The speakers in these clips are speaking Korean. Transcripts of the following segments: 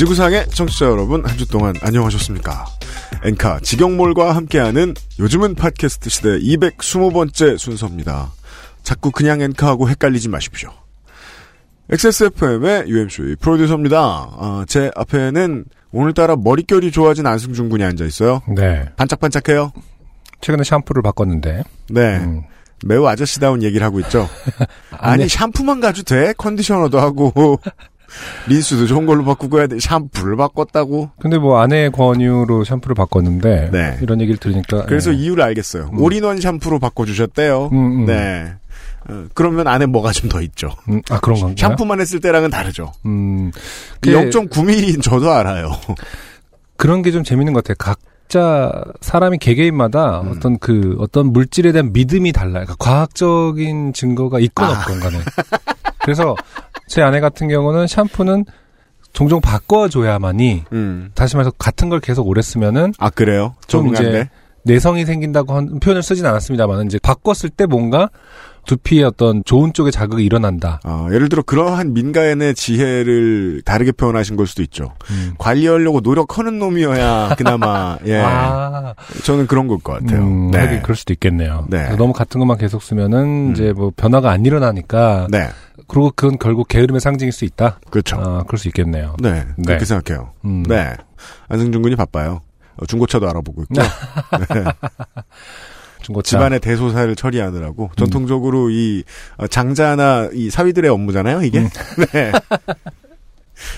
지구상의 청취자 여러분 한 주 동안 안녕하셨습니까? 엔카 직영몰과 함께하는 요즘은 팟캐스트 시대 220번째 순서입니다. 자꾸 그냥 엔카하고 헷갈리지 마십시오. XSFM의 UMC 프로듀서입니다. 아, 제 앞에는 오늘따라 머릿결이 좋아진 안승준 군이 앉아 있어요. 네. 반짝반짝해요. 최근에 샴푸를 바꿨는데. 네. 음. 매우 아저씨다운 얘기를 하고 있죠. 아니 네. 샴푸만 가도 돼? 컨디셔너도 하고 린스도 좋은 걸로 바꾸고 해야 돼. 샴푸를 바꿨다고. 근데 뭐 아내의 권유로 샴푸를 바꿨는데 네. 이런 얘기를 들으니까 그래서 예. 이유를 알겠어요. 음. 올인원 샴푸로 바꿔주셨대요. 음, 음. 네. 어, 그러면 안에 뭐가 좀 더 있죠. 음, 아 그런 건가요? 샴푸만 했을 때랑은 다르죠. 음. 그 그게 0.9mm인 저도 알아요. 그런 게 좀 재밌는 것 같아요. 각자 사람이 개개인마다 음. 어떤 그 어떤 물질에 대한 믿음이 달라요. 그러니까 과학적인 증거가 있건 아. 없건 간에. 그래서 제 아내 같은 경우는 샴푸는 종종 바꿔줘야만이 음. 다시 말해서 같은 걸 계속 오래 쓰면은 아 그래요? 좀 이제 적응한데. 내성이 생긴다고 한 표현을 쓰진 않았습니다만 이제 바꿨을 때 뭔가 두피에 어떤 좋은 쪽에 자극이 일어난다. 아, 예를 들어 그러한 민가인의 지혜를 다르게 표현하신 걸 수도 있죠. 음. 관리하려고 노력하는 놈이어야 그나마 예. 아, 저는 그런 걸 것 같아요. 음, 네. 그럴 수도 있겠네요. 네. 너무 같은 것만 계속 쓰면은 음. 이제 뭐 변화가 안 일어나니까 네. 그리고 그건 결국 게으름의 상징일 수 있다. 그렇죠. 아, 그럴 수 있겠네요. 네. 네. 그렇게 생각해요. 음. 네. 안승준 군이 바빠요. 어, 중고차도 알아보고 있고. 네. 중고차. 집안의 대소사를 처리하느라고 음. 전통적으로 이 어, 장자나 이 사위들의 업무잖아요, 이게. 네.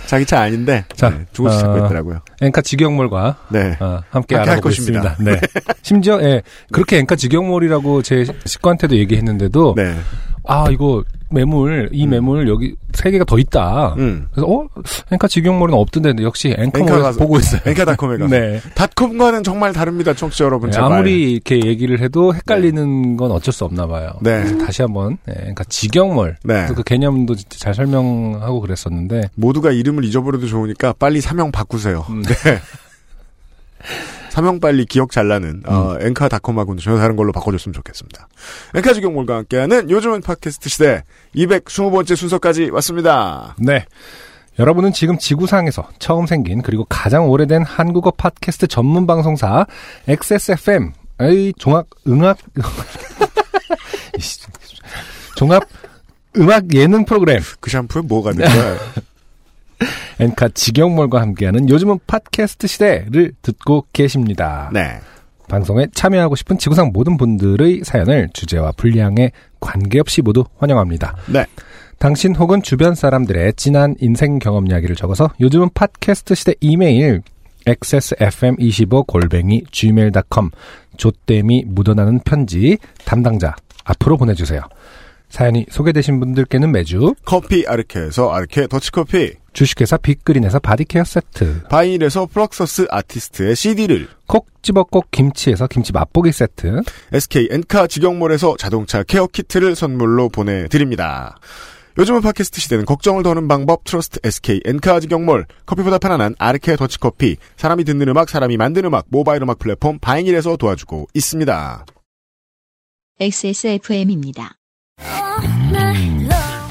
자기 차 아닌데 자, 네, 중고차 찾고 어, 있더라고요. 엔카 직영몰과 네. 어, 함께 함께 할 알아보고. 있습니다. 네. 심지어 예, 그렇게 엔카 직영몰이라고 제 식구한테도 얘기했는데도 네. 아 이거 매물 이 음. 매물 여기 세 개가 더 있다. 음. 그래서 어 엔카 직영몰은 없던데 역시 가서- 보고 있어요. 엔카닷컴에 가서. 네. 닷컴과는 정말 다릅니다, 청취자 여러분. 네. 아무리 이렇게 얘기를 해도 헷갈리는 건 어쩔 수 없나 봐요. 네. 다시 한번 예, 그러니까 직영몰 네. 그 개념도 진짜 잘 설명하고 그랬었는데 모두가 이름을 잊어버려도 좋으니까 빨리 사명 바꾸세요. 음. 네. 사명 빨리 기억 잘 나는 어, 음. 엔카닷컴하고는 전혀 다른 걸로 바꿔줬으면 좋겠습니다. 엔카 직영몰과 함께하는 요즘은 팟캐스트 시대 220번째 순서까지 왔습니다. 네. 여러분은 지금 지구상에서 처음 생긴 그리고 가장 오래된 한국어 팟캐스트 전문 방송사 XSFM 의 종합 음악 종합 음악 예능 프로그램 그 샴푸에 뭐가 될까요? 엔카 직영몰과 함께하는 요즘은 팟캐스트 시대를 듣고 계십니다. 네. 방송에 참여하고 싶은 지구상 모든 분들의 사연을 주제와 분량에 관계없이 모두 환영합니다. 네. 당신 혹은 주변 사람들의 진한 인생 경험 이야기를 적어서 요즘은 팟캐스트 시대 이메일 xsfm25 골뱅이 gmail.com 조땜이 묻어나는 편지 담당자 앞으로 보내주세요. 사연이 소개되신 분들께는 매주 커피 아르케에서 아르케 더치커피, 주식회사 빅그린에서 body care 세트 바인에서 Fluxus 아티스트의 CD를, 콕 집어 콕 김치에서 김치 맛보기 세트 SK 엔카 직영몰에서 자동차 케어 키트를 선물로 보내드립니다. 요즘은 팟캐스트 시대는 걱정을 더는 방법 Trust SK 엔카 직영몰 커피보다 편안한 아르케 더치커피 사람이 듣는 음악 사람이 만든 음악 모바일 음악 플랫폼 바인일에서 도와주고 있습니다. XSFM입니다.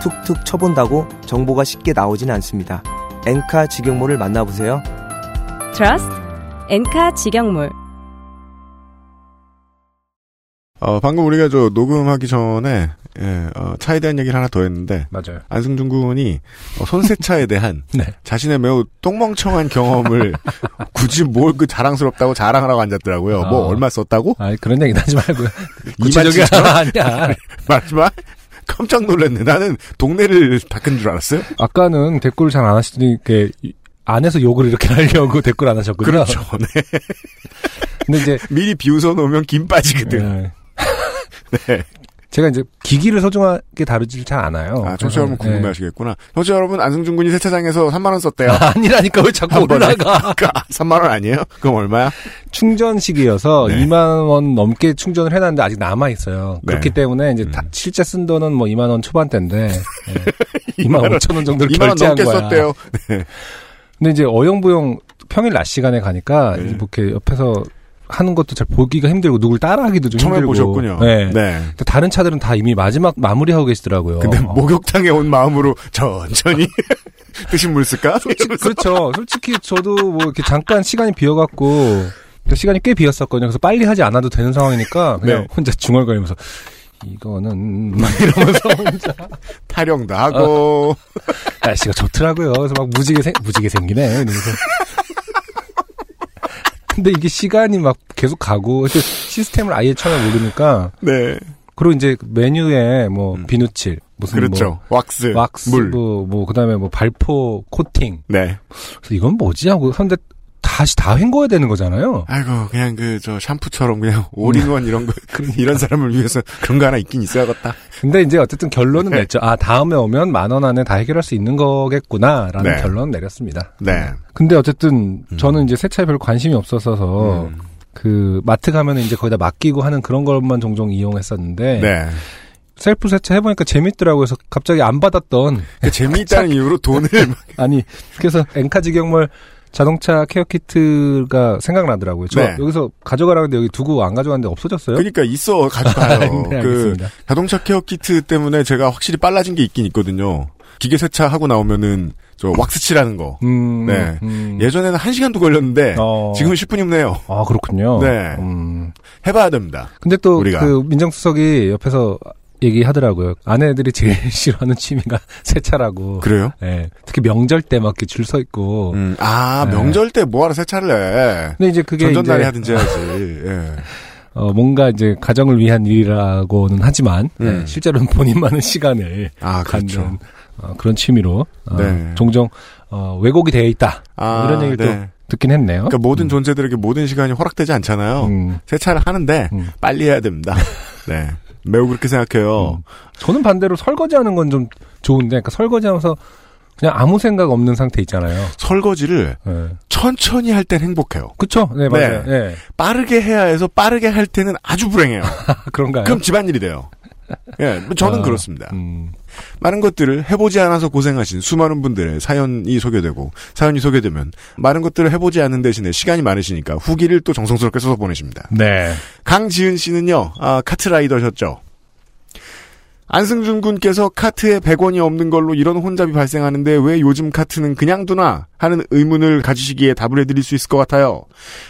툭툭 쳐본다고 정보가 쉽게 나오진 않습니다. 엔카 직영몰을 만나보세요. 트러스트 엔카 직영몰 어, 방금 우리가 저 녹음하기 전에 예, 어, 차에 대한 얘기를 하나 더 했는데 맞아요. 안승준 군이 어, 손세차에 대한 네. 자신의 매우 똥멍청한 경험을 굳이 뭘 그 자랑스럽다고 자랑하라고 앉았더라고요. 뭐 어. 얼마 썼다고? 아 그런 얘기 하지 말고요. 이만 구체적이 칠천 원? 아니야. 말하지마. 깜짝 놀랐네. 나는 동네를 닦은 줄 알았어요. 아까는 댓글을 잘 안 하시더니 이렇게 이- 안에서 욕을 이렇게 하려고 댓글 안 하셨거든요. 그렇죠. 네. 근데 이제 미리 비웃어 놓으면 김 빠지거든. 예, 네. 제가 이제 기기를 소중하게 다루질 잘 않아요. 아, 청취자 여러분 예. 궁금해하시겠구나. 청취자 여러분, 안승준 군이 세차장에서 3만 원 썼대요. 아니라니까 왜 자꾸 한 번에. 올라가? 3만 원 아니에요? 그럼 얼마야? 충전식이어서 네. 2만 원 넘게 충전을 해놨는데 아직 남아 있어요. 네. 그렇기 때문에 이제 다- 음. 실제 쓴 돈은 뭐 2만 원 초반대인데 예. 2만 5천 원 정도를 2만원 결제한 넘게 거야. 썼대요. 근데 이제 어영부영 평일 낮 시간에 가니까 네. 뭐 이렇게 옆에서 하는 것도 잘 보기가 힘들고 누굴 따라하기도 좀 처음 힘들고. 해보셨군요. 네. 네. 다른 차들은 다 이미 마지막 마무리하고 계시더라고요. 근데 어. 목욕탕에 온 마음으로 천천히 드신 물 쓸까? 그렇죠. 솔직히 저도 뭐 이렇게 잠깐 시간이 비어갖고 또 시간이 꽤 비었었거든요. 그래서 빨리 하지 않아도 되는 상황이니까 그냥 네. 혼자 중얼거리면서 이거는 막 이러면서 혼자 타령도 하고. 날씨가 좋더라고요. 그래서 막 무지개 생 무지개 생기네. 이러면서. 근데 이게 시간이 막 계속 가고 시스템을 아예 처음에 모르니까 네. 그리고 이제 메뉴에 뭐 음. 비누칠 무슨 그렇죠. 왁스. 뭐 왁스 물. 뭐, 뭐 그다음에 뭐 발포 코팅 네. 그래서 이건 뭐지 하고 근데 다시 다 헹궈야 되는 거잖아요. 아이고, 그냥 그, 저, 샴푸처럼 그냥 올인원 이런 거, 이런 사람을 위해서 그런 거 하나 있긴 있어야겠다. 근데 이제 어쨌든 결론은 네. 냈죠. 아 다음에 오면 만 원 안에 다 해결할 수 있는 거겠구나라는 네. 결론 내렸습니다. 네. 근데 어쨌든 음. 저는 이제 세차에 별 관심이 없어서 음. 그 마트 가면은 이제 거기다 맡기고 하는 그런 것만 종종 이용했었는데 네. 셀프 세차 해보니까 재밌더라고요. 그래서 갑자기 안 받았던 그 재미있다는 이유로 돈을 막- 아니 그래서 엔카 직영몰 자동차 케어 키트가 생각나더라고요. 저 네. 여기서 가져가라는데 여기 두고 안 가져갔는데 없어졌어요? 그러니까 있어 가져가요. 네, 그. 자동차 케어 키트 때문에 제가 확실히 빨라진 게 있긴 있거든요. 기계 세차 하고 나오면은 저 왁스 칠하는 거. 음, 네. 음. 예전에는 한 시간도 걸렸는데 어. 지금은 10분이면 내요. 아 그렇군요. 네. 음. 해봐야 됩니다. 근데 또. 그 민정수석이 옆에서 얘기하더라고요. 아내들이 제일 싫어하는 취미가 세차라고. 그래요? 예. 특히 명절 때 막 이렇게 줄 서 있고. 음, 아 네. 명절 때 뭐하러 세차를 해? 근데 이제 그게 전전날에 하든지 해야지. 예. 어, 뭔가 이제 가정을 위한 일이라고는 하지만 음. 예, 실제로는 본인만의 시간을 아 그렇죠. 갖는 어, 그런 취미로 어, 네. 종종 어, 왜곡이 되어 있다 아, 이런 얘기를 네. 또 듣긴 했네요. 그러니까 모든 음. 존재들에게 모든 시간이 허락되지 않잖아요. 음, 세차를 하는데 음. 빨리 해야 됩니다. 네. 매우 그렇게 생각해요. 음. 저는 반대로 설거지하는 건 좀 좋은데, 그러니까 설거지하면서 그냥 아무 생각 없는 상태 있잖아요. 설거지를 예. 천천히 할 땐 행복해요. 그쵸? 네, 맞아요. 예. 빠르게 해야 해서 빠르게 할 때는 아주 불행해요. 그런가요? 그럼 집안일이 돼요. 예, 뭐 저는 아, 그렇습니다. 음, 많은 것들을 해보지 않아서 고생하신 수많은 분들의 사연이 소개되고 사연이 소개되면 많은 것들을 해보지 않는 대신에 시간이 많으시니까 후기를 또 정성스럽게 써서 보내십니다. 네. 강지은 씨는요, 아, 카트라이더셨죠. 안승준 군께서 카트에 100원이 없는 걸로 이런 혼잡이 발생하는데 왜 요즘 카트는 그냥 두나 하는 의문을 가지시기에 답을 해드릴 수 있을 것 같아요.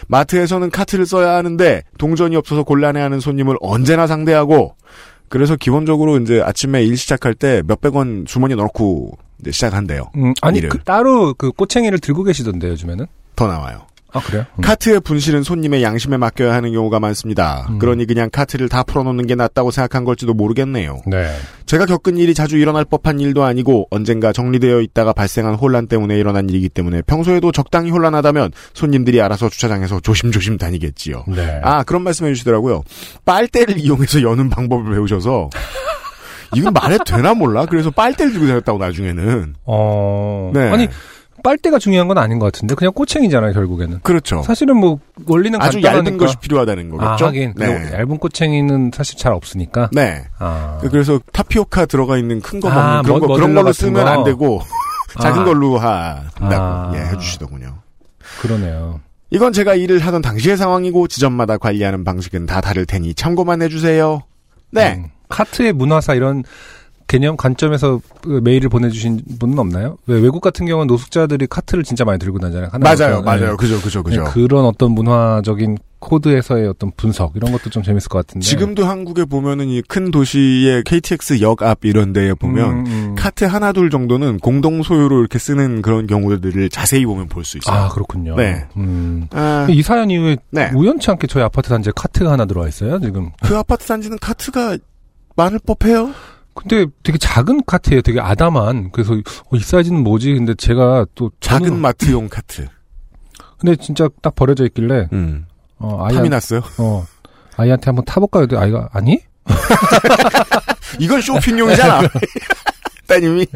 마트에서는 카트를 써야 하는데 동전이 없어서 곤란해하는 손님을 언제나 상대하고 그래서 기본적으로 이제 아침에 일 시작할 때 몇백 원 주머니에 넣고 이제 시작한대요. 음, 아니. 그, 따로 그 꼬챙이를 들고 계시던데, 요즘에는? 더 나와요. 아, 그래요? 음. 카트의 분실은 손님의 양심에 맡겨야 하는 경우가 많습니다. 음. 그러니 그냥 카트를 다 풀어놓는 게 낫다고 생각한 걸지도 모르겠네요. 네. 제가 겪은 일이 자주 일어날 법한 일도 아니고 언젠가 정리되어 있다가 발생한 혼란 때문에 일어난 일이기 때문에 평소에도 적당히 혼란하다면 손님들이 알아서 주차장에서 조심조심 다니겠지요. 네. 아 그런 말씀해 주시더라고요. 빨대를 이용해서 여는 방법을 배우셔서 이건 말해도 되나 몰라. 그래서 빨대를 들고 다녔다고 나중에는. 어. 네. 아니, 빨대가 중요한 건 아닌 것 같은데, 그냥 꼬챙이잖아요, 결국에는. 그렇죠. 사실은 뭐, 원리는 아주 간단하니까. 얇은 것이 필요하다는 아, 거겠죠. 하긴. 네. 그 얇은 꼬챙이는 사실 잘 없으니까. 네. 아. 그래서 타피오카 들어가 있는 큰거 먹는 아, 그런 거 머- 그런 걸로 쓰면 거. 안 되고 작은 아. 걸로 한다고 아. 예, 해주시더군요. 그러네요. 이건 제가 일을 하던 당시의 상황이고 지점마다 관리하는 방식은 다 다를 테니 참고만 해주세요. 네. 음, 카트의 문화사 이런 개념 관점에서 그 메일을 보내주신 분은 없나요? 왜 외국 같은 경우는 노숙자들이 카트를 진짜 많이 들고 다니잖아요. 하나 맞아요, 맞아요. 예. 그죠, 그죠, 그죠. 네, 그런 어떤 문화적인 코드에서의 어떤 분석 이런 것도 좀 재밌을 것 같은데. 지금도 한국에 보면은 이 큰 도시의 KTX 역 앞 이런 데에 보면 음, 음. 카트 하나 둘 정도는 공동 소유로 이렇게 쓰는 그런 경우들을 자세히 보면 볼 수 있어요. 아 그렇군요. 네. 음. 아, 이 사연 이후에 네. 우연치 않게 저희 아파트 단지에 카트가 하나 들어와 있어요 지금. 그 아파트 단지는 카트가 많을 법해요. 근데 되게 작은 카트예요. 되게 아담한. 그래서 어, 이 사이즈는 뭐지? 근데 제가 또 작은 저는- 마트용 카트. 근데 진짜 딱 버려져 있길래 음. 어, 탐이 아이한, 났어요. 어, 아이한테 한번 타볼까요? 근데 아이가 아니? 이건 쇼핑용이잖아. 따님이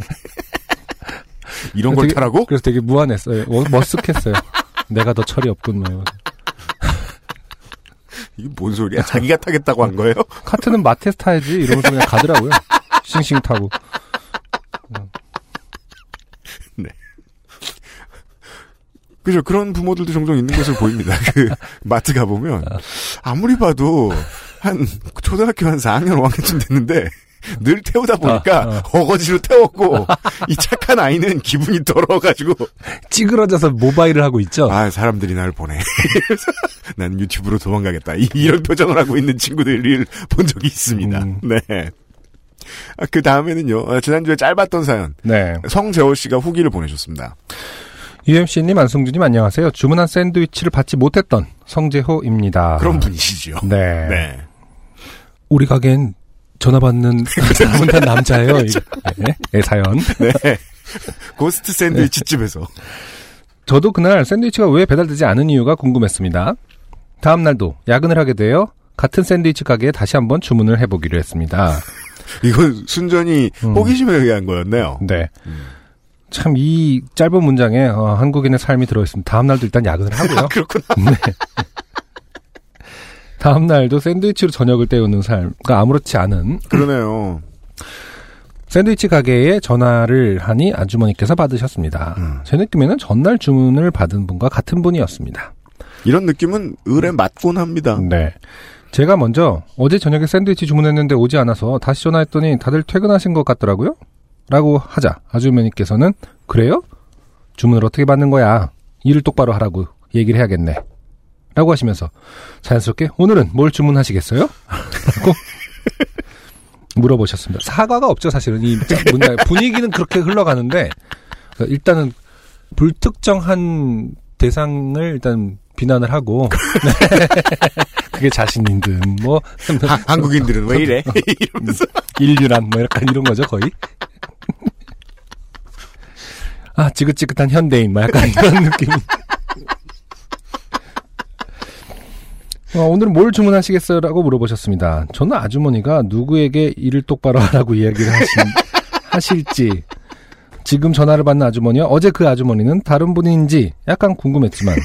이런 걸 되게- 타라고? 그래서 되게 무안했어요. 어, 머쓱했어요. 내가 더 철이 없군. 뭐. 이게 뭔 소리야? 자기가 타겠다고 한 거예요? 카트는 마트에서 타야지 이러면서 그냥 가더라고요. 싱싱 타고. 그죠. 그런 부모들도 종종 있는 것으로 보입니다. 그, 마트 가보면, 아무리 봐도, 한, 초등학교 한 4학년, 5학년쯤 됐는데, 늘 태우다 보니까, 아, 어거지로 태웠고, 이 착한 아이는 기분이 더러워가지고, 찌그러져서 모바일을 하고 있죠. 아, 사람들이 날 보내. 나는 유튜브로 도망가겠다. 이, 런 표정을 하고 있는 친구들을 본 적이 있습니다. 음. 네. 아, 그 다음에는요, 아, 지난주에 짧았던 사연, 네. 성재호 씨가 후기를 보내줬습니다. UMC님, 안승준님 안녕하세요. 주문한 샌드위치를 받지 못했던 성재호입니다. 그런 분이시죠. 네. 네. 우리 가게엔 전화 받는 못한 남자예요. 이- 네. 네, 사연. 네. 고스트 샌드위치 집에서. 저도 그날 샌드위치가 왜 배달되지 않은 이유가 궁금했습니다. 다음 날도 야근을 하게 되어 같은 샌드위치 가게에 다시 한번 주문을 해보기로 했습니다. 이건 순전히 음. 호기심에 의한 거였네요. 네. 참이 짧은 문장에 어, 한국인의 삶이 들어있습니다. 다음 날도 일단 야근을 하고요. 아, 그렇구나. 다음 날도 샌드위치로 저녁을 때우는 삶. 그러니까 아무렇지 않은 그러네요. 샌드위치 가게에 전화를 하니 아주머니께서 받으셨습니다. 음. 제 느낌에는 전날 주문을 받은 분과 같은 분이었습니다. 이런 느낌은 을에 맞곤 합니다. 네. 제가 먼저 어제 저녁에 샌드위치 주문했는데 오지 않아서 다시 전화했더니 다들 퇴근하신 것 같더라고요? 라고 하자 아주머니께서는 그래요? 주문을 어떻게 받는 거야? 일을 똑바로 하라고 얘기를 해야겠네. 라고 하시면서 자연스럽게 오늘은 뭘 주문하시겠어요? 라고 물어보셨습니다. 사과가 없죠 사실은 이 문장 분위기는 그렇게 흘러가는데 일단은 불특정한 대상을 일단 비난을 하고. 그게 자신인 듯뭐. 하- 한국인들은 왜 이래? 이러면서. 인류란 뭐 약간 이런 거죠 거의? 아 지긋지긋한 현대인 뭐 약간 이런 느낌. 어, 오늘은 뭘 주문하시겠어요 라고 물어보셨습니다. 저는 아주머니가 누구에게 일을 똑바로 하라고 이야기를 하신, 하실지 지금 전화를 받는 아주머니와 어제 그 아주머니는 다른 분인지 약간 궁금했지만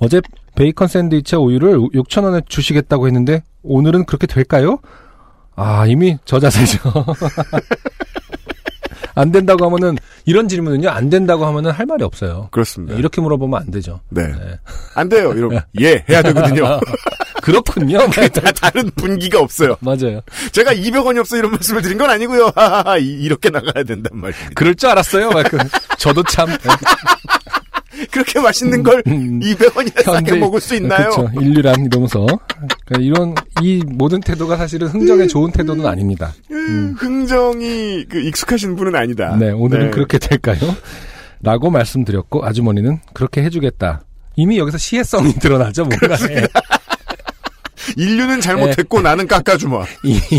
어제 베이컨 샌드위치와 우유를 6천 원에 주시겠다고 했는데 오늘은 그렇게 될까요? 아 이미 저 자세죠. 안 된다고 하면은 이런 질문은요 안 된다고 하면은 할 말이 없어요. 그렇습니다. 이렇게 물어보면 안 되죠. 네. 네. 안 돼요. 이러면 예 해야 되거든요. 그렇군요. 다 다른 분기가 없어요. 맞아요. 제가 200원이 없어 이런 말씀을 드린 건 아니고요. 이- 이렇게 나가야 된단 말입니다. 그럴 줄 알았어요. 저도 참 그렇게 맛있는 걸 음, 200원이나 싸게 현대- 먹을 수 있나요? 그렇죠. 인류란 이러면서 그러니까 이런 이 모든 태도가 사실은 흥정에 좋은 태도는 아닙니다. 음, 흥정이 그 익숙하신 분은 아니다. 네, 오늘은 네. 그렇게 될까요? 라고 말씀드렸고 아주머니는 그렇게 해주겠다. 이미 여기서 시혜성이 드러나죠, 뭔가에. 인류는 잘못했고 나는 깎아주마.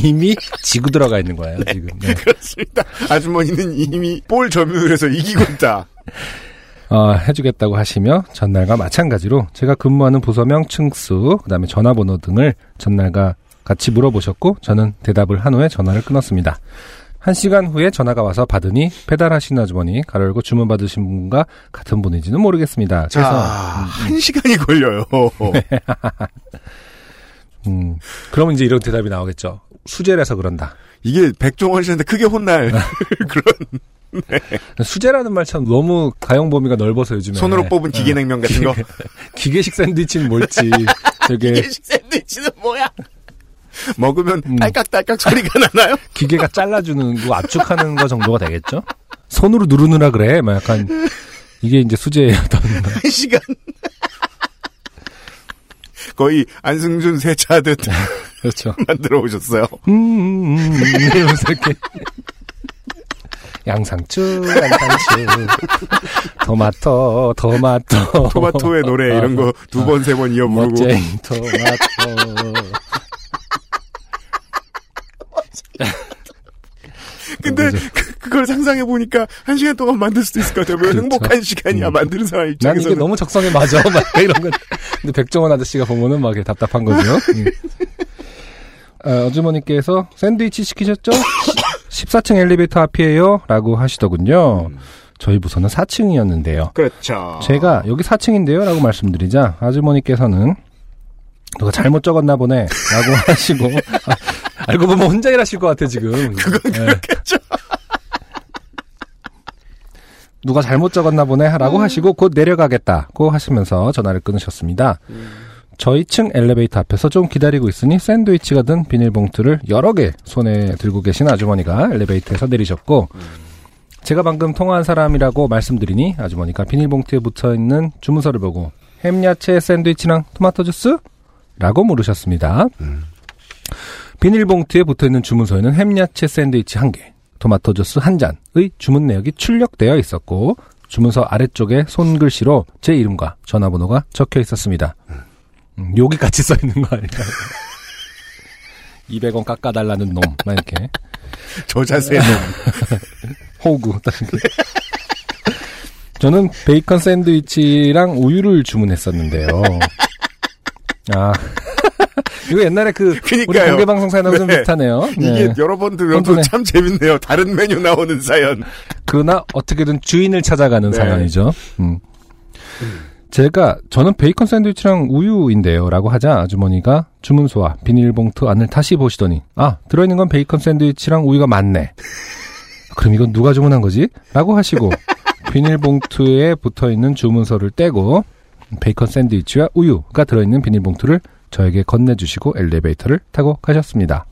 이미 지고 들어가 있는 거예요, 지금. 네. 그렇습니다. 아주머니는 이미 볼 점유를 해서 이기고 있다. 어, 해주겠다고 하시며 전날과 마찬가지로 제가 근무하는 부서명 층수, 그 다음에 전화번호 등을 전날과 같이 물어보셨고 저는 대답을 한 후에 전화를 끊었습니다. 한 시간 후에 전화가 와서 받으니 배달하신 아주머니 가로 열고 주문 받으신 분과 같은 분인지는 모르겠습니다. 자, 그래서 한 시간이 걸려요. 음, 그러면 이제 이런 대답이 나오겠죠. 수제라서 그런다. 이게 백종원 씨한테 크게 혼날 그런 수제라는 말 참 너무 가용 범위가 넓어서 요즘에 손으로 뽑은 기계냉면 같은 거. 기계식 샌드위치는 뭘지 되게 기계식 샌드위치는 뭐야? 먹으면 음. 딸깍딸깍 소리가 나나요? 기계가 잘라주는 거 압축하는 거 정도가 되겠죠? 손으로 누르느라 그래. 막 약간 이게 이제 수제의 어떤 한 시간. 거의 안승준 세차하듯 그렇죠. 만들어 오셨어요. 음, 음, 음, 이러면서 이렇게 양상추, 양상추, 토마토, 토마토, 토마토의 노래 이런 거 두 번 세 번 이어 부르고 멋쟁이 토마토. 근데 그, 그걸 상상해 보니까 한 시간 동안 만들 수도 있을 것 같아요. 왜 그렇죠. 행복한 시간이야 음. 만드는 사람 난 이게 너무 적성에 맞아. 막 이런 거. 근데 백종원 아저씨가 보면은 막 답답한 거죠. 음. 아, 어주머니께서 샌드위치 시키셨죠? 14층 엘리베이터 앞이에요. 라고 하시더군요. 저희 부서는 4층이었는데요. 그렇죠. 제가 여기 4층인데요. 라고 말씀드리자 아주머니께서는 누가 잘못 적었나 보네. 라고 하시고 아, 알고 보면 혼자 일하실 것 같아 지금. 그건 그렇겠죠. 누가 잘못 적었나 보네 라고 하시고 곧 내려가겠다고 하시면서 전화를 끊으셨습니다. 저희 층 엘리베이터 앞에서 좀 기다리고 있으니 샌드위치가 든 비닐봉투를 여러 개 손에 들고 계신 아주머니가 엘리베이터에서 내리셨고 제가 방금 통화한 사람이라고 말씀드리니 아주머니가 비닐봉투에 붙어 있는 주문서를 보고 햄야채 샌드위치랑 토마토 주스? 라고 물으셨습니다. 비닐봉투에 붙어 있는 주문서에는 햄야채 샌드위치 한 개, 토마토 주스 한 잔의 주문 내역이 출력되어 있었고 주문서 아래쪽에 손글씨로 제 이름과 전화번호가 적혀 있었습니다. 음, 여기 같이 써 있는 거 아닐까요? 200원 깎아달라는 놈, 막 이렇게. 저 자세는 호구. 딱 이렇게. 저는 베이컨 샌드위치랑 우유를 주문했었는데요. 아. 이거 옛날에 그, 우리 그니까요. 공개 방송 사연하고 좀 네. 비슷하네요. 이게 네. 여러 번 들어도. 참 재밌네요. 다른 메뉴 나오는 사연. 그러나 어떻게든 주인을 찾아가는 네. 상황이죠. 음. 제가 저는 베이컨 샌드위치랑 우유인데요. 라고 하자 아주머니가 주문서와 비닐봉투 안을 다시 보시더니 아 들어있는 건 베이컨 샌드위치랑 우유가 맞네. 그럼 이건 누가 주문한 거지? 라고 하시고 비닐봉투에 붙어 있는 주문서를 떼고 베이컨 샌드위치와 우유가 들어있는 비닐봉투를 저에게 건네주시고 엘리베이터를 타고 가셨습니다.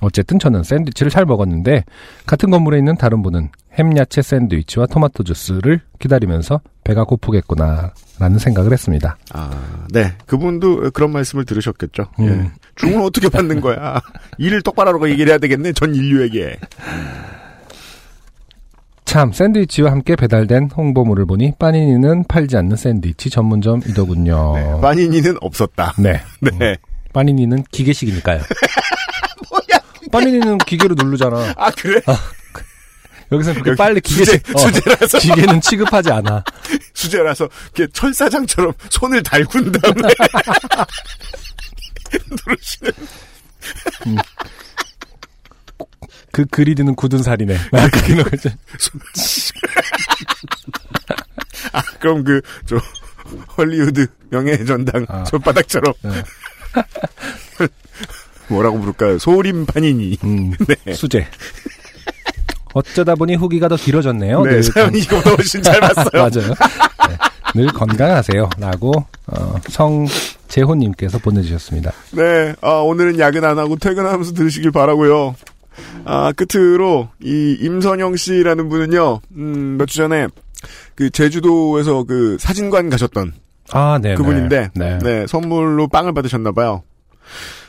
어쨌든 저는 샌드위치를 잘 먹었는데 같은 건물에 있는 다른 분은 햄 야채 샌드위치와 토마토 주스를 기다리면서 배가 고프겠구나 라는 생각을 했습니다. 아, 네. 그분도 그런 말씀을 들으셨겠죠. 음. 예. 주문 어떻게 받는 거야? 일을 똑바로 하고 얘기를 해야 되겠네. 전 인류에게. 참 샌드위치와 함께 배달된 홍보물을 보니 빠니니는 팔지 않는 샌드위치 전문점이더군요. 네, 빠니니는 없었다. 네. 네. 빠니니는 기계식이니까요. 뭐야? 빠니니는 기계로 누르잖아. 아, 그래? 여기서 그렇게 여기 빨리 수제, 기계식 어, 수제라서, 기계는 취급하지 않아. 수제라서, 이렇게 철사장처럼 손을 달군 다음에. 누르시는. 그 그리드는 굳은 살이네. 막 그런 거죠. 아, 그럼 그, 저, 헐리우드 명예전당 아. 손바닥처럼. 네. 뭐라고 부를까요? 소림 파니니. 음, 네. 수제. 어쩌다 보니 후기가 더 길어졌네요. 네, 늘 사연이 이거보다 훨씬 잘 봤어요. 맞아요. 네, 늘 건강하세요. 라고, 어, 성재호님께서 보내주셨습니다. 네, 아, 오늘은 야근 안 하고 퇴근하면서 들으시길 바라고요. 아, 끝으로 이 임선영 씨라는 분은요. 음, 몇 주 전에 그 제주도에서 그 사진관 가셨던 아, 네. 그분인데 네. 네, 선물로 빵을 받으셨나 봐요.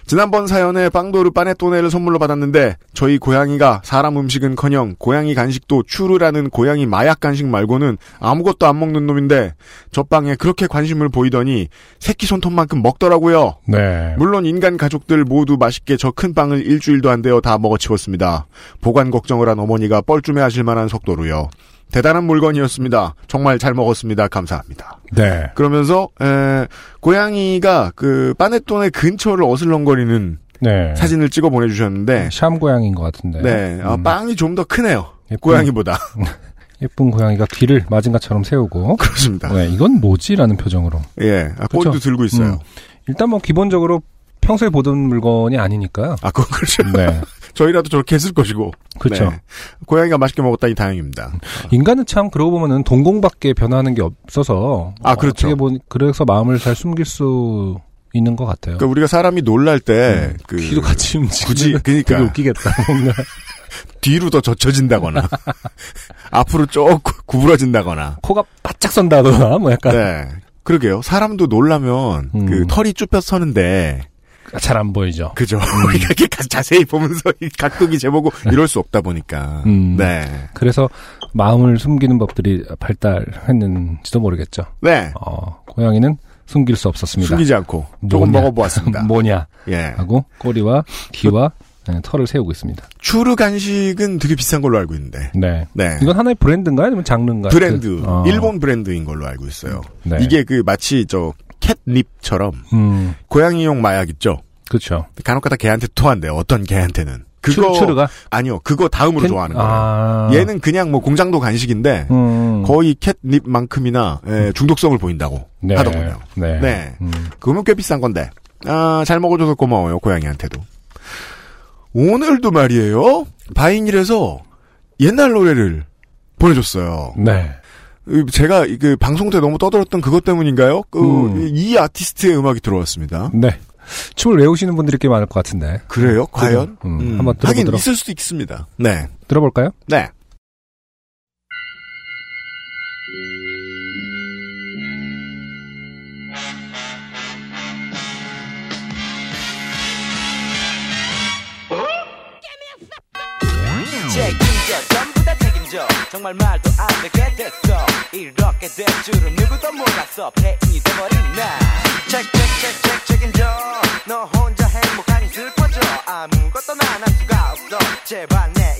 지난번 사연에 빵도르 빠네토네를 선물로 받았는데 저희 고양이가 사람 음식은커녕 고양이 간식도 추르라는 고양이 마약 간식 말고는 아무것도 안 먹는 놈인데 저 빵에 그렇게 관심을 보이더니 새끼 손톱만큼 먹더라고요. 네. 물론 인간 가족들 모두 맛있게 저 큰 빵을 일주일도 안 되어 다 먹어치웠습니다. 보관 걱정을 한 어머니가 뻘쭘해 하실 만한 속도로요. 대단한 물건이었습니다. 정말 잘 먹었습니다. 감사합니다. 네. 그러면서 에, 고양이가 그 빠네톤의 근처를 어슬렁거리는 네. 사진을 찍어 보내주셨는데 샴 고양이인 것 같은데. 네, 아, 음, 빵이 좀 더 크네요. 예쁜- 고양이보다 예쁜 고양이가 귀를 마징가처럼 세우고. 그렇습니다. 네, 이건 뭐지라는 표정으로. 예, 아, 그렇죠. 들고 있어요. 음. 일단 뭐 기본적으로 평소에 보던 물건이 아니니까요. 아, 그건 그렇죠. 네. 저희라도 저렇게 했을 것이고. 그렇죠. 네. 고양이가 맛있게 먹었다니 다행입니다. 인간은 참 그러고 보면은 동공밖에 변하는 게 없어서 아, 그렇죠. 어떻게 보니 그래서 마음을 잘 숨길 수 있는 것 같아요. 그러니까 우리가 사람이 놀랄 때, 그, 귀도 같이 움직이면 굳이, 그니까. 되게 웃기겠다. 뭔가 뒤로 더 젖혀진다거나, 앞으로 쭉 구- 구부러진다거나. 코가 바짝 선다거나 뭐 약간 네. 그러게요. 사람도 놀라면, 음. 그 털이 쭈뼛 서는데, 잘 안 보이죠. 그죠. 음. 이렇게 가- 자세히 보면서 이 각도기 재보고 이럴 수 없다 보니까. 음. 네. 그래서 마음을 숨기는 법들이 발달했는지도 모르겠죠. 네. 어, 고양이는 숨길 수 없었습니다. 숨기지 않고 조금. 먹어보았습니다. 뭐냐 예. 하고 꼬리와 귀와 네, 털을 세우고 있습니다. 추르 간식은 되게 비싼 걸로 알고 있는데. 네. 네. 이건 하나의 브랜드인가요? 아니면 장르인가요? 브랜드, 그, 어. 일본 브랜드인 걸로 알고 있어요. 네. 이게 그 마치 저 캣닙처럼 음, 고양이용 마약 있죠. 그렇죠. 간혹가다 개한테 토한대. 어떤 개한테는. 그거 추르, 가 아니요. 그거 다음으로 좋아하는 거예요. 아. 얘는 그냥 뭐 공장도 간식인데 음. 거의 캣닙만큼이나 예, 중독성을 보인다고 네. 하더군요. 네. 네. 음. 그러면 꽤 비싼 건데. 아, 잘 먹어줘서 고마워요, 고양이한테도. 오늘도 말이에요, 바이닐에서 옛날 노래를 보내줬어요. 네. 이- 제가 이- 그 방송 때 너무 떠들었던 그것 때문인가요? 그, 음. 이 아티스트의 음악이 들어왔습니다. 네. 춤을 외우시는 분들이 꽤 많을 것 같은데. 그래요? 과연? 음, 한번 하긴 들어보도록. 있을 수도 있습니다. 네. 들어볼까요? 네. 정말 말도 안 되게 됐어. 이렇게 될 줄은 누구도 몰랐어. 폐인이 돼버린 나 책책책책 책임져 너 혼자 행복하니 슬퍼져. 아무것도 난할 수가 없어. 제발 내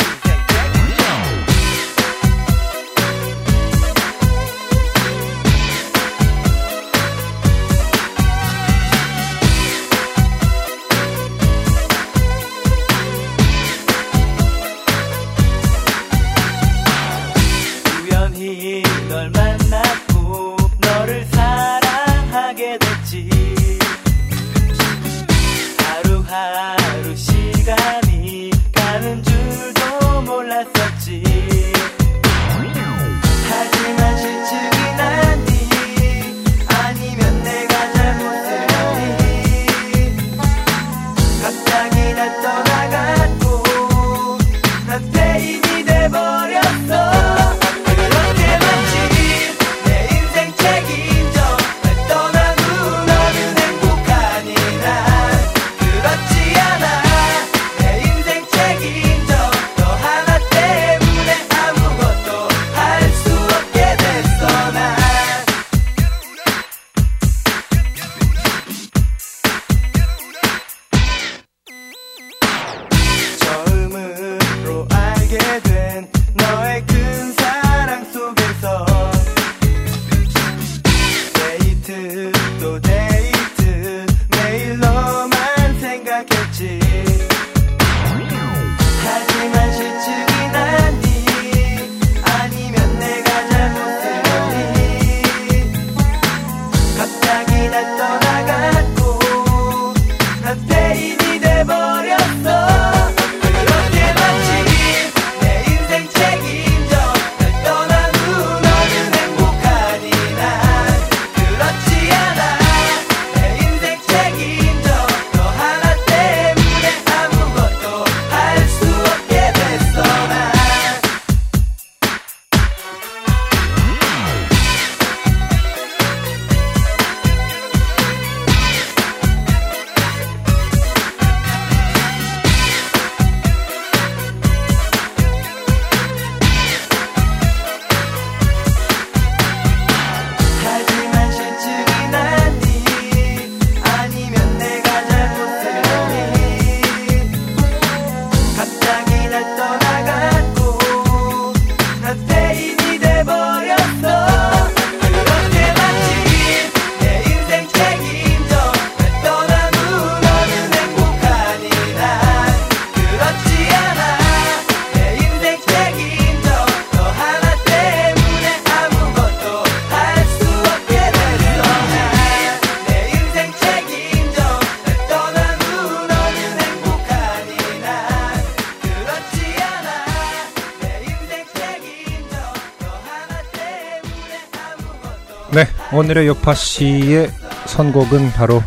오늘의 요파 씨의 선곡은 바로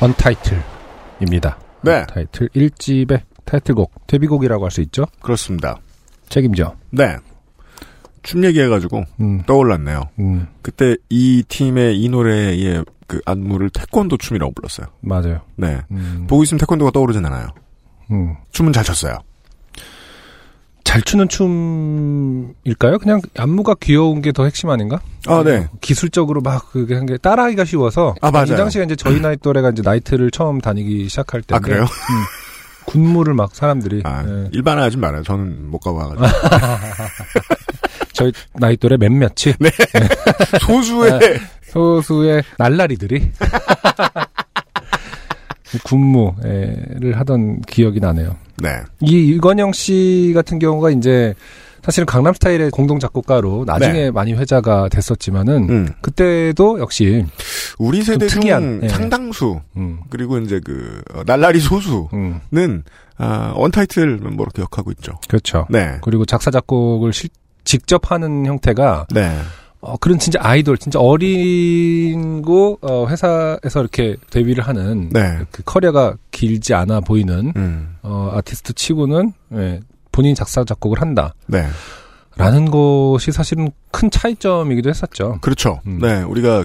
언타이틀입니다. 네. 타이틀 1집의 타이틀곡, 데뷔곡이라고 할 수 있죠? 그렇습니다. 책임져. 네. 춤 얘기해가지고 음, 떠올랐네요. 음, 그때 이 팀의 이 노래의 그 안무를 태권도 춤이라고 불렀어요. 맞아요. 네. 음, 보고 있으면 태권도가 떠오르진 않아요. 음. 춤은 잘 췄어요. 잘 추는 춤일까요? 그냥 안무가 귀여운 게 더 핵심 아닌가? 아, 네. 기술적으로 막 그게 한 게 따라하기가 쉬워서. 아, 맞아요. 이 당시가 이제 저희 나이 또래가 이제 나이트를 처음 다니기 시작할 때인데. 아, 그래요? 음, 군무를 막 사람들이. 아, 예. 일반화하지 말아요. 저는 못 가봐가지고. 저희 나이 또래 몇몇이 네. 소수의 소수의 날라리들이 군무를 하던 기억이 나네요. 네. 이 이건영 씨 같은 경우가 이제 사실은 강남 스타일의 공동 작곡가로 나중에 네. 많이 회자가 됐었지만은 음. 그때도 역시 우리 세대 중 특이한, 예. 상당수 음, 그리고 이제 그 어, 날라리 소수는 음, 아, 원타이틀 멤버로 기억하고 있죠. 그렇죠. 네. 그리고 작사 작곡을 실- 직접 하는 형태가 네. 어, 그런 진짜 아이돌, 진짜 어린고 어, 회사에서 이렇게 데뷔를 하는 네. 그 커리어가 길지 않아 보이는 음. 어, 아티스트 치고는 예, 본인이 작사 작곡을 한다. 네. 라는 것이 사실은 큰 차이점이기도 했었죠. 그렇죠. 음. 네. 우리가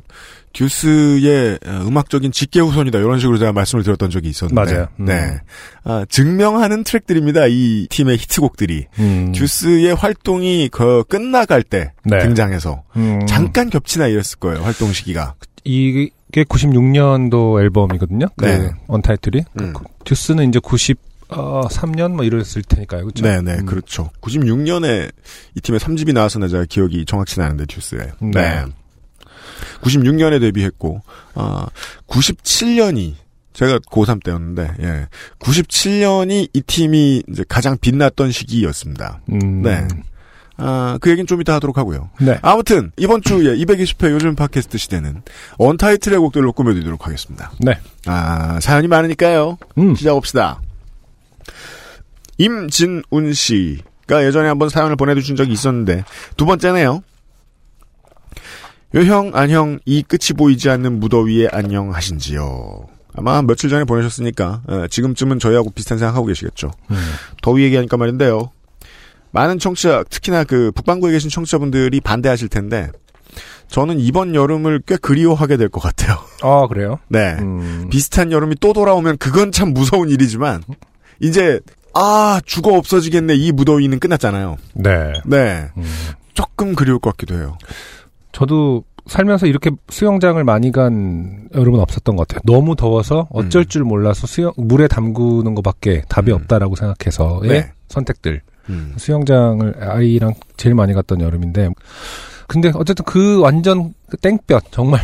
듀스의 어, 음악적인 직계 후손이다. 이런 식으로 제가 말씀을 드렸던 적이 있었는데. 맞아요. 음. 네. 아, 증명하는 트랙들입니다. 이 팀의 히트곡들이. 음, 듀스의 활동이 그 끝나갈 때 네. 등장해서 음, 잠깐 겹치나 이랬을 거예요. 활동 시기가. 이게 96년도 앨범이거든요. 그 네. 언타이틀이. 음. 그 듀스는 이제 93년 뭐 이랬을 테니까요. 그렇죠? 네, 네, 음. 그렇죠. 96년에 이 팀의 3집이 나왔었나 제가 기억이 정확치 않은데 듀스에. 네. 96년에 데뷔했고, 아, 97년이 제가 고3 때였는데, 예. 97년이 이 팀이 이제 가장 빛났던 시기였습니다. 음, 네. 아, 그 얘기는 좀 이따 하도록 하고요. 네. 아무튼, 이번 주에 220회 요즘 팟캐스트 시대는 언타이틀의 곡들로 꾸며드리도록 하겠습니다. 네. 아, 사연이 많으니까요. 음. 시작합시다. 임진운 씨가 예전에 한번 사연을 보내주신 적이 있었는데 두 번째네요. 요형 안녕 이 끝이 보이지 않는 무더위에 안녕하신지요. 아마 며칠 전에 보내셨으니까 어, 지금쯤은 저희하고 비슷한 생각하고 계시겠죠. 음. 더위 얘기하니까 말인데요. 많은 청취자 특히나 그 북방구에 계신 청취자분들이 반대하실 텐데 저는 이번 여름을 꽤 그리워하게 될 것 같아요. 아, 그래요? 네. 음. 비슷한 여름이 또 돌아오면 그건 참 무서운 일이지만 이제 아 죽어 없어지겠네 이 무더위는 끝났잖아요. 네. 네 음. 조금 그리울 것 같기도 해요. 저도 살면서 이렇게 수영장을 많이 간 여름은 없었던 것 같아요. 너무 더워서 어쩔 음. 줄 몰라서 수영 물에 담그는 것밖에 답이 음. 없다라고 생각해서의 네. 선택들. 음. 수영장을 아이랑 제일 많이 갔던 여름인데 근데 어쨌든 그 완전 그 땡볕 정말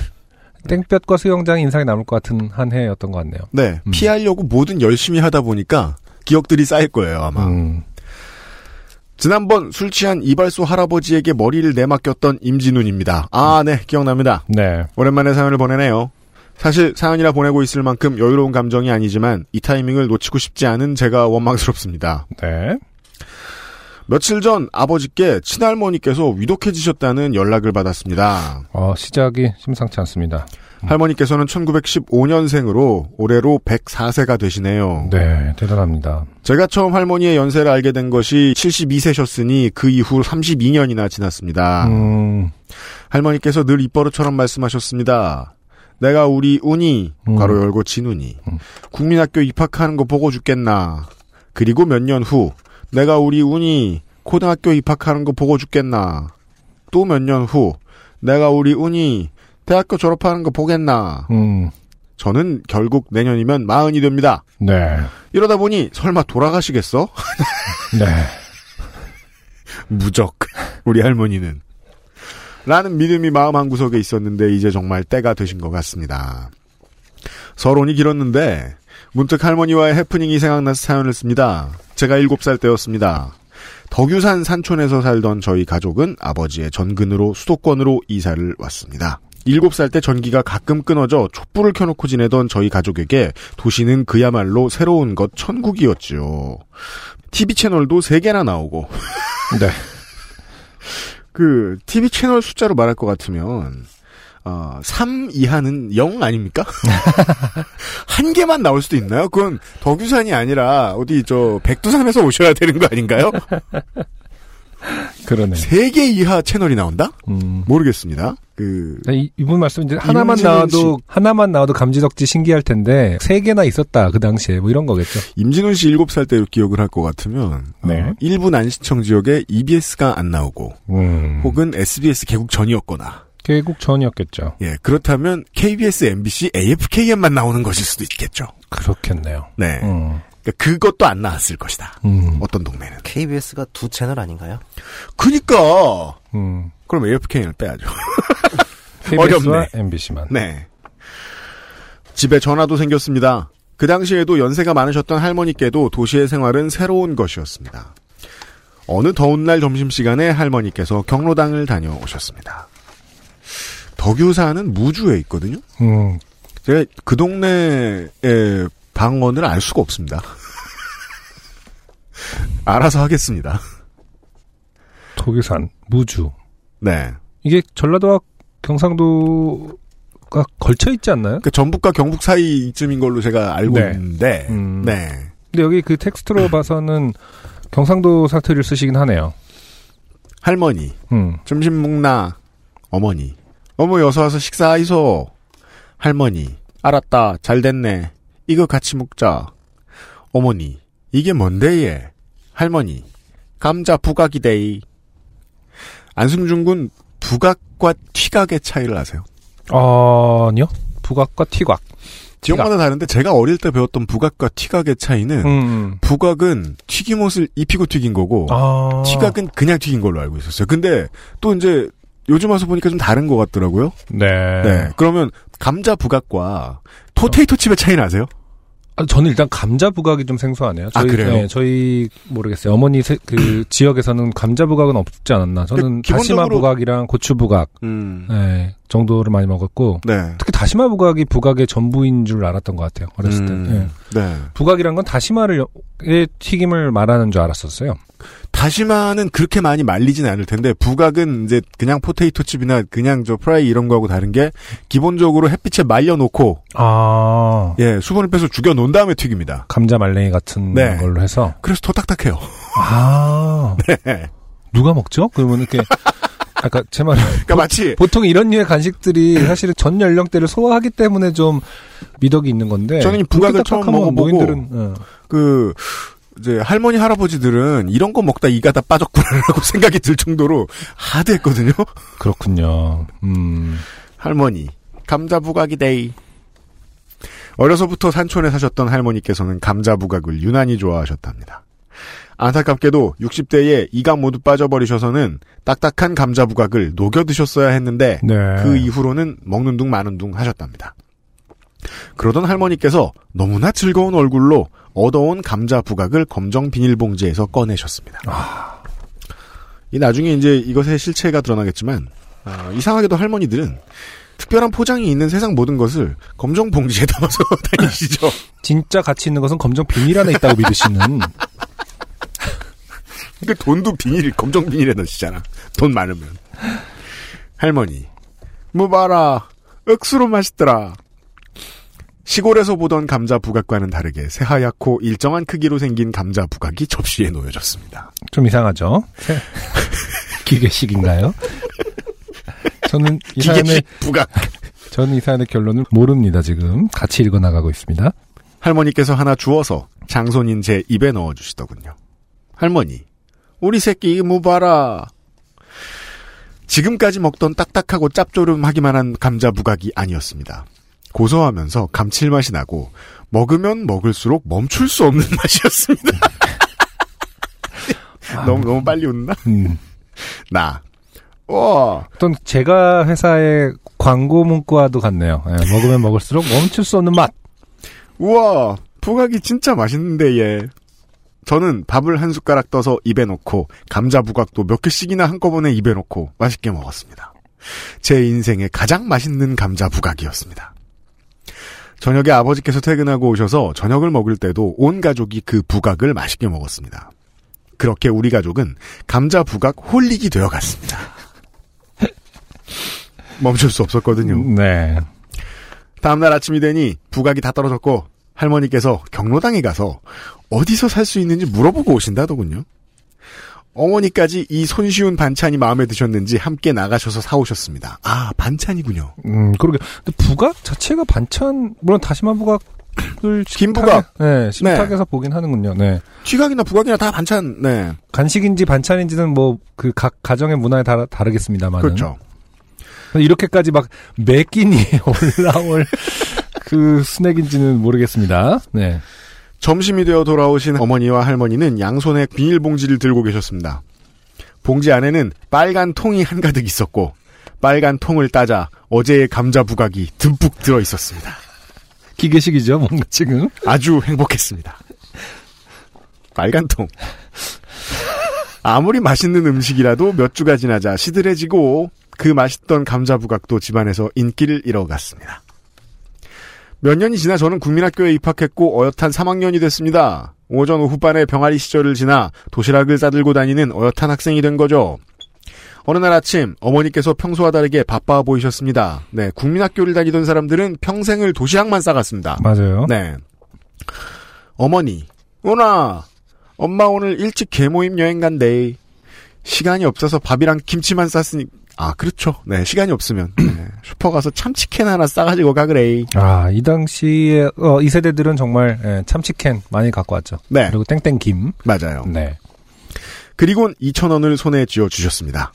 땡볕과 수영장이 인상이 남을 것 같은 한 해였던 것 같네요. 네 음. 피하려고 뭐든 열심히 하다 보니까 기억들이 쌓일 거예요 아마. 음. 지난번 술 취한 이발소 할아버지에게 머리를 내맡겼던 임진훈입니다. 아 네 기억납니다. 네. 오랜만에 사연을 보내네요. 사실 사연이라 보내고 있을 만큼 여유로운 감정이 아니지만 이 타이밍을 놓치고 싶지 않은 제가 원망스럽습니다. 네. 며칠 전 아버지께 친할머니께서 위독해지셨다는 연락을 받았습니다. 어, 시작이 심상치 않습니다. 할머니께서는 1915년생으로 올해로 104세가 되시네요. 네, 대단합니다. 제가 처음 할머니의 연세를 알게 된 것이 72세셨으니 그 이후 32년이나 지났습니다. 음, 할머니께서 늘 입버릇처럼 말씀하셨습니다. 내가 우리 운이 음. 괄호 열고 진운이 음. 국민학교 입학하는 거 보고 죽겠나. 그리고 몇 년 후 내가 우리 운이 고등학교 입학하는 거 보고 죽겠나. 또 몇 년 후 내가 우리 운이 대학교 졸업하는 거 보겠나. 음, 저는 결국 내년이면 마흔이 됩니다. 네, 이러다 보니 설마 돌아가시겠어? 네. 무적. 우리 할머니는. 라는 믿음이 마음 한구석에 있었는데 이제 정말 때가 되신 것 같습니다. 서론이 길었는데 문득 할머니와의 해프닝이 생각나서 사연을 씁니다. 제가 7살 때였습니다. 덕유산 산촌에서 살던 저희 가족은 아버지의 전근으로 수도권으로 이사를 왔습니다. 7살 때 전기가 가끔 끊어져 촛불을 켜놓고 지내던 저희 가족에게 도시는 그야말로 새로운 것 천국이었지요. TV 채널도 3개나 나오고 네. 그 TV 채널 숫자로 말할 것 같으면 어, 3 이하는 0 아닙니까? 한 개만 나올 수도 있나요? 그건 덕유산이 아니라 어디 저 백두산에서 오셔야 되는 거 아닌가요? 그러네. 세개 이하 채널이 나온다? 음. 모르겠습니다. 그 이, 이분 말씀 이제 하나만 나와도 하나만 나와도 감지덕지 신기할 텐데 세 개나 있었다 그 당시에 뭐 이런 거겠죠. 임진훈 씨 7살 때 기억을 할 것 같으면 네. 어, 일부 난시청 지역에 EBS가 안 나오고 음. 혹은 SBS 개국 전이었거나 개국 전이었겠죠. 예 그렇다면 KBS, MBC, AFKM만 나오는 것일 수도 있겠죠. 그렇겠네요. 네, 음. 그러니까 그것도 안 나왔을 것이다. 음. 어떤 동네는. KBS가 두 채널 아닌가요? 그니까 음. 그럼 AFKM을 빼야죠. KBS와 어렵네. MBC만. 네. 집에 전화도 생겼습니다. 그 당시에도 연세가 많으셨던 할머니께도 도시의 생활은 새로운 것이었습니다. 어느 더운 날 점심시간에 할머니께서 경로당을 다녀오셨습니다. 덕유사는 무주에 있거든요. 음. 제가 그 동네의 방언을 알 수가 없습니다. 알아서 하겠습니다. 도교산, 무주. 네. 이게 전라도와 경상도가 걸쳐 있지 않나요? 그 전북과 경북 사이쯤인 걸로 제가 알고 네. 있는데, 음. 네. 근데 여기 그 텍스트로 봐서는 경상도 사투리를 쓰시긴 하네요. 할머니, 음. 점심 먹나? 어머니. 어머, 여서 와서 식사하이소. 할머니. 알았다. 잘 됐네. 이거 같이 먹자. 어머니. 이게 뭔데, 얘? 할머니. 감자 부각이데이. 안승준 군 부각과 튀각의 차이를 아세요? 어, 아니요. 부각과 티각. 지역마다 다른데 제가 어릴 때 배웠던 부각과 튀각의 차이는 음. 부각은 튀김옷을 입히고 튀긴 거고 아. 튀각은 그냥 튀긴 걸로 알고 있었어요. 근데 또 이제 요즘 와서 보니까 좀 다른 것 같더라고요. 네. 네. 그러면 감자 부각과 포테이토 칩의 차이는 아세요? 아, 저는 일단 감자 부각이 좀 생소하네요. 아, 저희, 그래요? 네, 저희 모르겠어요. 어머니 세- 그 지역에서는 감자 부각은 없지 않았나. 저는 그 다시마 기본적으로- 부각이랑 고추 부각 음. 네, 정도를 많이 먹었고 네. 특히 다시마 부각이 부각의 전부인 줄 알았던 것 같아요. 어렸을 때. 네. 음. 네. 부각이란 건 다시마를 의 튀김을 말하는 줄 알았었어요. 다시마는 그렇게 많이 말리진 않을 텐데 부각은 이제 그냥 포테이토 칩이나 그냥 저 프라이 이런 거하고 다른 게 기본적으로 햇빛에 말려놓고 아 예 수분을 빼서 죽여 놓은 다음에 튀깁니다. 감자 말랭이 같은 네. 걸로 해서 그래서 더 딱딱해요. 아 네. 누가 먹죠? 그러면 이렇게 아까 제 말. 그러니까 마치 보통 이런 류의 간식들이 사실은 전 연령대를 소화하기 때문에 좀 미덕이 있는 건데. 저는 이 부각을 처음 먹어보고 노인들은 어. 그 이제 할머니 할아버지들은 이런 거 먹다 이가 다 빠졌구나라고 생각이 들 정도로 하드했거든요. 그렇군요. 음. 할머니 감자 부각이 데이. 어려서부터 산촌에 사셨던 할머니께서는 감자 부각을 유난히 좋아하셨답니다. 안타깝게도 60대에 이가 모두 빠져버리셔서는 딱딱한 감자 부각을 녹여 드셨어야 했는데 네. 그 이후로는 먹는 둥 마는 둥 하셨답니다. 그러던 할머니께서 너무나 즐거운 얼굴로 얻어온 감자 부각을 검정 비닐봉지에서 꺼내셨습니다. 이 나중에 이제 이것의 실체가 드러나겠지만 아, 이상하게도 할머니들은 특별한 포장이 있는 세상 모든 것을 검정 봉지에 담아서 다니시죠. 진짜 가치 있는 것은 검정 비닐 안에 있다고 믿으시는. 그 돈도 비닐, 검정 비닐에 넣으시잖아. 돈 많으면. 할머니, 뭐 봐라. 억수로 맛있더라. 시골에서 보던 감자 부각과는 다르게 새하얗고 일정한 크기로 생긴 감자 부각이 접시에 놓여졌습니다. 좀 이상하죠? 기계식인가요? 저는 이 사연의, 부각. 저는 이 사연의 결론을 모릅니다, 지금. 같이 읽어 나가고 있습니다. 할머니께서 하나 주워서 장손인 제 입에 넣어 주시더군요. 할머니, 우리 새끼 뭐 봐라. 지금까지 먹던 딱딱하고 짭조름하기만 한 감자 부각이 아니었습니다. 고소하면서 감칠맛이 나고 먹으면 먹을수록 멈출 수 없는 맛이었습니다. 너무 너무 빨리 웃나? 음. 나. 와. 어떤 제가 회사의 광고 문구와도 같네요. 예, 먹으면 먹을수록 멈출 수 없는 맛. 우와, 부각이 진짜 맛있는데 얘. 저는 밥을 한 숟가락 떠서 입에 넣고 감자 부각도 몇 개씩이나 한꺼번에 입에 넣고 맛있게 먹었습니다. 제 인생의 가장 맛있는 감자 부각이었습니다. 저녁에 아버지께서 퇴근하고 오셔서 저녁을 먹을 때도 온 가족이 그 부각을 맛있게 먹었습니다. 그렇게 우리 가족은 감자 부각 홀릭이 되어 갔습니다. 멈출 수 없었거든요. 네. 다음날 아침이 되니 부각이 다 떨어졌고 할머니께서 경로당에 가서 어디서 살 수 있는지 물어보고 오신다더군요. 어머니까지 이 손쉬운 반찬이 마음에 드셨는지 함께 나가셔서 사오셨습니다. 아 반찬이군요. 음, 그러게. 근데 부각 자체가 반찬, 물론 다시마 부각을 김 식탁에- 부각. 네, 식탁에서 보긴 하는군요. 네. 튀각이나 부각이나 다 반찬. 네. 간식인지 반찬인지는 뭐 그 각 가정의 문화에 따라 다르겠습니다만. 그렇죠. 이렇게까지 막 매 끼니 올라올 그 스낵인지는 모르겠습니다. 네. 점심이 되어 돌아오신 어머니와 할머니는 양손에 비닐봉지를 들고 계셨습니다. 봉지 안에는 빨간 통이 한가득 있었고 빨간 통을 따자 어제의 감자 부각이 듬뿍 들어 있었습니다. 기계식이죠, 뭔가 지금. 아주 행복했습니다. 빨간 통. 아무리 맛있는 음식이라도 몇 주가 지나자 시들해지고 그 맛있던 감자 부각도 집안에서 인기를 잃어갔습니다. 몇 년이 지나 저는 국민학교에 입학했고 어엿한 3학년이 됐습니다. 오전 오후반에 병아리 시절을 지나 도시락을 싸들고 다니는 어엿한 학생이 된 거죠. 어느 날 아침 어머니께서 평소와 다르게 바빠 보이셨습니다. 네, 국민학교를 다니던 사람들은 평생을 도시락만 싸갔습니다. 맞아요. 네. 어머니, 오나, 엄마 오늘 일찍 개모임 여행 간대. 시간이 없어서 밥이랑 김치만 쌌으니, 아, 그렇죠. 네, 시간이 없으면. 네, 슈퍼 가서 참치캔 하나 싸가지고 가 그래. 아, 이 당시에, 어, 이 세대들은 정말, 예, 참치캔 많이 갖고 왔죠. 네. 그리고 땡땡김. 맞아요. 네. 그리곤 2,000원을 손에 쥐어 주셨습니다.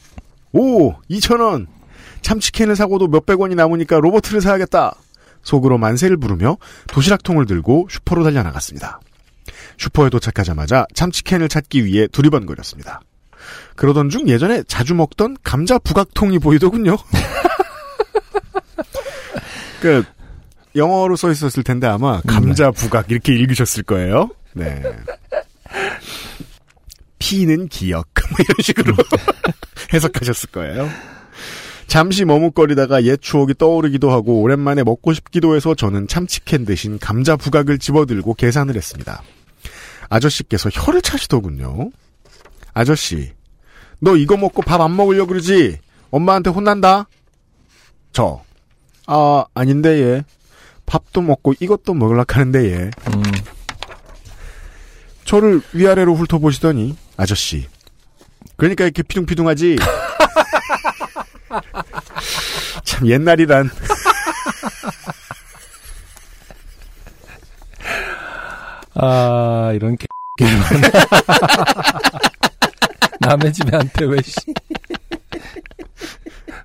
오, 2,000원! 참치캔을 사고도 몇백 원이 남으니까 로버트를 사야겠다! 속으로 만세를 부르며 도시락통을 들고 슈퍼로 달려나갔습니다. 슈퍼에 도착하자마자 참치캔을 찾기 위해 두리번거렸습니다. 그러던 중 예전에 자주 먹던 감자 부각통이 보이더군요. 그, 영어로 써 있었을 텐데 아마 감자 부각 이렇게 읽으셨을 거예요. 네. 피는 기억 뭐 이런 식으로 해석하셨을 거예요. 잠시 머뭇거리다가 옛 추억이 떠오르기도 하고 오랜만에 먹고 싶기도 해서 저는 참치캔 대신 감자 부각을 집어들고 계산을 했습니다. 아저씨께서 혀를 차시더군요. 아저씨, 너 이거 먹고 밥 안 먹으려 그러지? 엄마한테 혼난다? 저, 아, 아닌데, 얘. 밥도 먹고 이것도 먹으려 하는데, 얘. 음, 저를 위아래로 훑어보시더니 아저씨 그러니까 이렇게 피둥피둥하지 참 옛날이란 아, 이런 개. 남의 집에 한테 왜, 씨.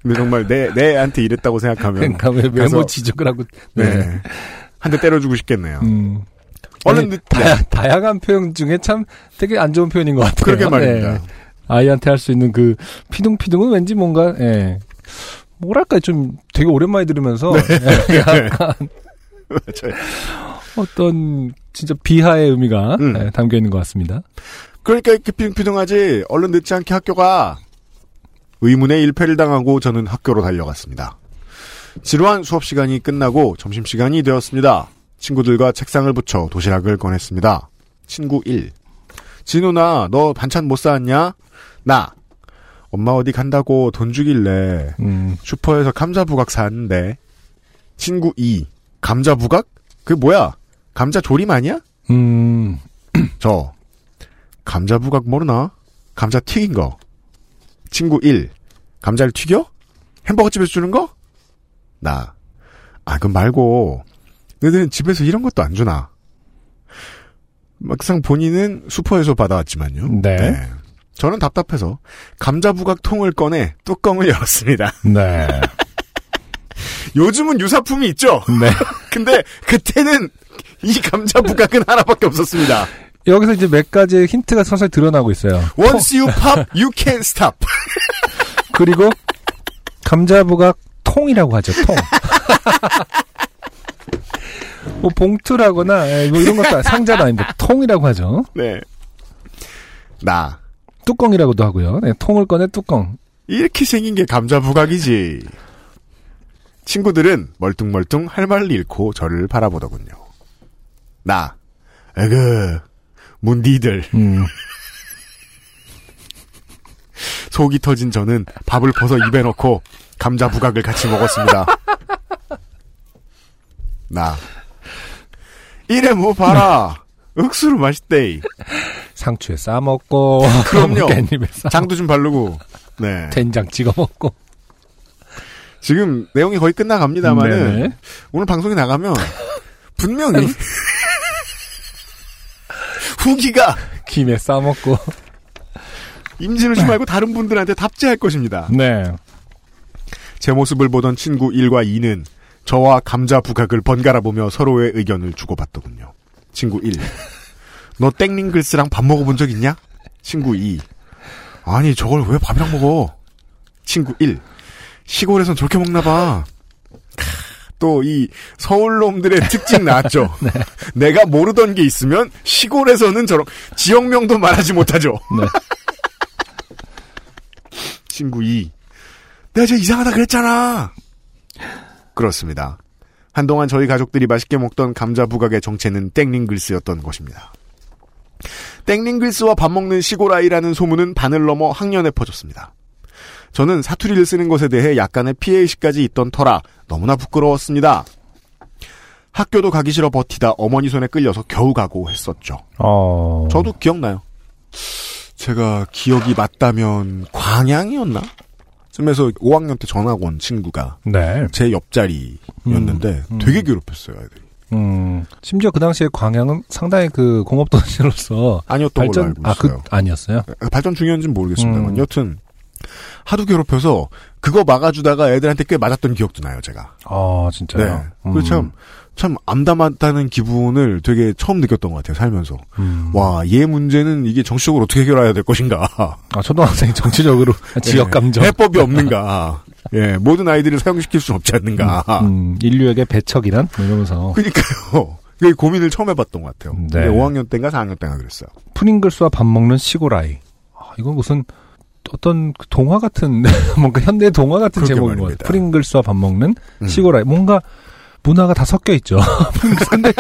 근데 정말 내, 내 애한테 이랬다고 생각하면 그러니까 왜 외모 지적을 하고. 네. 한대 때려주고 싶겠네요 음. 얼른 늦- 다야, 다양한 표현 중에 참 되게 안 좋은 표현인 것 같아요. 그러게 말입니다 네. 아이한테 할 수 있는 그 피둥피둥은 왠지 뭔가 예. 뭐랄까 좀 되게 오랜만에 들으면서 예, 약간 맞아요. 어떤 진짜 비하의 의미가 음. 예, 담겨 있는 것 같습니다. 그러니까 이렇게 피둥피둥하지 얼른 늦지 않게 학교가 의문의 일패를 당하고 저는 학교로 달려갔습니다. 지루한 수업 시간이 끝나고 점심 시간이 되었습니다. 친구들과 책상을 붙여 도시락을 꺼냈습니다. 친구 1. 진우나 너 반찬 못 사왔냐? 나. 엄마 어디 간다고 돈 주길래 음, 슈퍼에서 감자 부각 샀는데. 친구 2. 감자 부각? 그게 뭐야? 감자 조림 아니야? 음, 저 감자 부각 모르나? 감자 튀긴 거. 친구 1. 감자를 튀겨? 햄버거 집에서 주는 거? 나. 아, 그 말고 너희들은 집에서 이런 것도 안 주나? 막상 본인은 슈퍼에서 받아왔지만요. 네. 저는 답답해서 감자 부각 통을 꺼내 뚜껑을 열었습니다. 네, 요즘은 유사품이 있죠. 네. 근데 그때는 이 감자 부각은 하나밖에 없었습니다. 여기서 이제 몇 가지의 힌트가 서서히 드러나고 있어요. Once you pop, you can't stop. 그리고 감자부각 통이라고 하죠. 통. 뭐 봉투라거나 예, 뭐 이런 것도 상자도 아닌데 통이라고 하죠. 네. 나 뚜껑이라고도 하고요. 네, 통을 꺼내 뚜껑. 이렇게 생긴 게 감자 부각이지. 친구들은 멀뚱멀뚱 할 말을 잃고 저를 바라보더군요. 나, 에그, 문디들. 음, 속이 터진 저는 밥을 벗어 입에 넣고 감자 부각을 같이 먹었습니다. 나. 이래 뭐 봐라. 억수로 맛있대. 상추에 싸 먹고 그럼요. 깻잎에 싸 장도 좀 바르고. 네. 된장 찍어 먹고 지금 내용이 거의 끝나갑니다만은 네네. 오늘 방송이 나가면 분명히 후기가 김에 싸먹고 임진우 씨 말고 다른 분들한테 답지할 것입니다. 네. 제 모습을 보던 친구 1과 2는 저와 감자 부각을 번갈아 보며 서로의 의견을 주고받더군요. 친구 1. 너 땡링글스랑 밥 먹어본 적 있냐? 친구 2. 아니 저걸 왜 밥이랑 먹어? 친구 1. 시골에선 저렇게 먹나 봐. 또 이 서울놈들의 특징 나왔죠. 내가 모르던 게 있으면 시골에서는 저런 지역명도 말하지 못하죠. 네. 친구 2. 내가 저 이상하다 그랬잖아. 그렇습니다. 한동안 저희 가족들이 맛있게 먹던 감자 부각의 정체는 땡링글스였던 것입니다. 땡링글스와 밥 먹는 시골 아이라는 소문은 반을 넘어 학년에 퍼졌습니다. 저는 사투리를 쓰는 것에 대해 약간의 피해의식까지 있던 터라 너무나 부끄러웠습니다. 학교도 가기 싫어 버티다 어머니 손에 끌려서 겨우 가고 했었죠. 어. 저도 기억나요. 제가 기억이 맞다면 광양이었나? 쯤에서 5학년 때 전학 온 친구가 네. 제 옆자리였는데 음, 음. 되게 괴롭혔어요, 애들이. 음. 심지어 그 당시에 광양은 상당히 그 공업 도시로서 아니었던 걸로 발전 알고 아, 있어요. 그 아니었어요? 발전 중요한지는 모르겠습니다만 음. 여튼 하도 괴롭혀서 그거 막아주다가 애들한테 꽤 맞았던 기억도 나요, 제가. 아, 진짜요. 네. 음. 그 참, 참 암담하다는 기분을 되게 처음 느꼈던 것 같아요, 살면서. 음. 와, 얘 문제는 이게 정치적으로 어떻게 해결해야 될 것인가. 아, 초등학생이 정치적으로 지역 감정. 예, 해법이 없는가. 예, 모든 아이들을 사용시킬 수 없지 않는가. 음, 인류에게 배척이란? 뭐 이러면서. 그니까요. 그 고민을 처음 해봤던 것 같아요. 네. 근데 5학년 때인가 4학년 때인가 그랬어요. 프링글스와 밥 먹는 시골 아이. 아, 이건 무슨 어떤 그 동화 같은 뭔가 현대 동화 같은 제목인 것. 같아요. 프링글스와 밥 먹는 음. 시골 아이. 뭔가 문화가 다 섞여 있죠. 근데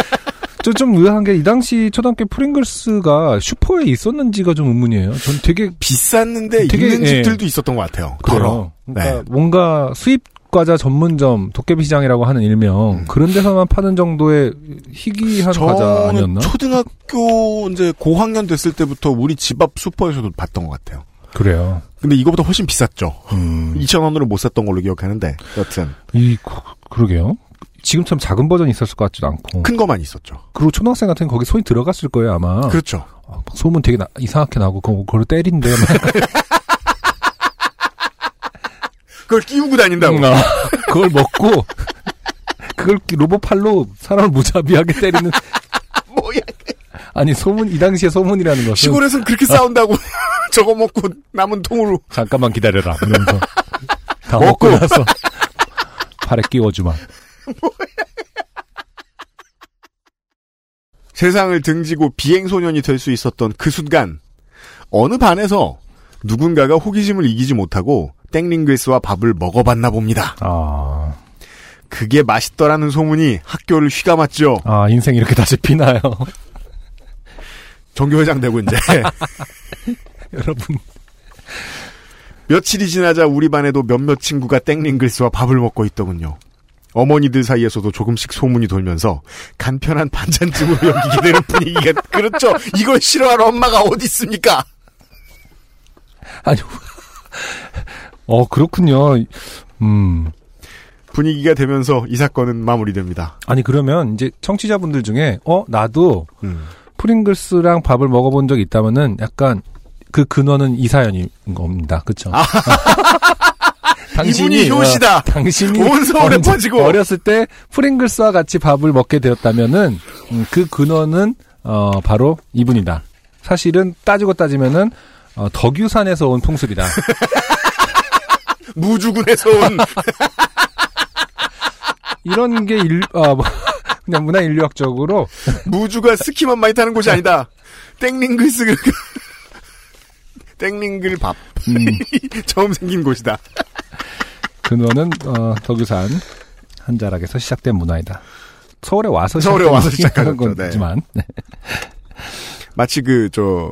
저좀 의아한 게 이 당시 초등학교 프링글스가 슈퍼에 있었는지가 좀 의문이에요. 전 되게 비쌌는데 되게, 있는 예. 집들도 있었던 것 같아요. 그래요. 그러니까 네. 뭔가 수입 과자 전문점 도깨비 시장이라고 하는 일명 음. 그런 데서만 파는 정도의 희귀한 과자 아니었나? 초등학교 이제 고학년 됐을 때부터 우리 집 앞 슈퍼에서도 봤던 것 같아요. 그래요. 근데 이거보다 훨씬 비쌌죠. 음. 2,000원으로 못 샀던 걸로 기억하는데 여튼 이 그- 그러게요. 지금처럼 작은 버전이 있었을 것 같지도 않고. 큰 거만 있었죠. 그리고 초등학생 같은 건 거기 손이 들어갔을 거예요 아마. 그렇죠. 아, 막 소문 되게 나- 이상하게 나고 그거 그걸 때린대. 그걸 끼우고 다닌다고. 음, 아, 그걸 먹고 그걸 로봇 팔로 사람을 무자비하게 때리는. 뭐야. 아니 소문 이 당시에 소문이라는 것은 시골에선 그렇게 싸운다고 저거 먹고 남은 통으로 잠깐만 기다려라. 이러면서 다 먹고. 먹고 나서 팔에 끼워주마. 세상을 등지고 비행소년이 될 수 있었던 그 순간 어느 반에서 누군가가 호기심을 이기지 못하고 땡링글스와 밥을 먹어봤나 봅니다. 아, 그게 맛있더라는 소문이 학교를 휘감았죠. 아 인생 이렇게 다시 피나요, 정교회장 되고 이제 여러분. 며칠이 지나자 우리 반에도 몇몇 친구가 땡링글스와 밥을 먹고 있더군요. 어머니들 사이에서도 조금씩 소문이 돌면서 간편한 반찬집으로 여기게 되는 분위기가 그렇죠. 이걸 싫어하는 엄마가 어디 있습니까? 아니, 어 그렇군요. 음. 분위기가 되면서 이 사건은 마무리됩니다. 아니 그러면 이제 청취자분들 중에 어 나도 음. 프링글스랑 밥을 먹어본 적이 있다면은 약간 그 근원은 이 사연인 겁니다. 그쵸? 이분이 효시다. 어, 당신이 온 서울에 퍼지고. 어렸을 때 프링글스와 같이 밥을 먹게 되었다면은 음, 그 근원은 어 바로 이분이다. 사실은 따지고 따지면은 어, 덕유산에서 온 풍습이다. 무주군에서 온 이런 게 일, 아, 뭐, 그냥 문화 인류학적으로 무주가 스키만 많이 타는 곳이 아니다. 땡링글스 그 땡링글 밥 음, 처음 생긴 곳이다. 근원은 어, 덕유산 한 자락에서 시작된 문화이다. 서울에 와서 서울에 와서 시작하셨죠. 거지만 네. 마치 그저그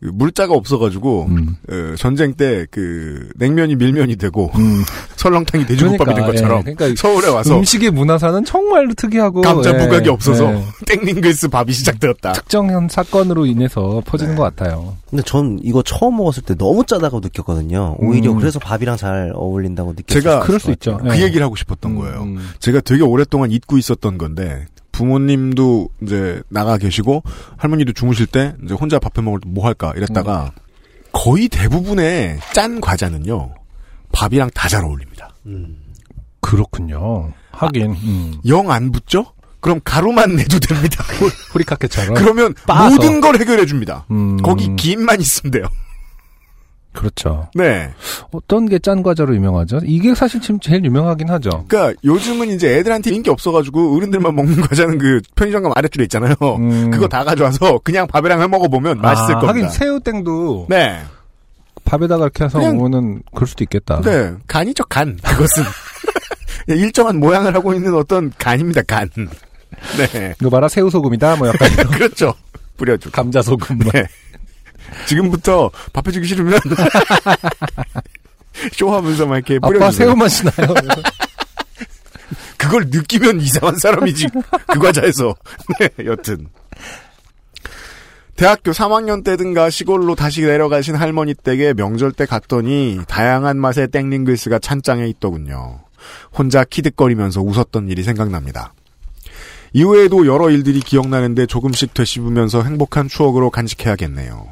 물자가 없어가지고 음. 어, 전쟁 때 그 냉면이 밀면이 되고 음. 설렁탕이 돼지국밥이 된 것처럼 예, 그러니까 서울에 와서 음식의 문화사는 정말로 특이하고 감자 예, 부각이 없어서 예. 땡링글스 밥이 시작되었다. 특정한 사건으로 인해서 퍼지는 네. 것 같아요. 근데 전 이거 처음 먹었을 때 너무 짜다고 느꼈거든요. 오히려 음. 그래서 밥이랑 잘 어울린다고 느꼈어요. 제가 그럴 수 있죠. 그 예. 얘기를 하고 싶었던 음, 거예요. 음. 제가 되게 오랫동안 잊고 있었던 건데 부모님도 이제 나가 계시고 할머니도 주무실 때 이제 혼자 밥해 먹을 때 뭐 할까 이랬다가 거의 대부분의 짠 과자는요 밥이랑 다 잘 어울립니다. 음. 그렇군요. 하긴 음. 영안 붙죠? 그럼 가루만 내도 됩니다. 후리카케처럼. 그러면 빻아서. 모든 걸 해결해 줍니다. 음, 거기 김만 있으면 돼요. 그렇죠. 네. 어떤 게 짠 과자로 유명하죠? 이게 사실 지금 제일 유명하긴 하죠. 그러니까 요즘은 이제 애들한테 인기 없어가지고 어른들만 먹는 과자는 그 편의점감 아랫줄에 있잖아요. 음. 그거 다 가져와서 그냥 밥이랑 해 먹어보면 맛있을 아, 겁니다. 하긴 새우땡도 네. 밥에다가 이렇게 해서 먹으면 그럴 수도 있겠다. 네. 간이죠, 간. 그것은. 일정한 모양을 하고 있는 어떤 간입니다, 간. 네. 이거 봐라 새우소금이다. 뭐 약간 그렇죠. 뿌려주고. 감자소금. 뭐. 네. 지금부터 밥 해주기 싫으면 쇼하면서 막 이렇게 뿌려주세요. 아빠 새우 맛이 나요. 그걸 느끼면 이상한 사람이지. 그 과자에서. 네, 여튼. 대학교 3학년 때든가 시골로 다시 내려가신 할머니 댁에 명절 때 갔더니 다양한 맛의 땡링글스가 찬장에 있더군요. 혼자 키득거리면서 웃었던 일이 생각납니다. 이후에도 여러 일들이 기억나는데 조금씩 되씹으면서 행복한 추억으로 간직해야겠네요.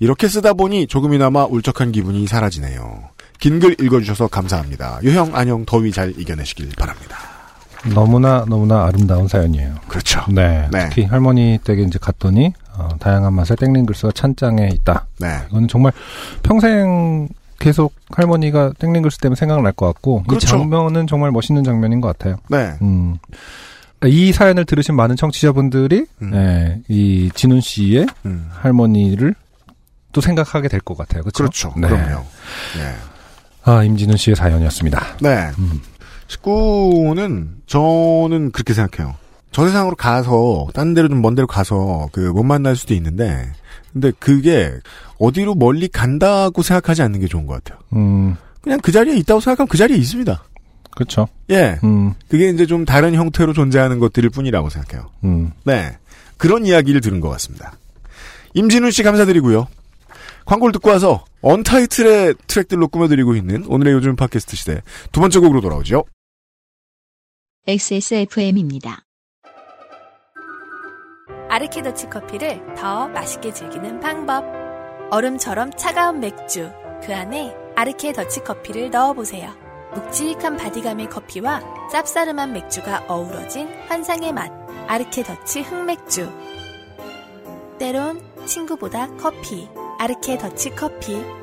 이렇게 쓰다 보니 조금이나마 울적한 기분이 사라지네요. 긴 글 읽어주셔서 감사합니다. 유형, 안녕, 더위 잘 이겨내시길 바랍니다. 너무나 너무나 아름다운 사연이에요. 그렇죠. 네, 네. 특히 할머니 댁에 이제 갔더니 어, 다양한 맛의 프링글스가 찬장에 있다. 네. 이거는 정말 평생 계속 할머니가 프링글스 때문에 생각날 것 같고 그렇죠. 이 장면은 정말 멋있는 장면인 것 같아요. 네. 음. 이 사연을 들으신 많은 청취자분들이 음. 네, 이 진훈 씨의 음. 할머니를 또 생각하게 될 것 같아요. 그렇죠? 그렇죠. 네. 그럼요. 네. 아 임진훈 씨의 사연이었습니다. 네. 음. 19는 저는 그렇게 생각해요. 저 세상으로 가서 딴 데로 좀 먼 데로 가서 그 못 만날 수도 있는데 근데 그게 어디로 멀리 간다고 생각하지 않는 게 좋은 것 같아요. 음, 그냥 그 자리에 있다고 생각하면 그 자리에 있습니다. 그렇죠. 예. 음, 그게 이제 좀 다른 형태로 존재하는 것들일 뿐이라고 생각해요. 음. 네. 그런 이야기를 들은 것 같습니다. 임진훈 씨 감사드리고요. 광고를 듣고 와서 언타이틀의 트랙들로 꾸며드리고 있는 오늘의 요즘 팟캐스트 시대 두 번째 곡으로 돌아오죠. XSFM입니다. 아르케더치 커피를 더 맛있게 즐기는 방법. 얼음처럼 차가운 맥주. 그 안에 아르케 더치 커피를 넣어보세요. 묵직한 바디감의 커피와 쌉싸름한 맥주가 어우러진 환상의 맛. 아르케 더치 흑맥주. 때론 친구보다 커피. 아르케 더치 커피.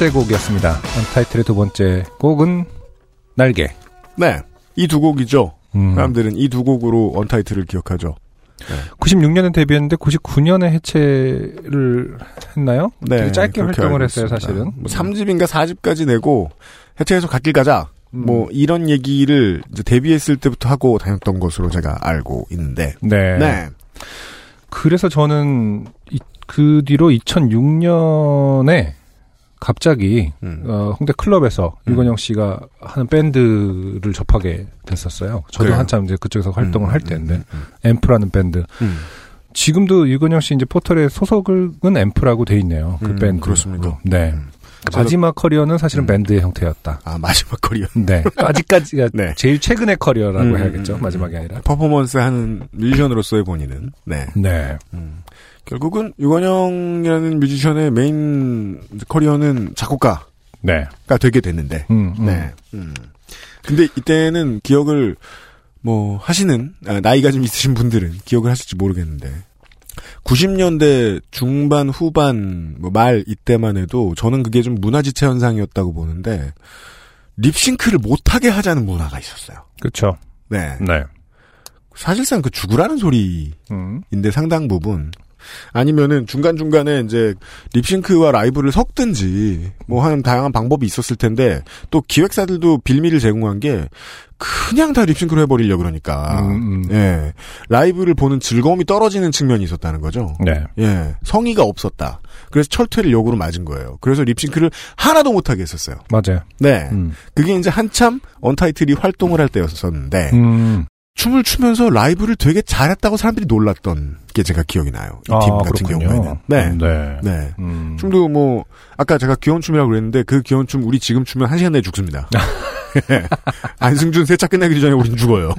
번째 곡이었습니다. 언타이틀의 두 번째 곡은 날개. 네. 이 두 곡이죠. 음. 사람들은 이 두 곡으로 언타이틀을 기억하죠. 96년에 데뷔했는데 99년에 해체를 했나요? 되게 짧게 네, 활동을 했어요. 사실은. 뭐 3집인가 4집까지 내고 해체해서 갓길 가자. 음. 뭐 이런 얘기를 이제 데뷔했을 때부터 하고 다녔던 것으로 제가 알고 있는데. 네. 네. 그래서 저는 이- 그 뒤로 2006년에 갑자기 음. 어, 홍대 클럽에서 유건영 씨가 하는 밴드를 접하게 됐었어요. 저도 그래요? 한참 이제 그쪽에서 활동을 음, 할 음, 때인데 음, 음. 앰프라는 밴드. 음. 지금도 유건영 씨 이제 포털에 소속은 앰프라고 돼 있네요. 그 음, 밴드. 그렇습니까? 네. 음. 마지막 커리어는 사실은 음. 밴드의 형태였다. 아 마지막 커리어. 네. 아직까지가 네. 제일 최근의 커리어라고 음, 해야겠죠. 음, 음. 마지막이 아니라. 퍼포먼스 하는 뮤지션으로서의 본인은 네. 네. 음. 결국은 유건영이라는 뮤지션의 메인 커리어는 작곡가가 네. 되게 됐는데. 음, 음. 네. 음. 근데 이때는 기억을 뭐 하시는 아, 나이가 좀 있으신 분들은 기억을 하실지 모르겠는데 90년대 중반 후반 뭐 말 이때만 해도 저는 그게 좀 문화지체 현상이었다고 보는데 립싱크를 못하게 하자는 문화가 있었어요. 그렇죠. 네. 네. 사실상 그 죽으라는 소리인데 음. 상당 부분 아니면은 중간중간에 이제 립싱크와 라이브를 섞든지 뭐 하는 다양한 방법이 있었을 텐데 또 기획사들도 빌미를 제공한 게 그냥 다 립싱크로 해버리려 그러니까 음, 음. 예 라이브를 보는 즐거움이 떨어지는 측면이 있었다는 거죠. 네. 예 성의가 없었다. 그래서 철퇴를 역으로 맞은 거예요. 그래서 립싱크를 하나도 못하게 했었어요. 맞아요. 네, 음. 그게 이제 한참 언타이틀이 활동을 할 때였었는데 음. 춤을 추면서 라이브를 되게 잘했다고 사람들이 놀랐던 게 제가 기억이 나요. 이 아, 팀 같은 그렇군요. 경우에는. 네. 음, 네. 네. 음. 춤도 뭐 아까 제가 귀여운 춤이라고 그랬는데 그 귀여운 춤 우리 지금 추면 한 시간 내에 죽습니다. 안승준 세차 끝나기 전에 우린 죽어요.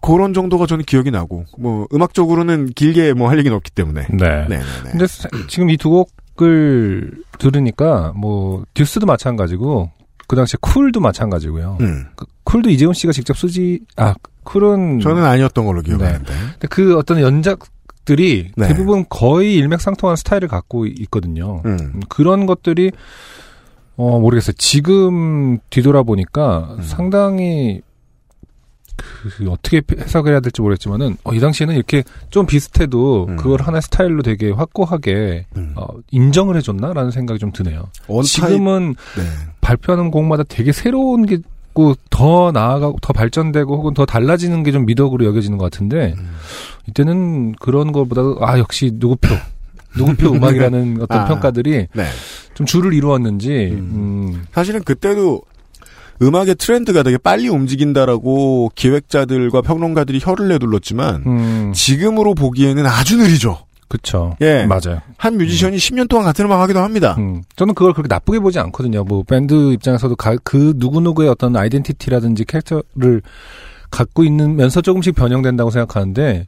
그런 정도가 저는 기억이 나고 뭐 음악적으로는 길게 뭐 할 얘기는 없기 때문에. 네. 네, 네, 네. 근데 사- 지금 이 두 곡을 들으니까 뭐 듀스도 마찬가지고 그 당시에 쿨도 마찬가지고요. 음. 그 쿨도 이재훈 씨가 직접 쓰지 아 쿨은 저는 아니었던 걸로 기억하는데. 근데 그 어떤 연작들이 네. 대부분 거의 일맥상통한 스타일을 갖고 있거든요. 음. 음, 그런 것들이 어 모르겠어요. 지금 뒤돌아보니까 음. 상당히 그 어떻게 해석을 해야 될지 모르겠지만은 어, 이 당시에는 이렇게 좀 비슷해도 음. 그걸 하나의 스타일로 되게 확고하게 음. 어, 인정을 해줬나라는 생각이 좀 드네요. 지금은 네. 발표하는 곡마다 되게 새로운 게 있고 더 나아가고 더 발전되고 혹은 더 달라지는 게 좀 미덕으로 여겨지는 것 같은데 음. 이때는 그런 것보다 아 역시 누구표 누구표 음악이라는 어떤 아. 평가들이 네. 좀 줄을 이루었는지 음. 음. 사실은 그때도 음악의 트렌드가 되게 빨리 움직인다라고 기획자들과 평론가들이 혀를 내둘렀지만 음, 지금으로 보기에는 아주 느리죠. 그쵸. 예. 맞아요. 한 뮤지션이 10년 동안 같은 음악 하기도 합니다. 음, 저는 그걸 그렇게 나쁘게 보지 않거든요. 뭐 밴드 입장에서도 가- 그 누구누구의 어떤 아이덴티티라든지 캐릭터를 갖고 있는면서 조금씩 변형된다고 생각하는데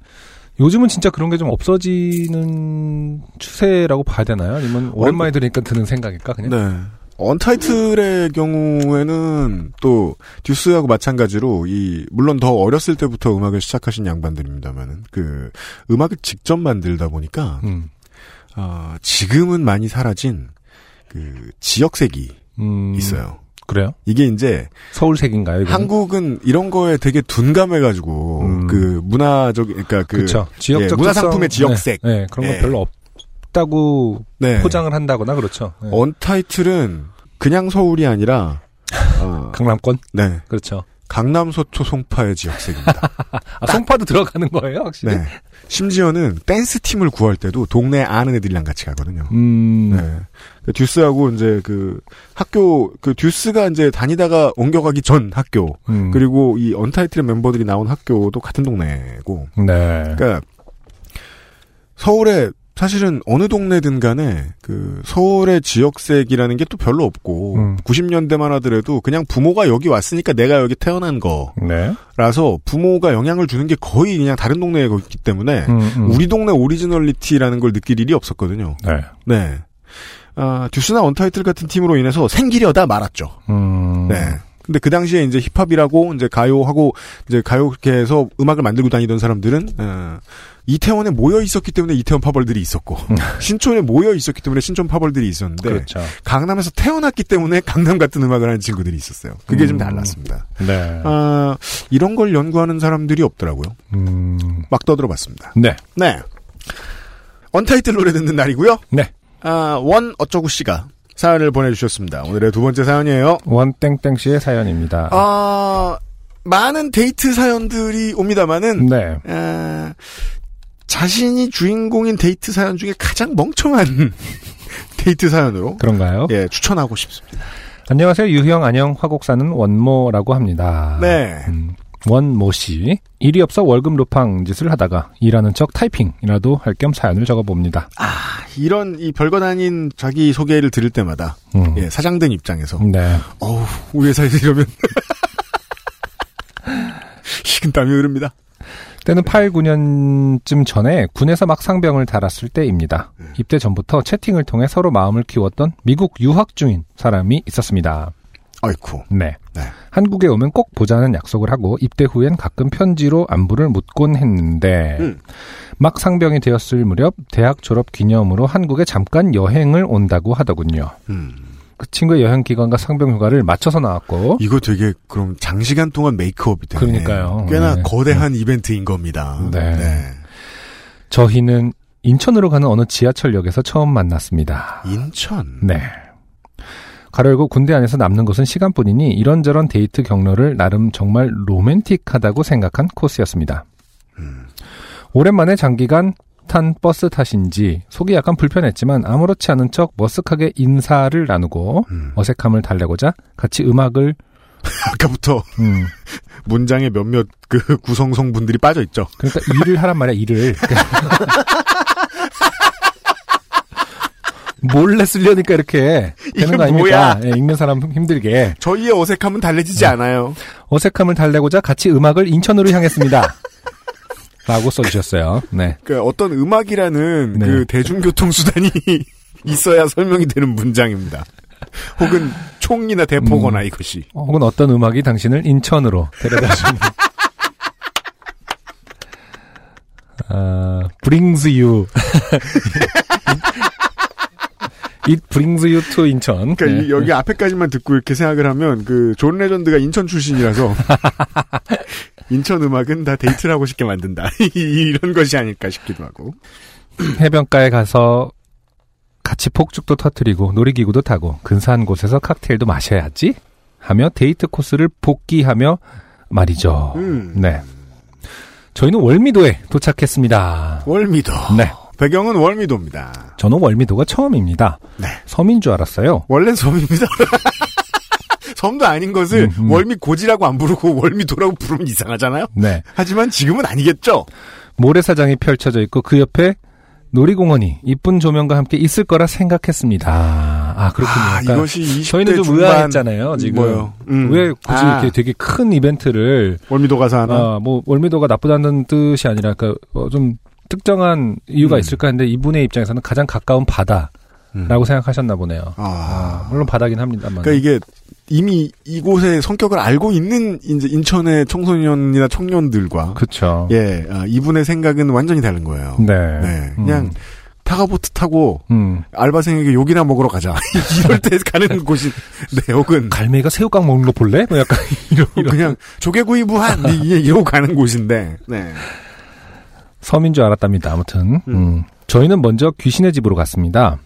요즘은 진짜 그런 게 좀 없어지는 추세라고 봐야 되나요? 아니면 오랜만에 들으니까 드는 생각일까 그냥? 네. 언타이틀의 경우에는 또 듀스하고 마찬가지로 이 물론 더 어렸을 때부터 음악을 시작하신 양반들입니다만은 그 음악을 직접 만들다 보니까 음, 어, 지금은 많이 사라진 그 지역색이 음, 있어요. 그래요? 이게 이제 서울색인가요? 이거는? 한국은 이런 거에 되게 둔감해가지고 음. 그 문화적 그러니까 그 예, 문화 상품의 특성, 지역색. 네, 네, 그런 건 예. 별로 없 다고 네. 포장을 한다거나 그렇죠. 네. 언타이틀은 그냥 서울이 아니라 어, 강남권? 네 그렇죠. 강남 소초 송파의 지역색입니다. 아, 송파도 들어가는 거예요, 확실히? 네. 심지어는 댄스 팀을 구할 때도 동네 아는 애들이랑 같이 가거든요. 음, 네. 그 듀스하고 이제 그 학교 그 듀스가 이제 다니다가 옮겨가기 전 학교 음. 그리고 이 언타이틀의 멤버들이 나온 학교도 같은 동네고 네. 그러니까 서울에 사실은 어느 동네든 간에 그 서울의 지역색이라는 게 또 별로 없고 음. 90년대만 하더라도 그냥 부모가 여기 왔으니까 내가 여기 태어난 네. 거라서 부모가 영향을 주는 게 거의 그냥 다른 동네에 있기 때문에 음, 음. 우리 동네 originality라는 걸 느낄 일이 없었거든요. 네. 네. 아, 듀스나 언타이틀 같은 팀으로 인해서 생기려다 말았죠. 음. 네. 근데 그 당시에 이제 힙합이라고 이제 가요하고 이제 가요계에서 음악을 만들고 다니던 사람들은 어, 이태원에 모여 있었기 때문에 이태원 파벌들이 있었고 신촌에 모여 있었기 때문에 신촌 파벌들이 있었는데 그렇죠. 강남에서 태어났기 때문에 강남 같은 음악을 하는 친구들이 있었어요. 그게 좀 음. 달랐습니다. 네. 아, 이런 걸 연구하는 사람들이 없더라고요. 음, 막 떠들어봤습니다. 네. 네. 언타이틀 노래 듣는 날이고요. 네. 아, 원 어쩌구 씨가 사연을 보내주셨습니다. 오늘의 두 번째 사연이에요. 원땡땡 씨의 사연입니다. 아, 많은 데이트 사연들이 옵니다만은 네. 아, 자신이 주인공인 데이트 사연 중에 가장 멍청한 데이트 사연으로 그런가요? 예 추천하고 싶습니다. 안녕하세요. 유형 안녕 화곡사는 원모라고 합니다. 네. 음, 원모 씨. 일이 없어 월급 루팡 짓을 하다가 일하는 척 타이핑이라도 할 겸 사연을 적어봅니다. 아 이런 이 별거 아닌 자기 소개를 들을 때마다 음. 예, 사장된 입장에서 네. 어우 우리 회사에서 이러면 식은땀이 흐릅니다. 때는 8, 9년쯤 전에 군에서 막 상병을 달았을 때입니다. 입대 전부터 채팅을 통해 서로 마음을 키웠던 미국 유학 중인 사람이 있었습니다. 아이쿠. 네. 네. 한국에 오면 꼭 보자는 약속을 하고 입대 후엔 가끔 편지로 안부를 묻곤 했는데 음. 막 상병이 되었을 무렵 대학 졸업 기념으로 한국에 잠깐 여행을 온다고 하더군요. 음. 그 친구의 여행 기간과 상병 휴가를 맞춰서 나왔고 이거 되게 그럼 장시간 동안 메이크업이 되네. 그러니까요. 꽤나 네. 거대한 이벤트인 겁니다. 네. 저희는 인천으로 가는 어느 지하철역에서 처음 만났습니다. 인천. 네. 가로열고 군대 안에서 남는 것은 시간뿐이니 이런저런 데이트 경로를 나름 정말 로맨틱하다고 생각한 코스였습니다. 음. 오랜만에 장기간 탄 버스 탓인지 속이 약간 불편했지만 아무렇지 않은 척 머쓱하게 인사를 나누고 음. 어색함을 달래고자 같이 음악을 아까부터 음, 문장에 몇몇 그 구성성 분들이 빠져 있죠. 그러니까 일을 하란 말이야 일을 몰래 쓰려니까 이렇게 되는 거 아닙니까? 뭐야? 예, 읽는 사람 힘들게 저희의 어색함은 달래지지 않아요. 어색함을 달래고자 같이 음악을 인천으로 향했습니다. 라고 써주셨어요. 네. 그 어떤 음악이라는 네. 그 대중교통 수단이 있어야 설명이 되는 문장입니다. 혹은 총이나 대포거나 음. 이것이. 혹은 어떤 음악이 당신을 인천으로 데려다 주는. 아, brings you. It brings you to 인천. 그러니까 네. 이- 여기 앞에까지만 듣고 이렇게 생각을 하면 그 존 레전드가 인천 출신이라서 인천 음악은 다 데이트를 하고 싶게 만든다. 이런 것이 아닐까 싶기도 하고. 해변가에 가서 같이 폭죽도 터트리고 놀이기구도 타고 근사한 곳에서 칵테일도 마셔야지 하며 데이트 코스를 복귀하며 말이죠. 음. 네. 저희는 월미도에 도착했습니다. 월미도. 네. 배경은 월미도입니다. 저는 월미도가 처음입니다. 네. 섬인 줄 알았어요. 원래는 섬입니다. 섬도 아닌 것을 음, 음. 월미 고지라고 안 부르고 월미도라고 부르면 이상하잖아요. 네. 하지만 지금은 아니겠죠. 모래사장이 펼쳐져 있고 그 옆에 놀이공원이 이쁜 조명과 함께 있을 거라 생각했습니다. 아, 그렇군요. 아, 그러니까 이것이 20대 저희는 좀 중반 의아했잖아요, 지금. 뭐요? 음. 왜 굳이 아. 이렇게 되게 큰 이벤트를 월미도 가서 하나. 아, 뭐 월미도가 나쁘다는 뜻이 아니라 그좀 특정한 이유가 음. 있을까 했는데 이분의 입장에서는 가장 가까운 바다라고 음. 생각하셨나 보네요. 아. 아, 물론 바다긴 합니다만. 그러니까 이게 이미 이곳의 성격을 알고 있는 이제 인천의 청소년이나 청년들과 그쵸. 예 아, 이분의 생각은 완전히 다른 거예요. 네. 네, 그냥 타가보트 타고 음. 알바생에게 욕이나 먹으러 가자. 이럴 때 가는 곳이 네 혹은 갈매기가 새우깡 먹는 거 볼래? 뭐 약간 이런, 이런. 그냥 조개구이 무한 이- 이러고 가는 곳인데 네. 섬인 줄 알았답니다. 아무튼 음. 음. 저희는 먼저 귀신의 집으로 갔습니다.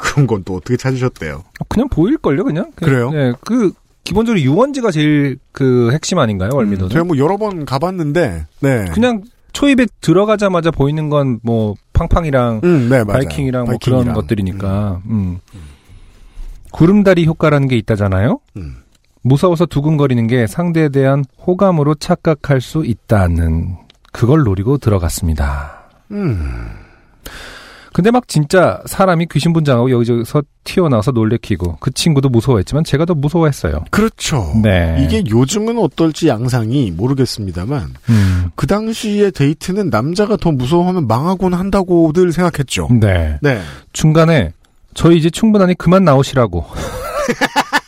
그런 건 또 어떻게 찾으셨대요? 그냥 보일걸요, 그냥? 그래요? 네, 그 기본적으로 유원지가 제일 그 핵심 아닌가요, 월미도는? 제가 뭐 여러 번 가봤는데 네. 그냥 초입에 들어가자마자 보이는 건 뭐 팡팡이랑 음, 네, 맞아요. 바이킹이랑 뭐 바이킹이랑. 그런 것들이니까. 음. 구름다리 효과라는 게 있다잖아요. 음. 무서워서 두근거리는 게 상대에 대한 호감으로 착각할 수 있다는 그걸 노리고 들어갔습니다. 음. 근데 막 진짜 사람이 귀신 분장하고 여기저기서 튀어나와서 놀래키고 그 친구도 무서워했지만 제가 더 무서워했어요. 그렇죠. 네. 이게 요즘은 어떨지 양상이 모르겠습니다만 음. 그 당시의 데이트는 남자가 더 무서워하면 망하곤 한다고들 생각했죠. 네. 네. 중간에 저희 이제 충분하니 그만 나오시라고.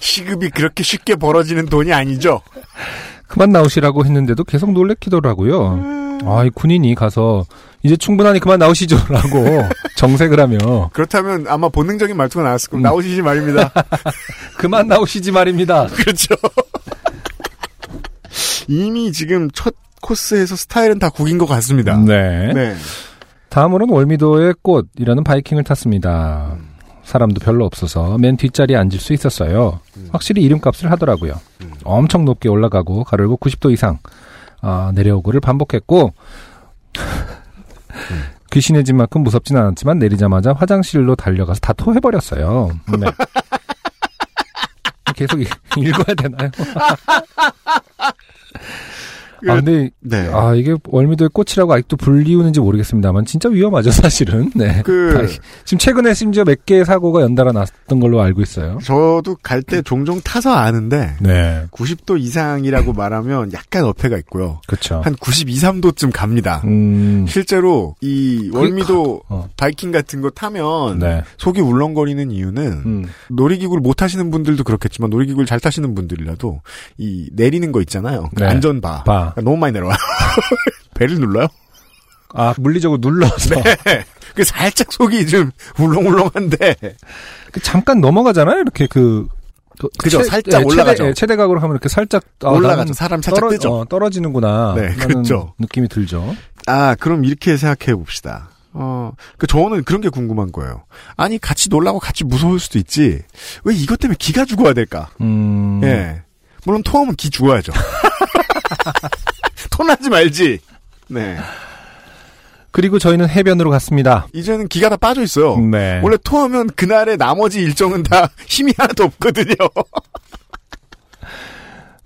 시급이 그렇게 쉽게 벌어지는 돈이 아니죠. 그만 나오시라고 했는데도 계속 놀래키더라고요. 음. 아, 이 군인이 가서 이제 충분하니 그만 나오시죠라고 정색을 하며 그렇다면 아마 본능적인 말투가 나왔을 음. 겁니다. 나오시지 말입니다. 그만 나오시지 말입니다. 그렇죠. 이미 지금 첫 코스에서 스타일은 다 구긴 것 같습니다. 네. 네. 다음으로는 월미도의 꽃이라는 바이킹을 탔습니다. 사람도 별로 없어서 맨 뒷자리에 앉을 수 있었어요. 확실히 이름값을 하더라고요. 엄청 높게 올라가고 가르고 90도 이상 아, 내려오고를 반복했고 귀신의 집만큼 무섭진 않았지만 내리자마자 화장실로 달려가서 다 토해버렸어요. 네. 계속 읽- 읽어야 되나요? 아, 근데, 네. 아, 이게 월미도의 꽃이라고 아직도 불리우는지 모르겠습니다만, 진짜 위험하죠, 사실은. 네. 그- 다- 지금 최근에 심지어 몇 개의 사고가 연달아 났던 걸로 알고 있어요. 저도 갈 때 종종 타서 아는데 네. 90도 이상이라고 말하면 약간 어폐가 있고요. 그렇죠. 한 92, 3도쯤 갑니다. 음, 실제로 이 월미도 어. 바이킹 같은 거 타면 네. 속이 울렁거리는 이유는 음, 놀이기구를 못 타시는 분들도 그렇겠지만 놀이기구를 잘 타시는 분들이라도 이 내리는 거 있잖아요. 그 네. 안전바. 바. 너무 많이 내려와요. 배를 눌러요? 아, 물리적으로 눌러서. 네. 그 살짝 속이 좀 울렁울렁한데 그 잠깐 넘어가잖아요, 이렇게 그. 그 그죠, 살짝 예, 올라가죠. 최대, 예, 최대각으로 하면 이렇게 살짝 아, 올라가죠. 사람 살짝 떨어, 뜨죠. 어, 떨어지는구나. 네, 그렇죠. 느낌이 들죠. 아 그럼 이렇게 생각해 봅시다. 어, 그 저는 그런 게 궁금한 거예요. 아니 같이 놀라고 같이 무서울 수도 있지. 왜 이것 때문에 기가 죽어야 될까? 음. 예. 물론 토하면 기 죽어야죠. 토나지 말지. 네. 그리고 저희는 해변으로 갔습니다. 이제는 기가 다 빠져 있어요. 네. 원래 토하면 그날의 나머지 일정은 다 힘이 하나도 없거든요.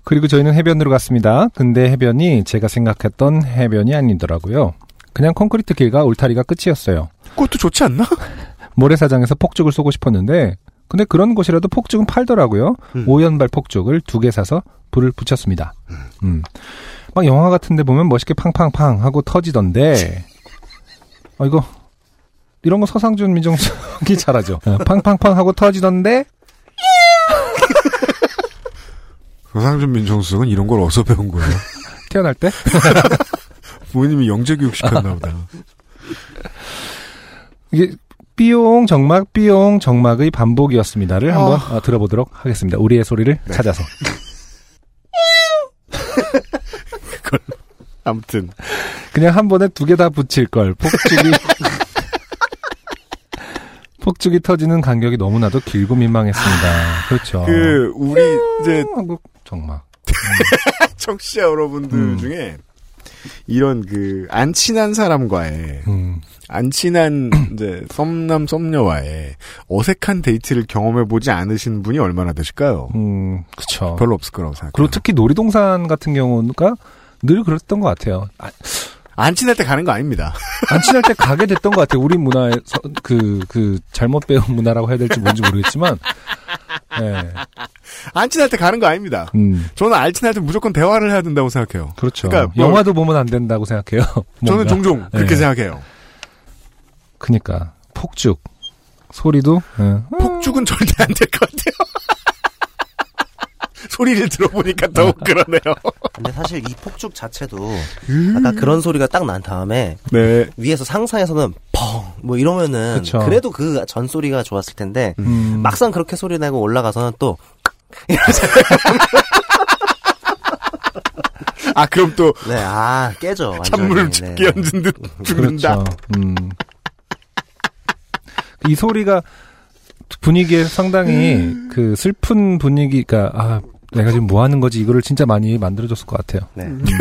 그리고 저희는 해변으로 갔습니다. 근데 해변이 제가 생각했던 해변이 아니더라고요. 그냥 콘크리트 길과 울타리가 끝이었어요. 그것도 좋지 않나? 모래사장에서 폭죽을 쏘고 싶었는데 근데 그런 곳이라도 폭죽은 팔더라고요. 음. 오연발 폭죽을 두 개 사서 불을 붙였습니다. 음. 막 영화 같은 데 보면 멋있게 팡팡팡 하고 터지던데 아 이거 이런 거 서상준 민정수석이 잘하죠. 어, 팡팡팡 하고 터지던데 조상준 민정수석은 이런 걸 어디서 배운 거예요? 태어날 때 부모님이 영재 교육 시켰나 보다. 이게 삐용 정막 삐용 정막의 반복이었습니다를 한번 어, 들어보도록 하겠습니다. 우리의 소리를 찾아서 아무튼 그냥 한 번에 두 개 다 붙일 걸 폭죽이 폭죽이 터지는 간격이 너무나도 길고 민망했습니다. 그렇죠. 그 우리 이제 한국 정막 청취자 여러분들 음. 중에 이런 그 안 친한 사람과의 음, 안 친한 이제 썸남 썸녀와의 어색한 데이트를 경험해 보지 않으신 분이 얼마나 되실까요? 음, 그쵸. 별로 없을 거라고 생각해요. 그리고 특히 놀이동산 같은 경우가 늘 그랬던 것 같아요. 아, 안 친할 때 가는 거 아닙니다. 안 친할 때 가게 됐던 것 같아요. 우리 문화의 서- 그, 그, 잘못 배운 문화라고 해야 될지 뭔지 모르겠지만, 예. 안 친할 때 가는 거 아닙니다. 음, 저는 안 친할 때 무조건 대화를 해야 된다고 생각해요. 그렇죠. 그러니까 뭐- 영화도 보면 안 된다고 생각해요. 저는. 종종 그렇게 예. 생각해요. 그니까, 폭죽. 소리도, 예. 폭죽은 절대 안 될 것 같아요. 소리를 들어보니까 더욱 그러네요. 근데 사실 이 폭죽 자체도 아까 그런 소리가 딱 난 다음에 네. 위에서 상상에서는 펑 뭐 이러면은 그쵸. 그래도 그 전 소리가 좋았을 텐데 음, 막상 그렇게 소리 내고 올라가서는 또 아 그럼 또 네, 아 깨져 완전히. 찬물을 네. 죽게 얹은 듯 죽는다. 그렇죠. 음. 이 소리가 분위기에 상당히 음. 그 슬픈 분위기가 아 내가 지금 뭐 하는 거지 이거를 진짜 많이 만들어줬을 것 같아요. 네. 음.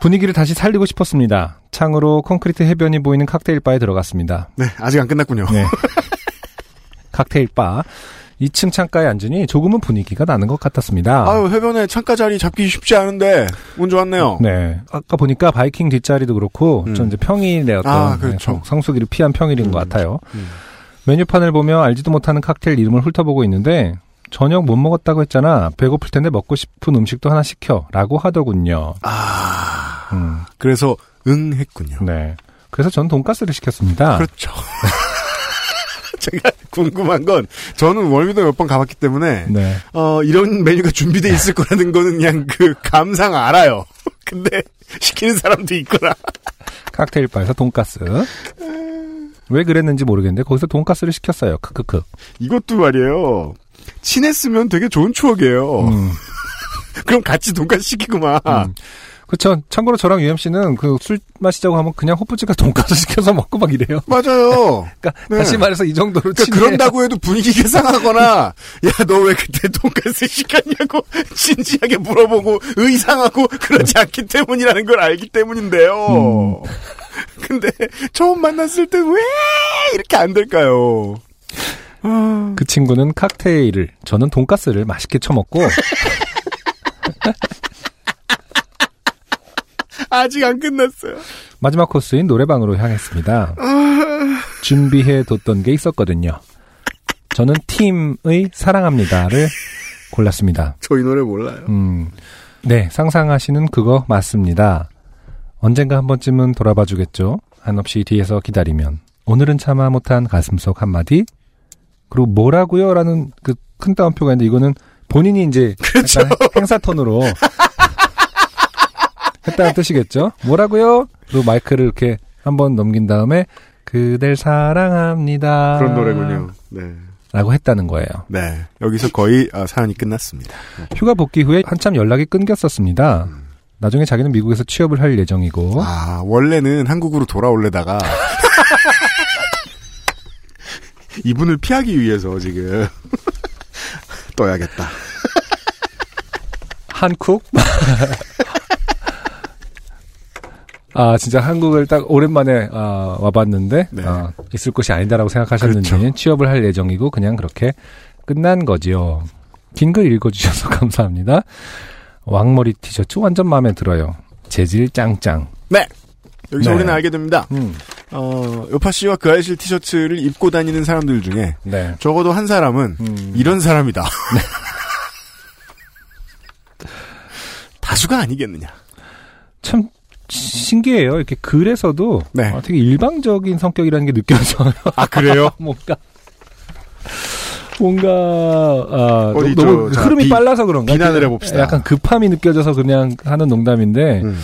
분위기를 다시 살리고 싶었습니다. 창으로 콘크리트 해변이 보이는 칵테일 바에 들어갔습니다. 네, 아직 안 끝났군요. 네. 칵테일 바 2층 창가에 앉으니 조금은 분위기가 나는 것 같았습니다. 아유 해변에 창가 자리 잡기 쉽지 않은데 운 좋았네요. 네. 아까 보니까 바이킹 뒷자리도 그렇고, 음. 전 이제 어떤 아, 그렇죠. 성- 성수기를 피한 평일인 것 같아요. 음. 메뉴판을 보며 알지도 못하는 칵테일 이름을 훑어보고 있는데, 저녁 못 먹었다고 했잖아. 배고플 텐데 먹고 싶은 음식도 하나 시켜. 라고 하더군요. 아 음, 그래서 응 했군요. 네. 그래서 전 돈가스를 시켰습니다. 그렇죠. 제가 궁금한 건 저는 월미도 몇 번 가봤기 때문에 네. 어 이런 메뉴가 준비돼 있을 거라는 거는 그냥 그 감상 알아요. 근데 시키는 사람도 있구나. 칵테일 바에서 돈가스. 왜 그랬는지 모르겠는데 거기서 돈가스를 시켰어요. 크크크. 이것도 말이에요. 친했으면 되게 좋은 추억이에요. 음. 그럼 같이 돈까스 시키구만. 음. 그쵸. 참고로 저랑 UMC는 그 술 마시자고 하면 그냥 호프집가 돈가스 시켜서 먹고 막 이래요. 맞아요. 그러니까 네. 다시 말해서 이 정도로 그러니까. 그런다고 해도 분위기가 상하거나 야 너 왜 그때 돈까스 시켰냐고 진지하게 물어보고 의상하고 그러지 않기 때문이라는 걸 알기 때문인데요. 근데 처음 만났을 때 왜 이렇게 안 될까요? 그 친구는 칵테일을 저는 돈가스를 맛있게 처먹고 아직 안 끝났어요. 마지막 코스인 노래방으로 향했습니다. 준비해 뒀던 게 있었거든요. 저는 팀의 사랑합니다를 골랐습니다. 저이 노래 몰라요. 음, 네, 상상하시는 그거 맞습니다. 언젠가 한 번쯤은 돌아봐 주겠죠. 한없이 뒤에서 기다리면. 오늘은 참아 못한 가슴 속 한마디. 그리고 뭐라고요? 라는 그 큰 따옴표가 있는데 이거는 본인이 이제 약간 행사 톤으로 했다는 뜻이겠죠. 뭐라고요? 그리고 마이크를 이렇게 한번 넘긴 다음에 그댈 사랑합니다. 그런 노래군요. 네. 라고 했다는 거예요. 네. 여기서 거의 아, 사연이 끝났습니다. 휴가 복귀 후에 한참 연락이 끊겼었습니다. 나중에 자기는 미국에서 취업을 할 예정이고 아, 원래는 한국으로 돌아올래다가 이분을 피하기 위해서 지금 떠야겠다. 한국 아 진짜 한국을 딱 오랜만에 아, 와봤는데 네. 아, 있을 곳이 아니다라고 생각하셨는지 그렇죠. 취업을 할 예정이고 그냥 그렇게 끝난 거지요. 긴 글 읽어주셔서 감사합니다. 왕머리 티셔츠 완전 마음에 들어요. 재질 짱짱. 네. 여기서 네. 우리는 알게 됩니다. 음, 어, 요파 씨와 그 아이실 티셔츠를 입고 다니는 사람들 중에 네. 적어도 한 사람은 음, 이런 사람이다. 다수가 아니겠느냐. 참 신기해요. 이렇게 글에서도 네. 아, 되게 일방적인 성격이라는 게 느껴져요. 아, 그래요? 뭔가 뭔가 아, 어디 너무 저, 자, 흐름이 비- 빨라서 그런가? 비난을 해봅시다. 약간 급함이 느껴져서 그냥 하는 농담인데. 음.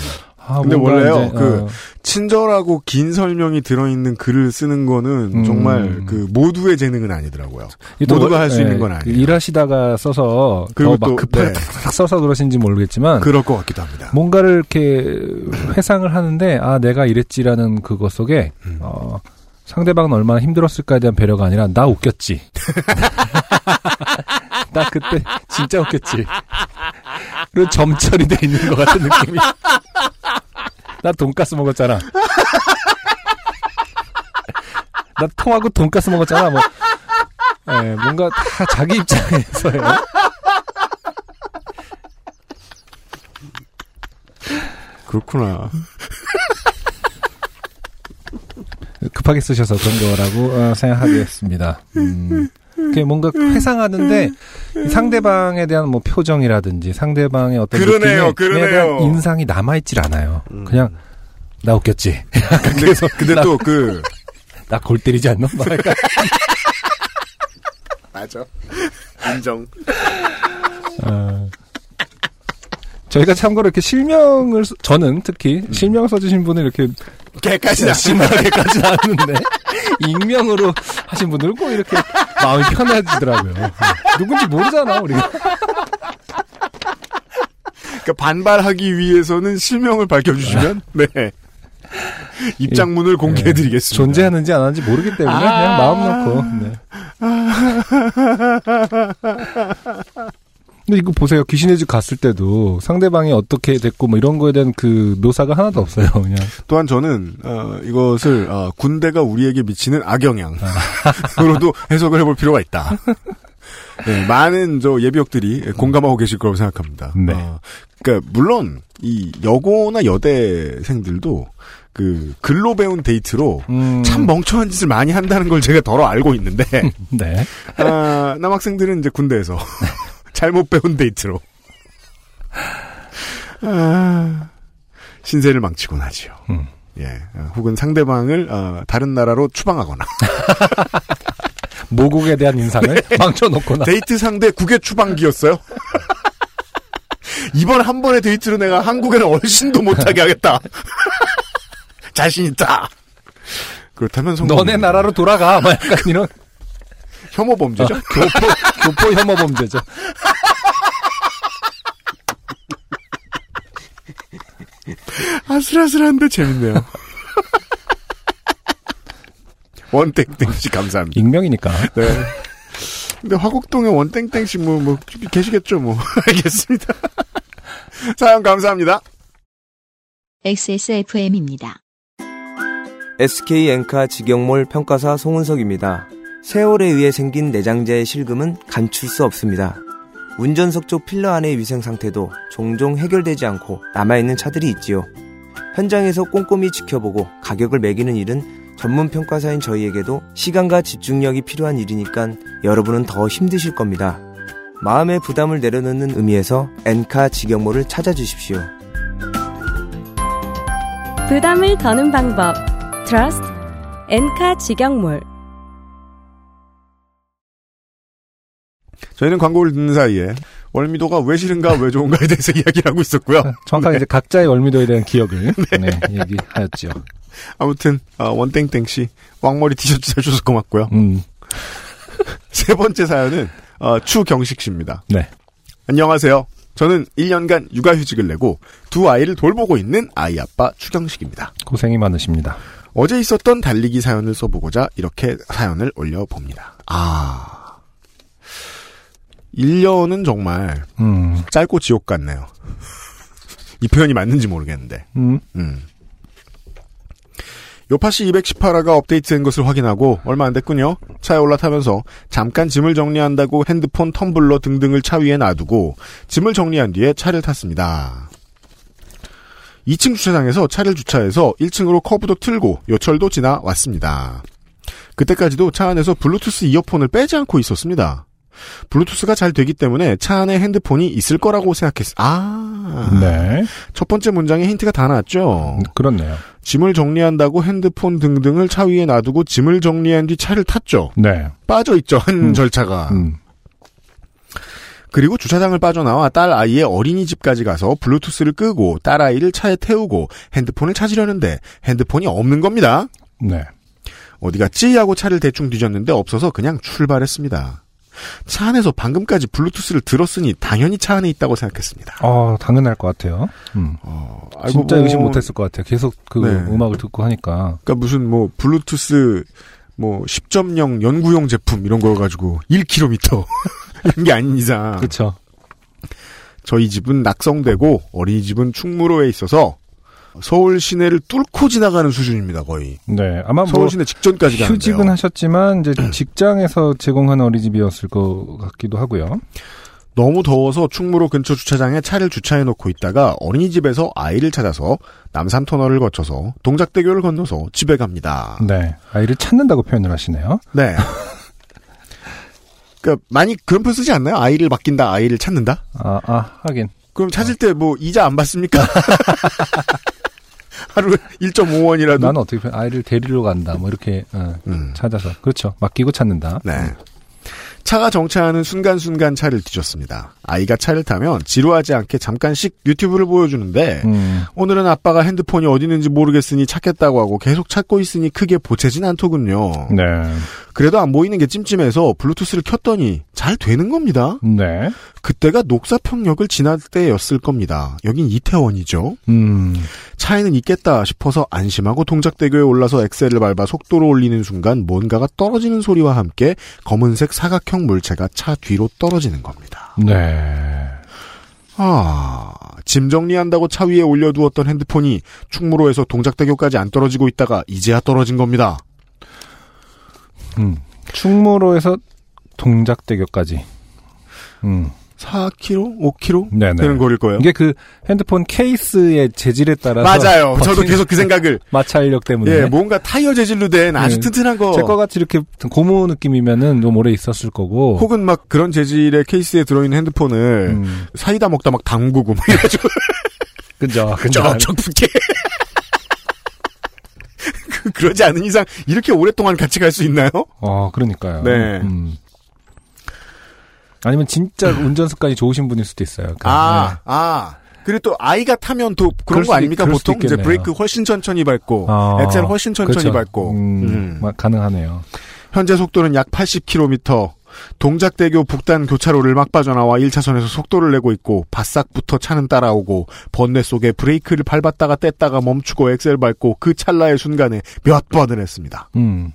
아, 근데 원래요, 이제, 그 어, 친절하고 긴 설명이 들어있는 글을 쓰는 거는 음. 정말 그 모두의 재능은 아니더라고요. 모두가 뭐- 할수 예, 있는 건그 아니에요. 일하시다가 써서 그리고 또, 급하게 네. 탁탁 써서 그러신지 모르겠지만 그럴 것 같기도 합니다. 뭔가를 이렇게 회상을 하는데 아 내가 이랬지라는 그것 속에 음. 어, 상대방은 얼마나 힘들었을까에 대한 배려가 아니라 나 웃겼지. 나 그때 진짜 웃겼지. 그리고 점철이 돼 있는 것 같은 느낌이. 나 돈가스 먹었잖아. 나 통하고 돈가스 먹었잖아. 뭐, 예, 뭔가 다 자기 입장에서요. 그렇구나. 급하게 쓰셔서 그런 거라고 어, 생각하겠습니다. 음, 그게 뭔가 회상하는데 상대방에 대한 뭐 표정이라든지 상대방의 어떤 그러네요, 느낌에 그러네요. 대한 인상이 남아있질 않아요. 그냥 나 웃겼지. 근데, 근데 또 그, 나 골 때리지 않나? 막 약간 맞아. 인정. 어, 저희가 참고로 이렇게 실명을 써- 저는 특히 실명 써주신 분을 이렇게 개까지 심하게까지는 않는데 익명으로 하신 분들은 꼭 이렇게 마음이 편해지더라고요. 누군지 모르잖아 우리가. 그러니까 반발하기 위해서는 실명을 밝혀주시면, 네. 입장문을 공개해드리겠습니다. 존재하는지 안 하는지 모르기 때문에 그냥 마음 놓고. 네. 근데 이거 보세요. 귀신의 집 갔을 때도 상대방이 어떻게 됐고 뭐 이런 거에 대한 그 묘사가 하나도 없어요. 그냥 또한 저는 어, 이것을 어, 군대가 우리에게 미치는 악영향으로도 해석을 해볼 필요가 있다. 네, 많은 저 예비역들이 공감하고 계실 거라고 생각합니다. 네. 어, 그러니까 물론 이 여고나 여대생들도 그 글로 배운 데이트로 음, 참 멍청한 짓을 많이 한다는 걸 제가 더러 알고 있는데 네. 아, 남학생들은 이제 군대에서 잘못 배운 데이트로 아, 신세를 망치곤 하지요. 음. 예, 어, 혹은 상대방을 어, 다른 나라로 추방하거나 모국에 대한 인상을 망쳐놓거나. 데이트 상대 국외 추방기였어요. 이번 한 번의 데이트로 내가 한국에는 얼씬도 못하게 하겠다. 자신 있다. 그렇다면 성공. 너네 나라로 돌아가. 막 약간 이런 혐오 범죄죠? 교포, 교포 혐오 범죄죠. 아슬아슬한데 재밌네요. 원땡땡 씨 감사합니다. 익명이니까. 네. 근데 화곡동에 원땡땡 씨 뭐, 뭐, 계시겠죠, 뭐. 알겠습니다. 사연 감사합니다. XSFM입니다. SK 엔카 직영몰 평가사 송은석입니다. 세월에 의해 생긴 내장재의 실금은 감출 수 없습니다. 운전석 쪽 필러 안의 위생 상태도 종종 해결되지 않고 남아있는 차들이 있지요. 현장에서 꼼꼼히 지켜보고 가격을 매기는 일은 전문 평가사인 저희에게도 시간과 집중력이 필요한 일이니까 여러분은 더 힘드실 겁니다. 마음의 부담을 내려놓는 의미에서 엔카 직영몰을 찾아주십시오. 부담을 더는 방법. 트러스트 엔카 직영몰. 저희는 광고를 듣는 사이에 월미도가 왜 싫은가 왜 좋은가에 대해서 이야기를 하고 있었고요. 정확하게 이제 각자의 월미도에 대한 기억을 네, 얘기하였죠. 아무튼 어, 원땡땡 씨 왕머리 티셔츠 사주셔서 고맙고요. 음, 세 번째 사연은 어, 추경식 씨입니다. 네. 안녕하세요. 저는 1년간 육아휴직을 내고 두 아이를 돌보고 있는 아이 아빠 추경식입니다. 고생이 많으십니다. 어제 있었던 달리기 사연을 써보고자 이렇게 사연을 올려봅니다. 아. 1년은 정말 음, 짧고 지옥 같네요. 이 표현이 맞는지 모르겠는데. 음, 음. 요파시 218화가 업데이트된 것을 확인하고 얼마 안 됐군요. 차에 올라타면서 잠깐 짐을 정리한다고 핸드폰, 텀블러 등등을 차 위에 놔두고 짐을 정리한 뒤에 차를 탔습니다. 2층 주차장에서 차를 주차해서 1층으로 커브도 틀고 요철도 지나 왔습니다. 그때까지도 차 안에서 블루투스 이어폰을 빼지 않고 있었습니다. 블루투스가 잘 되기 때문에 차 안에 핸드폰이 있을 거라고 생각했, 아. 네. 첫 번째 문장에 힌트가 다 나왔죠. 그렇네요. 짐을 정리한다고 핸드폰 등등을 차 위에 놔두고 짐을 정리한 뒤 차를 탔죠. 네. 빠져 있죠 한 음. 절차가. 음, 그리고 주차장을 빠져나와 딸 아이의 어린이집까지 가서 블루투스를 끄고 딸 아이를 차에 태우고 핸드폰을 찾으려는데 핸드폰이 없는 겁니다. 네. 어디 갔지 하고 차를 대충 뒤졌는데 없어서 그냥 출발했습니다. 차 안에서 방금까지 블루투스를 들었으니 당연히 차 안에 있다고 생각했습니다. 어, 당연할 것 같아요. 음. 어, 진짜 보면- 의심 못했을 것 같아요. 계속 그 네. 음악을 듣고 하니까. 그러니까 무슨 뭐 블루투스 뭐 10.0 연구용 제품 이런 거 가지고 1km 이런 게 아닌 이상 그렇죠. 저희 집은 낙성되고 어린이집은 충무로에 있어서 서울 시내를 뚫고 지나가는 수준입니다 거의 네. 아마 뭐 서울 시내 직전까지 가는데요. 휴직은 하셨지만 이제 직장에서 제공하는 어린이집이었을 것 같기도 하고요. 너무 더워서 충무로 근처 주차장에 차를 주차해 놓고 있다가 어린이집에서 아이를 찾아서 남산 터널을 거쳐서 동작대교를 건너서 집에 갑니다. 네. 아이를 찾는다고 표현을 하시네요. 네. 그러니까 많이 그런 표현 쓰지 않나요? 아이를 맡긴다, 아이를 찾는다. 아, 아, 하긴. 그럼 찾을 때 뭐 이자 안 받습니까? 하루에 1.5원이라도. 나는 어떻게 아이를 데리러 간다. 뭐 이렇게 어, 음. 찾아서. 그렇죠. 맡기고 찾는다. 네. 차가 정차하는 순간순간 차를 뒤졌습니다. 아이가 차를 타면 지루하지 않게 잠깐씩 유튜브를 보여주는데 음. 오늘은 아빠가 핸드폰이 어디 있는지 모르겠으니 찾겠다고 하고 계속 찾고 있으니 크게 보채진 않더군요. 네. 그래도 안 보이는 게 찜찜해서 블루투스를 켰더니 잘 되는 겁니다. 네. 그때가 녹사평역을 지날 때였을 겁니다. 여긴 이태원이죠. 음. 차에는 있겠다 싶어서 안심하고 동작대교에 올라서 엑셀을 밟아 속도를 올리는 순간 뭔가가 떨어지는 소리와 함께 검은색 사각형 물체가 차 뒤로 떨어지는 겁니다. 네. 아, 짐 정리한다고 차 위에 올려두었던 핸드폰이 충무로에서 동작대교까지 안 떨어지고 있다가 이제야 떨어진 겁니다. 음. 충무로에서 동작대교까지. 음. 4km, 5km 네네. 되는 거릴 거예요. 이게 그 핸드폰 케이스의 재질에 따라서 맞아요. 저도 계속 그 생각을. 마찰 인력 때문에 예, 뭔가 타이어 재질로 된 아주 네. 튼튼한 거. 제 거 같이 이렇게 고무 느낌이면은 좀 오래 있었을 거고 혹은 막 그런 재질의 케이스에 들어있는 핸드폰을 음. 사이다 먹다 막 담그고 막 이래가지고 그죠 그죠 붙게. 그러지 않은 이상 이렇게 오랫동안 같이 갈 수 있나요? 어, 그러니까요. 네. 음. 아니면 진짜 운전 습관이 좋으신 분일 수도 있어요. 그, 아, 네. 아. 그리고 또 아이가 타면 또 그런 거 아닙니까? 보통 이제. 브레이크 훨씬 천천히 밟고 아, 엑셀 훨씬 천천히 그렇죠. 밟고 음, 음. 막 가능하네요. 현재 속도는 약 80km. 동작대교 북단 교차로를 막 빠져나와 1차선에서 속도를 내고 있고 바싹부터 차는 따라오고 번뇌 속에 브레이크를 밟았다가 뗐다가 멈추고 엑셀 밟고 그 찰나의 순간에 몇 번을 했습니다. 음.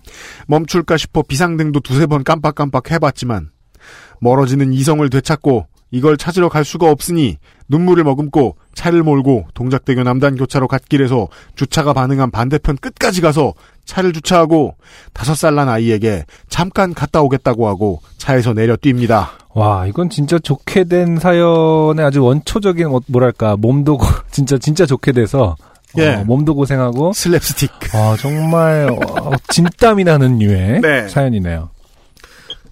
멈출까 싶어 비상등도 두세 번 깜빡깜빡 해봤지만 멀어지는 이성을 되찾고 이걸 찾으러 갈 수가 없으니 눈물을 머금고 차를 몰고 동작대교 남단 교차로 갓길에서 주차가 반응한 반대편 끝까지 가서 차를 주차하고 다섯 살 난 아이에게 잠깐 갔다 오겠다고 하고 차에서 내려 뜁니다. 와, 이건 진짜 좋게 된 사연의 아주 원초적인 어, 뭐랄까 몸도 고- 진짜 진짜 좋게 돼서 예. 어, 몸도 고생하고 슬랩스틱. 아 정말 어, 진땀이 나는 류의 네. 사연이네요.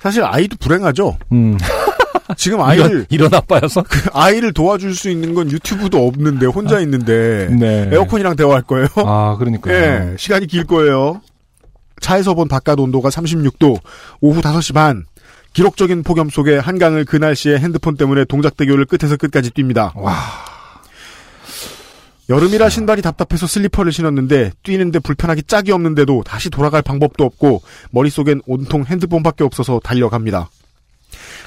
사실 아이도 불행하죠. 음. 지금 아이를 이런, 이런 아빠여서 아이를 도와줄 수 있는 건 유튜브도 없는데 혼자 있는데 네. 에어컨이랑 대화할 거예요. 아 그러니까요. 예, 시간이 길 거예요. 차에서 본 바깥 온도가 36도, 오후 5시 반. 기록적인 폭염 속에 한강을 그 날씨에 핸드폰 때문에 동작대교를 끝에서 끝까지 뜁니다. 와. 여름이라 신발이 답답해서 슬리퍼를 신었는데 뛰는데 불편하기 짝이 없는데도 다시 돌아갈 방법도 없고 머릿속엔 온통 핸드폰밖에 없어서 달려갑니다.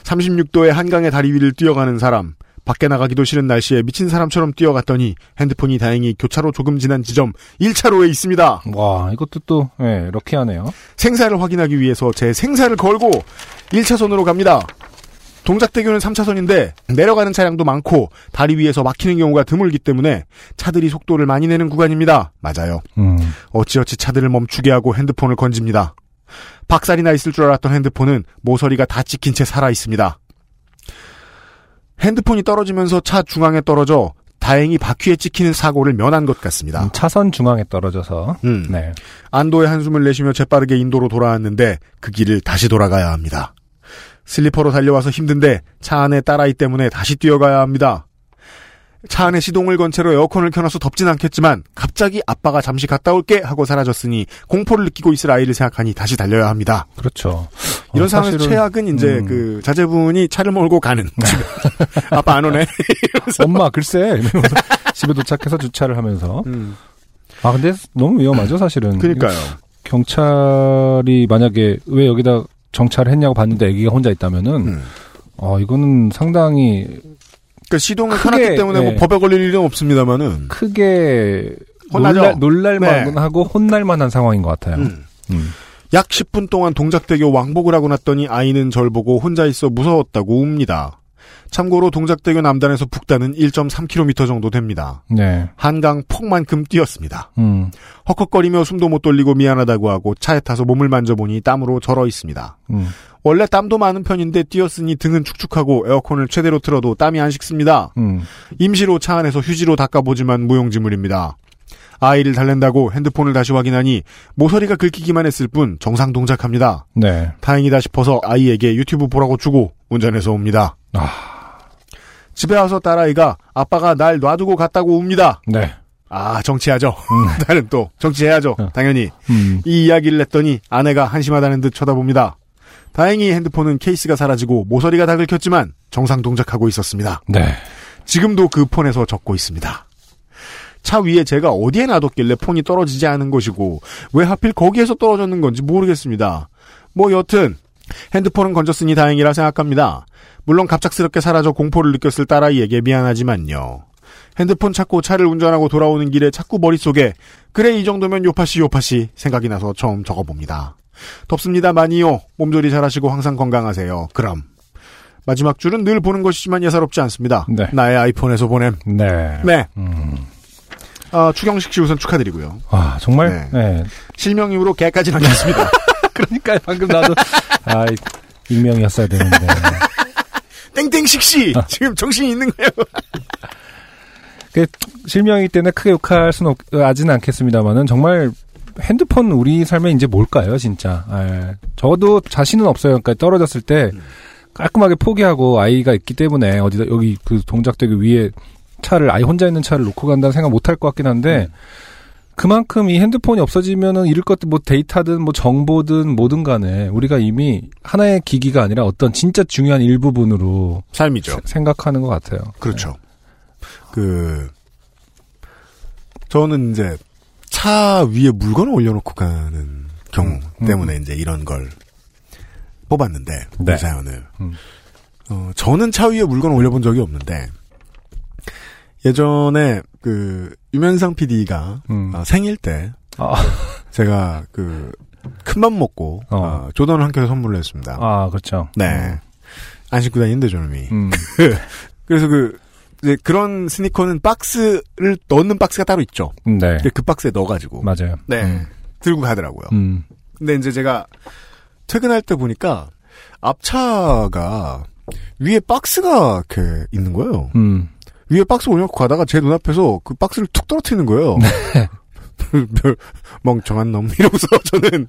36도의 한강의 다리 위를 뛰어가는 사람, 밖에 나가기도 싫은 날씨에 미친 사람처럼 뛰어갔더니 핸드폰이 다행히 교차로 조금 지난 지점 1차로에 있습니다. 와 이것도 또 예, 럭키하네요. 생사를 확인하기 위해서 제 생사를 걸고 1차선으로 갑니다. 동작대교는 3차선인데 내려가는 차량도 많고 다리 위에서 막히는 경우가 드물기 때문에 차들이 속도를 많이 내는 구간입니다. 맞아요. 음. 어찌어찌 차들을 멈추게 하고 핸드폰을 건집니다. 박살이 나 있을 줄 알았던 핸드폰은 모서리가 다 찍힌 채 살아 있습니다. 핸드폰이 떨어지면서 차 중앙에 떨어져 다행히 바퀴에 찍히는 사고를 면한 것 같습니다. 음, 차선 중앙에 떨어져서 음. 네. 안도의 한숨을 내쉬며 재빠르게 인도로 돌아왔는데 그 길을 다시 돌아가야 합니다. 슬리퍼로 달려와서 힘든데 차 안에 딸아이 때문에 다시 뛰어가야 합니다. 차 안에 시동을 건 채로 에어컨을 켜놔서 덥진 않겠지만 갑자기 아빠가 잠시 갔다 올게 하고 사라졌으니 공포를 느끼고 있을 아이를 생각하니 다시 달려야 합니다. 그렇죠. 이런 어, 상황에서 사실은, 최악은 이제 음. 그 자제분이 차를 몰고 가는 집에. 아빠 안 오네. 엄마 글쎄 집에 도착해서 주차를 하면서 음. 아 근데 너무 위험하죠 사실은. 그러니까요. 경찰이 만약에 왜 여기다 정차를 했냐고 봤는데 아기가 혼자 있다면은 음. 어 이거는 상당히 그러니까 시동을 켜놨기 때문에 뭐 네. 법에 걸릴 일은 없습니다만은. 크게 혼나죠? 놀랄, 놀랄만 네. 하고 혼날만한 상황인 것 같아요. 음. 음. 약 10분 동안 동작대교 왕복을 하고 났더니 아이는 절 보고 혼자 있어 무서웠다고 웁니다. 참고로 동작대교 남단에서 북단은 1.3km 정도 됩니다. 네. 한강 폭만큼 뛰었습니다. 음. 헉헉거리며 숨도 못 돌리고 미안하다고 하고 차에 타서 몸을 만져보니 땀으로 절어 있습니다. 음. 원래 땀도 많은 편인데 뛰었으니 등은 축축하고 에어컨을 최대로 틀어도 땀이 안 식습니다. 음. 임시로 차 안에서 휴지로 닦아보지만 무용지물입니다. 아이를 달랜다고 핸드폰을 다시 확인하니 모서리가 긁히기만 했을 뿐 정상 동작합니다. 네. 다행이다 싶어서 아이에게 유튜브 보라고 주고 운전해서 옵니다. 아. 집에 와서 딸아이가 아빠가 날 놔두고 갔다고 웁니다. 네. 아 정치하죠. 나는 또 정치해야죠. 어. 당연히 음. 이 이야기를 했더니 아내가 한심하다는 듯 쳐다봅니다. 다행히 핸드폰은 케이스가 사라지고 모서리가 다 긁혔지만 정상 동작하고 있었습니다. 네. 지금도 그 폰에서 적고 있습니다. 차 위에 제가 어디에 놔뒀길래 폰이 떨어지지 않은 것이고 왜 하필 거기에서 떨어졌는 건지 모르겠습니다. 뭐 여튼 핸드폰은 건졌으니 다행이라 생각합니다. 물론 갑작스럽게 사라져 공포를 느꼈을 딸아이에게 미안하지만요. 핸드폰 찾고 차를 운전하고 돌아오는 길에 자꾸 머릿속에 그래 이 정도면 요파시 요파시 생각이 나서 처음 적어봅니다. 덥습니다 많이요. 몸조리 잘하시고 항상 건강하세요. 그럼 마지막 줄은 늘 보는 것이지만 예사롭지 않습니다. 네. 나의 아이폰에서 보냄. 네. 네. 음. 아, 추경식 씨 우선 축하드리고요. 아 정말 네. 네. 실명 이후로 개까지 남겼습니다. 그러니까 방금 나도 아 익명이었어야 되는데. 땡땡식 씨 지금 정신이 있는 거예요. 그 실명이기 때문에 크게 욕할 수는 없, 하지는 않겠습니다만은 정말 핸드폰 우리 삶에 이제 뭘까요, 진짜. 아, 저도 자신은 없어요. 그러니까 떨어졌을 때 깔끔하게 포기하고 아이가 있기 때문에 어디다 여기 그 동작대교 위에 차를 아이 혼자 있는 차를 놓고 간다는 생각 못 할 것 같긴 한데 그만큼 이 핸드폰이 없어지면은 이럴 것들 뭐 데이터든 뭐 정보든 뭐든 간에 우리가 이미 하나의 기기가 아니라 어떤 진짜 중요한 일부분으로 삶이죠. 생각하는 것 같아요. 그렇죠. 그 저는 이제 차 위에 물건을 올려놓고 가는 경우 음. 때문에 이제 이런 걸 뽑았는데 네. 이 사연을 음. 어, 저는 차 위에 물건을 올려본 적이 없는데 예전에 그 유면상 PD가 음. 생일 때 아, 제가 그 큰 맘 먹고 어. 어, 조던을 한 켤레 선물을 했습니다. 아 그렇죠. 네. 안 신고 다니는데 저놈이. 음. 그래서 그 이제 그런 스니커는 박스를 넣는 박스가 따로 있죠. 네. 근데 그 박스에 넣어가지고 맞아요. 네 음. 들고 가더라고요. 음. 근데 이제 제가 퇴근할 때 보니까 앞차가 위에 박스가 이렇게 있는 거예요. 음. 위에 박스 올려놓고 가다가 제 눈앞에서 그 박스를 툭 떨어뜨리는 거예요. 네. 별 멍청한 놈 이러고서 저는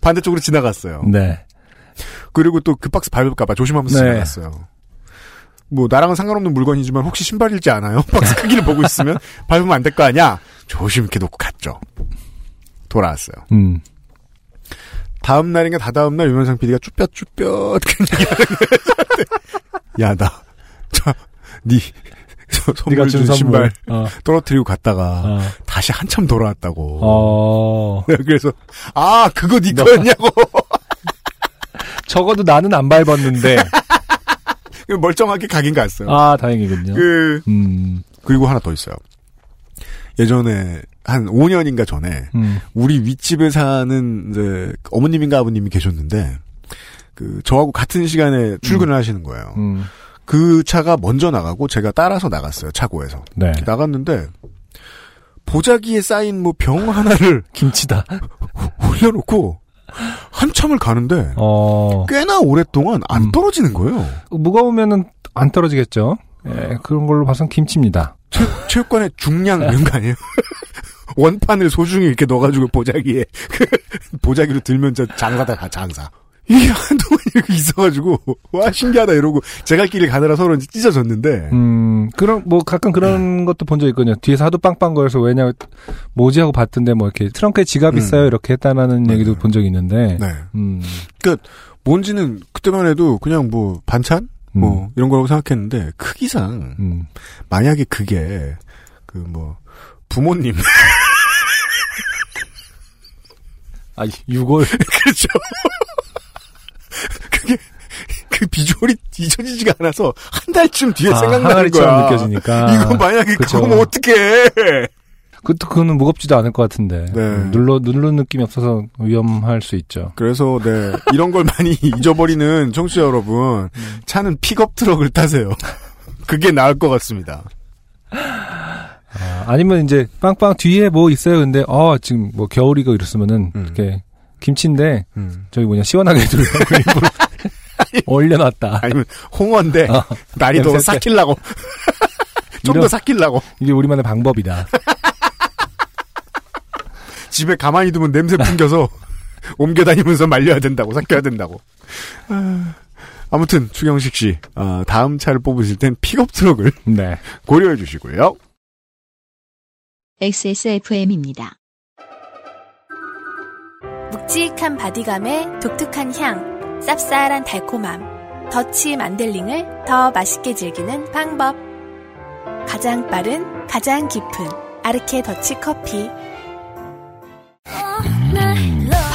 반대쪽으로 지나갔어요. 네. 그리고 또 그 박스 밟을까봐 조심하면서 네. 지나갔어요. 뭐 나랑은 상관없는 물건이지만 혹시 신발일지 않아요? 박스 크기를 보고 있으면 밟으면 안 될 거 아니야? 조심 이렇게 놓고 갔죠. 돌아왔어요. 음. 다음 날인가 다다음 날 유면상 PD가 쭈뼛쭈뼛 그런 얘기하는 거예요. 야, 나, 저, 니, 저 선물 네가 준 준 신발. 어. 떨어뜨리고 갔다가 어. 다시 한참 돌아왔다고. 어. 그래서 아 그거 네 너- 거였냐고 적어도 나는 안 밟았는데. 멀쩡하게 가긴 갔어요. 아 다행이군요. 그 음. 그리고 하나 더 있어요. 예전에 한 5년인가 전에 음. 우리 윗집에 사는 이제 어머님인가 아버님이 계셨는데 그 저하고 같은 시간에 출근을 하시는 거예요. 음. 그 차가 먼저 나가고 제가 따라서 나갔어요. 차고에서 네. 나갔는데 보자기에 쌓인 뭐 병 하나를 김치다. 올려놓고 한참을 가는데 어. 꽤나 오랫동안 안 음. 떨어지는 거예요. 무거우면은 안 떨어지겠죠. 예, 그런 걸로 봐선 김치입니다. 체, 체육관에 중량 이런 거 아니에요? 원판을 소중히 이렇게 넣어가지고 보자기에 보자기로 들면 저 장사다 다 장사. 이게 한동안 이렇게 있어가지고 와 신기하다 이러고 제 갈 길을 가느라 서로 이제 찢어졌는데 음, 그런, 뭐, 가끔 그런 것도 본 적 있거든요. 뒤에서 하도 빵빵거려서 왜냐, 뭐지 하고 봤던데, 뭐, 이렇게 트렁크에 지갑 음. 있어요. 이렇게 했다라는 네, 얘기도 네. 본 적이 있는데, 네. 음, 뭔지는 그때만 해도 그냥 뭐 반찬 뭐 이런 거라고 생각했는데 크기상 음. 만약에 그게 그 뭐 부모님 아, 6월. 그렇죠. 그게 그 비주얼이 잊혀지지가 않아서 한 달쯤 뒤에 아, 생각나는 거야. 느껴지니까. 이거 만약에 그쵸. 그거면 어떡해. 그것도, 그거는 무겁지도 않을 것 같은데. 네. 음, 눌러, 누르는 느낌이 없어서 위험할 수 있죠. 그래서 네 이런 걸 많이 잊어버리는 청취자 여러분 차는 픽업 트럭을 타세요. 그게 나을 것 같습니다. 아, 아니면 이제, 빵빵 뒤에 뭐 있어요. 근데, 어, 지금 뭐 겨울이고 이랬으면은, 음. 이렇게, 김치인데, 음. 저기 뭐냐, 시원하게 해주려고 일부러 올려놨다. 아니면 홍어인데 어. 날이 더. 삭힐라고 좀 더 삭힐라고 이게 우리만의 방법이다. 집에 가만히 두면 냄새 풍겨서 옮겨 다니면서 말려야 된다고 삭혀야 된다고. 아, 아무튼 추경식 씨 아, 다음 차를 뽑으실 땐 픽업 트럭을 네. 고려해 주시고요. XSFM입니다. 묵직한 바디감에 독특한 향, 쌉쌀한 달콤함, 더치 만델링을 더 맛있게 즐기는 방법. 가장 빠른, 가장 깊은 아르케 더치 커피.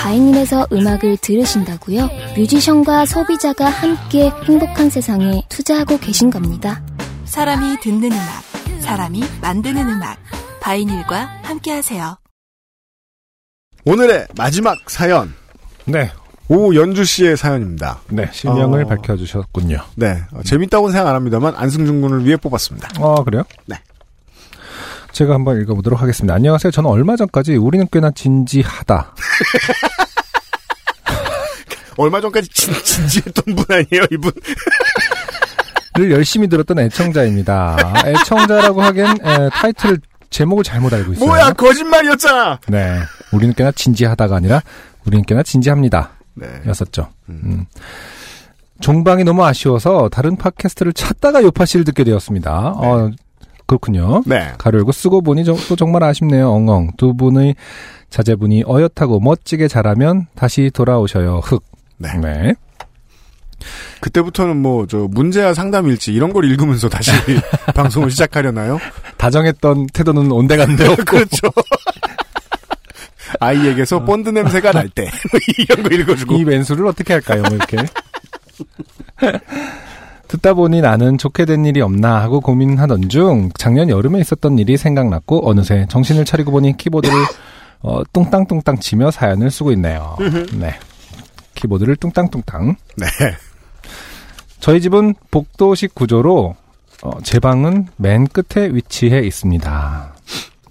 바이닐에서 음악을 들으신다고요? 뮤지션과 소비자가 함께 행복한 세상에 투자하고 계신 겁니다. 사람이 듣는 음악, 사람이 만드는 음악. 바이닐과 함께하세요. 오늘의 마지막 사연 네. 오 연주 씨의 사연입니다. 네. 실명을 어. 밝혀주셨군요. 네 어, 재밌다고는 생각 안 합니다만 안승준 군을 위해 뽑았습니다. 아, 그래요? 네. 제가 한번 읽어보도록 하겠습니다. 안녕하세요. 저는 얼마 전까지 우리는 꽤나 진지하다. 얼마 전까지 진, 진지했던 분 아니에요 이분? 를 열심히 들었던 애청자입니다. 애청자라고 하기엔 에, 타이틀 제목을 잘못 알고 있어요. 뭐야 거짓말이었잖아. 네. 우리는 꽤나 진지하다가 아니라 우리는 꽤나 진지합니다. 네. 였었죠. 음. 종방이 너무 아쉬워서 다른 팟캐스트를 찾다가 요파 씨를 듣게 되었습니다. 어, 그렇군요. 네. 가로 열고 쓰고 보니 저- 또 정말 아쉽네요. 엉엉. 두 분의 자제분이 어엿하고 멋지게 자라면 다시 돌아오셔요. 흑. 네. 그때부터는 뭐 저 문제야 상담일지 이런 걸 읽으면서 다시 방송을 시작하려나요? 다정했던 태도는 온데간데 없고. 그렇죠. 아이에게서 본드 냄새가 날 때 이런 거 읽어주고 이 왼수를 어떻게 할까요? 뭐 이렇게. 듣다 보니 나는 좋게 된 일이 없나 하고 고민하던 중 작년 여름에 있었던 일이 생각났고 어느새 정신을 차리고 보니 키보드를 어, 뚱땅뚱땅 치며 사연을 쓰고 있네요. 네. 키보드를 뚱땅뚱땅. 네. 저희 집은 복도식 구조로 어, 제 방은 맨 끝에 위치해 있습니다.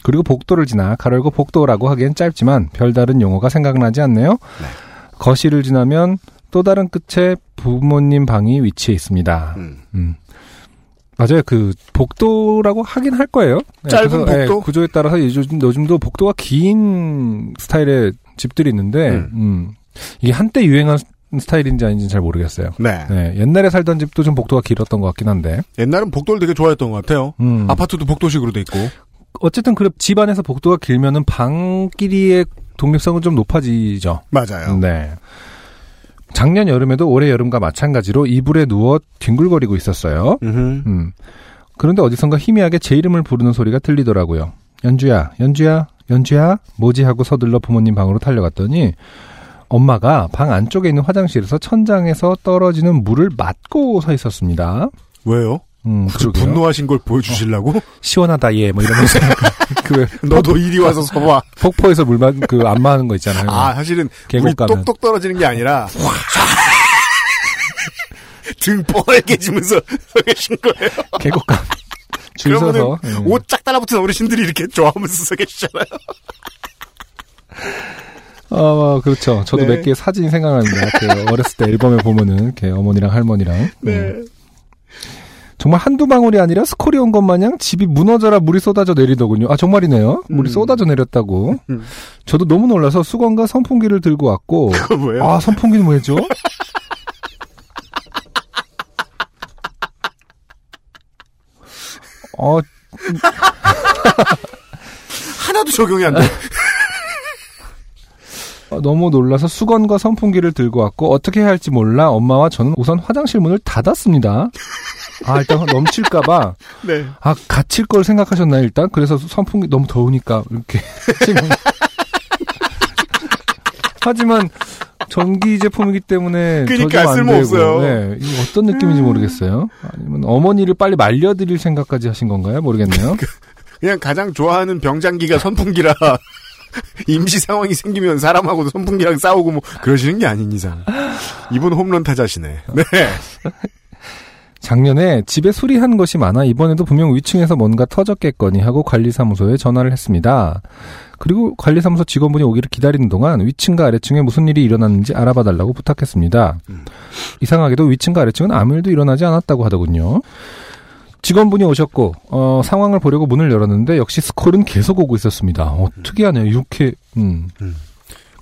그리고 복도를 지나 가로열고 복도라고 하기엔 짧지만 별다른 용어가 생각나지 않네요. 거실을 지나면 또 다른 끝에 부모님 방이 위치해 있습니다. 음. 맞아요. 그 복도라고 하긴 할 거예요. 네, 짧은 그래서, 예, 복도? 구조에 따라서 요즘, 요즘도 복도가 긴 스타일의 집들이 있는데 음. 음. 이게 한때 유행한 스타일인지 아닌지는 잘 모르겠어요. 네. 옛날에 살던 집도 좀 복도가 길었던 것 같긴 한데. 옛날엔 복도를 되게 좋아했던 것 같아요. 음. 아파트도 복도식으로 돼 있고. 어쨌든 그래 집안에서 복도가 길면은 방끼리의 독립성은 좀 높아지죠. 맞아요. 네. 작년 여름에도 올해 여름과 마찬가지로 이불에 누워 뒹굴거리고 있었어요. 음. 그런데 어디선가 희미하게 제 이름을 부르는 소리가 들리더라고요. 연주야, 연주야, 연주야, 뭐지 하고 서둘러 부모님 방으로 달려갔더니 엄마가 방 안쪽에 있는 화장실에서 천장에서 떨어지는 물을 맞고 서 있었습니다. 왜요? 음, 그러게요. 분노하신 걸 보여주시려고? 시원하다 얘뭐 이러면서 그왜 너도 이리 와서 서봐. 폭포에서 물 만 그 안 마는 거 있잖아요. 아, 사실은 계곡 가면. 똑똑 떨어지는 게 아니라 등 뻘개지면서 서 계신 거예요. 계곡 가. 줄 서서. 그러면은 음. 옷쫙 달라붙은 어르신들이 이렇게 좋아하면서 서 계시잖아요. 어, 그렇죠. 저도 네. 몇개 사진이 생각납니다. 그 어렸을 때 앨범에 보면은 이렇게 어머니랑 할머니랑. 네. 음. 정말 한두 방울이 아니라 스콜이 온 것 마냥 집이 무너져라 물이 쏟아져 내리더군요. 아, 정말이네요. 물이 쏟아져 내렸다고. 저도 너무 놀라서 수건과 선풍기를 들고 왔고. 그거 뭐예요? 아, 선풍기는 뭐였죠? 어, 하나도 적용이 안 돼. 어, 너무 놀라서 수건과 선풍기를 들고 왔고 어떻게 해야 할지 몰라 엄마와 저는 우선 화장실 문을 닫았습니다. 아 일단 넘칠까봐 네. 아 갇힐 걸 생각하셨나요 일단? 그래서 선풍기 너무 더우니까 이렇게 하지만 전기 제품이기 때문에 그러니까 쓸모없어요. 네, 이거 어떤 느낌인지 모르겠어요. 아니면 어머니를 빨리 말려드릴 생각까지 하신 건가요? 모르겠네요. 그냥 가장 좋아하는 병장기가 선풍기라 임시 상황이 생기면 사람하고도 선풍기랑 싸우고 뭐 그러시는 게 아닌 이상. 이분 홈런 타자시네. 네. 작년에 집에 수리한 것이 많아 이번에도 분명 위층에서 뭔가 터졌겠거니 하고 관리사무소에 전화를 했습니다. 그리고 관리사무소 직원분이 오기를 기다리는 동안 위층과 아래층에 무슨 일이 일어났는지 알아봐 달라고 부탁했습니다. 이상하게도 위층과 아래층은 아무 일도 일어나지 않았다고 하더군요. 직원분이 오셨고 어, 상황을 보려고 문을 열었는데 역시 스콜은 계속 오고 있었습니다. 어, 특이하네요. 이렇게 음.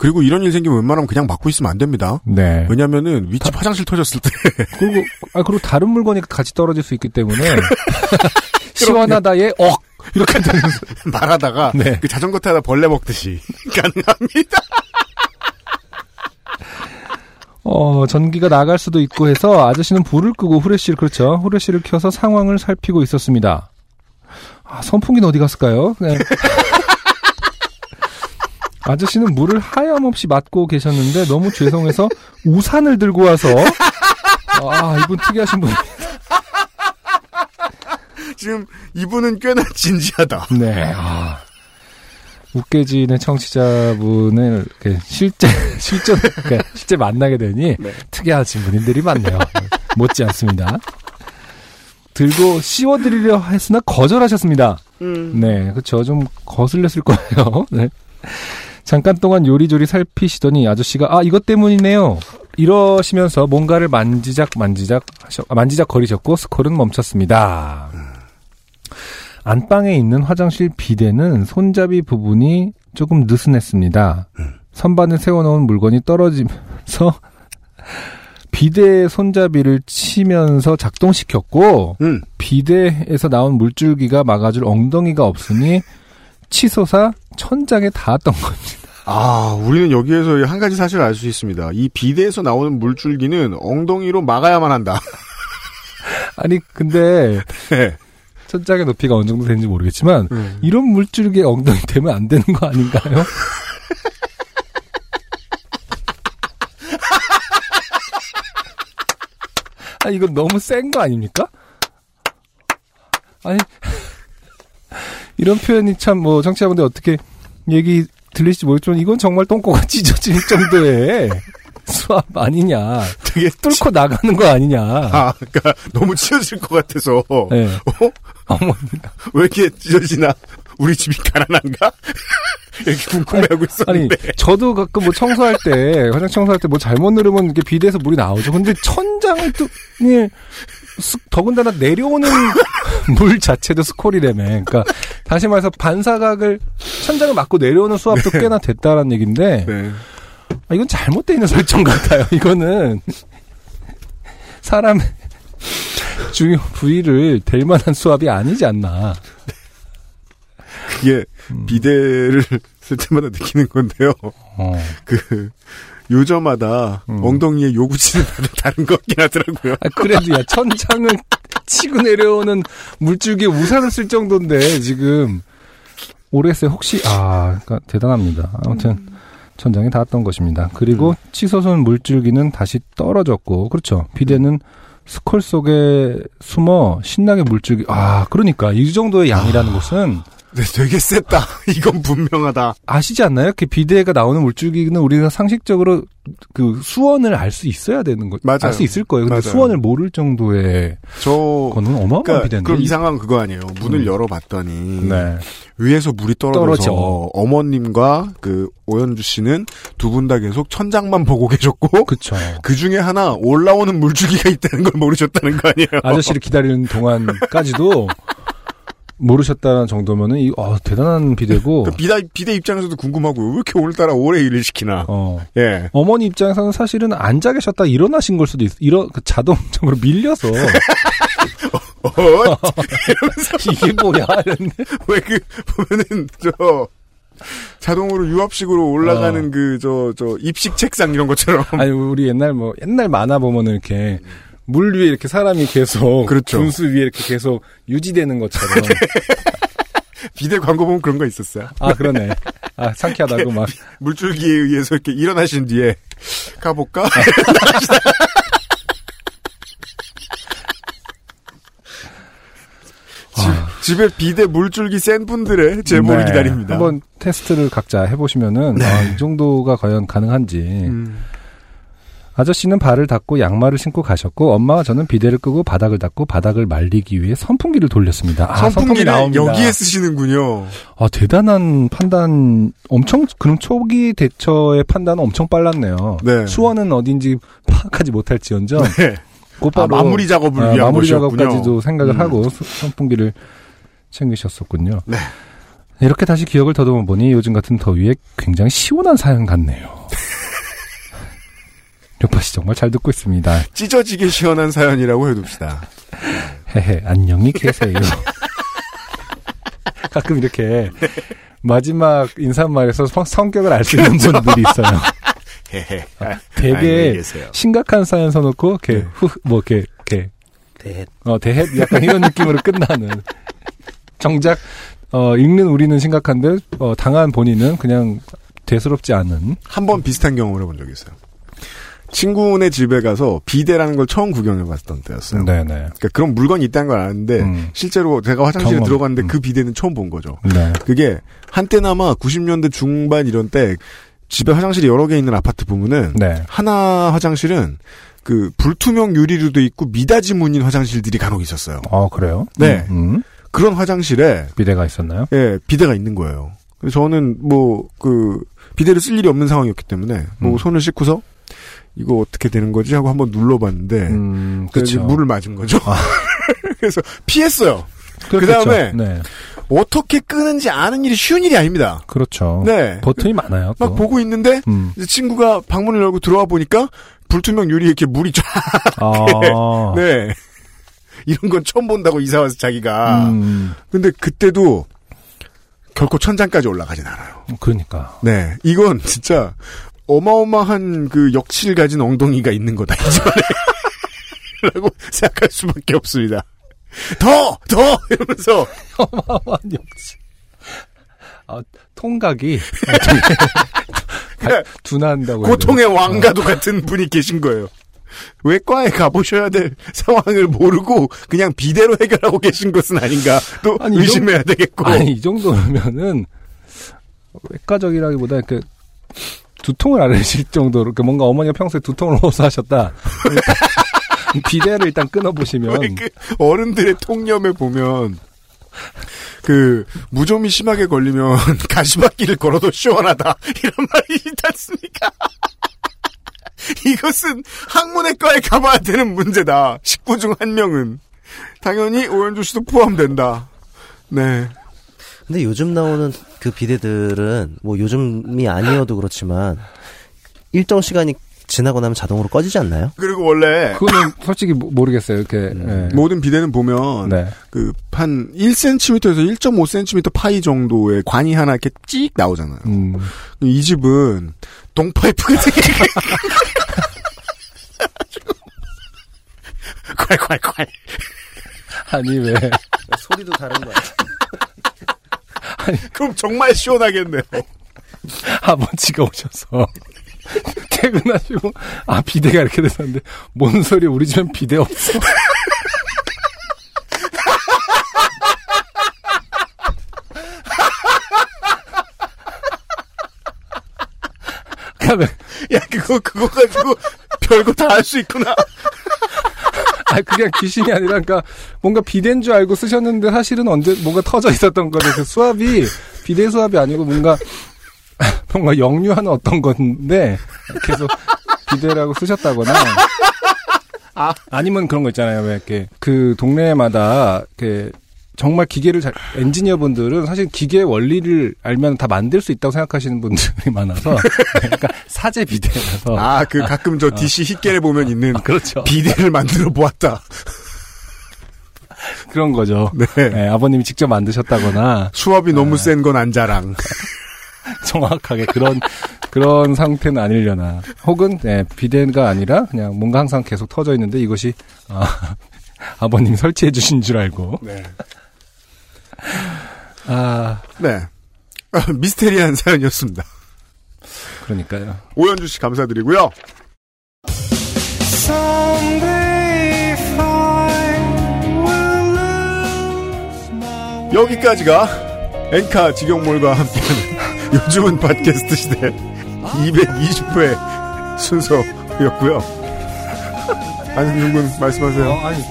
그리고 이런 일 생기면 웬만하면 그냥 막고 있으면 안 됩니다. 네. 왜냐면은 위치 화장실 터졌을 때 그리고 아 그리고 다른 물건이 같이 떨어질 수 있기 때문에 시원하다에 억 이렇게 말하다가 네. 그 자전거 타다 벌레 먹듯이 가능합니다. 어, 전기가 나갈 수도 있고 해서 아저씨는 불을 끄고 후레쉬를, 그렇죠. 후레쉬를 켜서 상황을 살피고 있었습니다. 아, 선풍기는 어디 갔을까요? 네. 아저씨는 물을 하염없이 맞고 계셨는데 너무 죄송해서 우산을 들고 와서 아, 이분 특이하신 분. 지금 이분은 꽤나 진지하다. 네. 아. 웃게진의 청취자분을 실제 실전 그러니까 실제 만나게 되니 특이하신 분들이 많네요. 못지 않습니다. 들고 씌워드리려 했으나 거절하셨습니다. 네, 그렇죠. 좀 거슬렸을 거예요. 네. 잠깐 동안 요리조리 살피시더니 아저씨가 아 이것 때문이네요. 이러시면서 뭔가를 만지작 만지작 하셔, 아, 만지작 거리셨고 스콜은 멈췄습니다. 안방에 있는 화장실 비데는 손잡이 부분이 조금 느슨했습니다. 선반에 세워놓은 물건이 떨어지면서 비데 손잡이를 치면서 작동시켰고 음. 비데에서 나온 물줄기가 막아줄 엉덩이가 없으니 치솟아 천장에 닿았던 겁니다. 아, 우리는 여기에서 한 가지 사실을 알 수 있습니다. 이 비대에서 나오는 물줄기는 엉덩이로 막아야만 한다. 아니 근데 네. 천장의 높이가 어느 정도 되는지 모르겠지만 음. 이런 물줄기에 엉덩이 대면 안 되는 거 아닌가요? 아 이건 너무 센 거 아닙니까? 아니 이런 표현이 참 뭐 청취자분들 어떻게 얘기 들릴지 모르겠지만 이건 정말 똥꼬가 찢어질 정도의 수압 아니냐 되게 뚫고 나가는 거 아니냐 아, 그러니까 너무 치워질 것 같아서 네. 어? 어머 왜 이렇게 찢어지나? 우리 집이 가난한가? 이렇게 궁금해하고 아니 있었는데. 저도 가끔 뭐 청소할 때 화장 청소할 때 뭐 잘못 누르면 이렇게 비대에서 물이 나오죠. 근데 천장을 또 예, 스- 더군다나 내려오는 물 자체도 스콜이라며. 그러니까 다시 말해서 반사각을 천장을 맞고 내려오는 수압도 꽤나 됐다라는 얘기인데 네. 아, 이건 잘못되어 있는 설정 같아요. 이거는 사람의 주요 부위를 댈 만한 수압이 아니지 않나. 그게 음. 비대를 쓸 때마다 느끼는 건데요. 어. 그 요저마다 음. 엉덩이에 요구치는 다른 것 같긴 하더라고요. 아, 그래도 야 천장을 치고 내려오는 물줄기에 우산을 쓸 정도인데 지금 오래세 혹시 아 그러니까 대단합니다. 아무튼 천장에 닿았던 것입니다. 그리고 치솟은 물줄기는 다시 떨어졌고 그렇죠. 비대는 스콜 속에 숨어 신나게 물줄기 아 그러니까 이 정도의 양이라는 것은 네, 되게 셌다. 이건 분명하다. 아시지 않나요? 이렇게 비대가 나오는 물줄기는 우리가 상식적으로 그 수원을 알 수 있어야 되는 거, 맞아요. 알 수 있을 거예요. 근데 맞아요. 수원을 모를 정도의 저 거는 어마어마한 그러니까 비대인데. 그럼 이 상황 그거 아니에요. 문을 음. 열어봤더니 네. 위에서 물이 떨어져서 떨어져. 어머님과 그 오연주 씨는 두 분 다 계속 천장만 보고 계셨고 그쵸. 그 중에 하나 올라오는 물줄기가 있다는 걸 모르셨다는 거 아니에요. 아저씨를 기다리는 동안까지도 모르셨다는 정도면은 이 어, 대단한 비대고 그 비대, 비대 입장에서도 궁금하고 왜 이렇게 오늘따라 오래 일을 시키나. 어. 예. 어머니 입장에서는 사실은 앉아 계셨다 일어나신 걸 수도 있, 이런 그 자동적으로 밀려서 어, 이게 뭐야 왜그 보면은 저 자동으로 유압식으로 올라가는 어. 그저저 입식 책상 이런 것처럼 아니 우리 옛날 뭐 옛날 만화 보면은 이렇게 물 위에 이렇게 사람이 계속 그렇죠. 분수 위에 이렇게 계속 유지되는 것처럼 비대 광고 보면 그런 거 있었어요. 아 그러네 아 상쾌하다고 막 물줄기에 의해서 이렇게 일어나신 뒤에 가볼까? 집, 집에 비대 물줄기 센 분들의 제보를 네, 기다립니다. 한번 테스트를 각자 해보시면은 네. 아, 이 정도가 과연 가능한지 음, 아저씨는 발을 닦고 양말을 신고 가셨고 엄마와 저는 비데를 끄고 바닥을 닦고 바닥을 말리기 위해 선풍기를 돌렸습니다. 아, 선풍기 나옵니다. 여기에 쓰시는군요. 아, 대단한 판단, 엄청, 그럼 초기 대처의 판단은 엄청 빨랐네요. 네. 수원은 어딘지 파악하지 못할지언정. 네. 곧바로 아, 마무리 작업을 아, 위한 마무리 것이었군요. 작업까지도 생각을 음. 하고 수- 선풍기를 챙기셨었군요. 네. 이렇게 다시 기억을 더듬어 보니 요즘 같은 더위에 굉장히 시원한 사연 같네요. 요파 씨 정말 잘 듣고 있습니다. 찢어지게 시원한 사연이라고 해둡시다. 헤헤, 안녕히 계세요. 가끔 이렇게 마지막 인사말에서 성- 성격을 알 수 있는 분들이 있어요. 헤헤. 아, 안녕히 되게. 심각한 사연 써놓고 이렇게 네. 후, 뭐 이렇게 이렇게 대어 대해 약간 이런 느낌으로 끝나는 정작 어 읽는 우리는 심각한데 어 당한 본인은 그냥 대수롭지 않은 한 번 비슷한 경험을 해본 적이 있어요. 친구네 집에 가서 비대라는 걸 처음 구경해 봤던 때였어요. 네네 그러니까 그런 물건이 있다는 걸 아는데 음. 실제로 제가 화장실에 경험. 들어갔는데 음. 그 비대는 처음 본 거죠. 네 그게 한때나마 90년대 중반 이런 때 집에 화장실이 여러 개 있는 아파트 보면은 네. 하나 화장실은 그 불투명 유리로 돼 있고 미닫이 문인 화장실들이 간혹 있었어요. 어 그래요 네. 음, 음. 그런 화장실에 비대가 있었나요 예, 비대가 있는 거예요. 저는 뭐 그 비대를 쓸 일이 없는 상황이었기 때문에 뭐 음. 손을 씻고서 이거 어떻게 되는 거지 하고 한번 눌러봤는데 음 그렇죠 물을 맞은 거죠. 아. 그래서 피했어요. 그렇겠죠. 그다음에 네. 어떻게 끄는지 아는 일이 쉬운 일이 아닙니다. 그렇죠. 네. 버튼이 많아요. 또. 막 보고 있는데 음. 이제 친구가 방문을 열고 들어와 보니까 불투명 유리에 이렇게 물이 쫙. 아. 네. 이런 건 처음 본다고 이사 와서 자기가. 음, 근데 그때도 결코 천장까지 올라가진 않아요. 그러니까. 네. 이건 진짜 어마어마한 그 역치를 가진 엉덩이가 있는 거다, 이 집안에. 라고 생각할 수밖에 없습니다. 더! 더! 이러면서. 어마어마한 역시. 아, 통각이 둔한다고. 해야 고통의? 왕가도 같은 분이 계신 거예요. 외과에 가보셔야 될 상황을 모르고 그냥 비대로 해결하고 계신 것은 아닌가 또 아니, 이 의심해야 되겠고. 아니 이 정도면은 외과적이라기보다 그 두통을 앓으실 정도로 그 뭔가 어머니가 평소에 두통을 호소하셨다. 비대를 일단 끊어보시면 왜그 어른들의 통념에 보면 그 무좀이 심하게 걸리면 가시밭길을 걸어도 시원하다 이런 말이 있지 않습니까? 이것은 학문외과에 가봐야 되는 문제다. 식구 중 한 명은 당연히 오현주 씨도 포함된다. 네. 근데 요즘 나오는 그 비데들은 뭐 요즘이 아니어도 그렇지만 일정 시간이 지나고 나면 자동으로 꺼지지 않나요? 그리고 원래 그거는 솔직히 모- 모르겠어요. 이렇게 예. 모든 비대는 보면 네. 그한 1cm에서 1.5cm 파이 정도의 관이 하나 이렇게 찍 나오잖아요. 음, 이 집은 동파이프가 되게 콸콸콸 아니 왜 소리도 다른 거야. 그럼 정말 시원하겠네요. 아버지가 오셔서 퇴근하시고 아 비대가 이렇게 됐었는데 뭔 소리 우리 집엔 비대 없어. 야 그거 그거 가지고 별거 다 할 수 있구나. 아 그냥 귀신이 아니라 그러니까 뭔가 비대인 줄 알고 쓰셨는데 사실은 언제 뭔가 터져 있었던 거죠. 그 수압이 비대 수압이 아니고 뭔가 뭔가 역류하는 어떤 건데 계속 비대라고 쓰셨다거나 아니면 그런 거 있잖아요. 왜 이렇게 그 동네마다 이렇게 정말 기계를 잘 엔지니어 분들은 사실 기계 원리를 알면 다 만들 수 있다고 생각하시는 분들이 많아서 그러니까 사제 비대라서 아 그 가끔 저 DC 힛겔에 보면 있는 그렇죠. 비대를 만들어 보았다. 그런 거죠. 네. 네, 아버님이 직접 만드셨다거나 수압이 너무 센건 안 자랑. 정확하게 그런 그런 상태는 아니려나. 혹은 네, 비대가 아니라 그냥 뭔가 항상 계속 터져 있는데 이것이 아, 아버님이 설치해 주신 줄 알고. 네. 아 네. 아, 미스테리한 사연이었습니다. 그러니까요. 오현주 씨 감사드리고요. 여기까지가 엔카 직영몰과 함께하는 요즘은 팟캐스트 시대 220회 순서였고요. 안승준 군 말씀하세요. 아니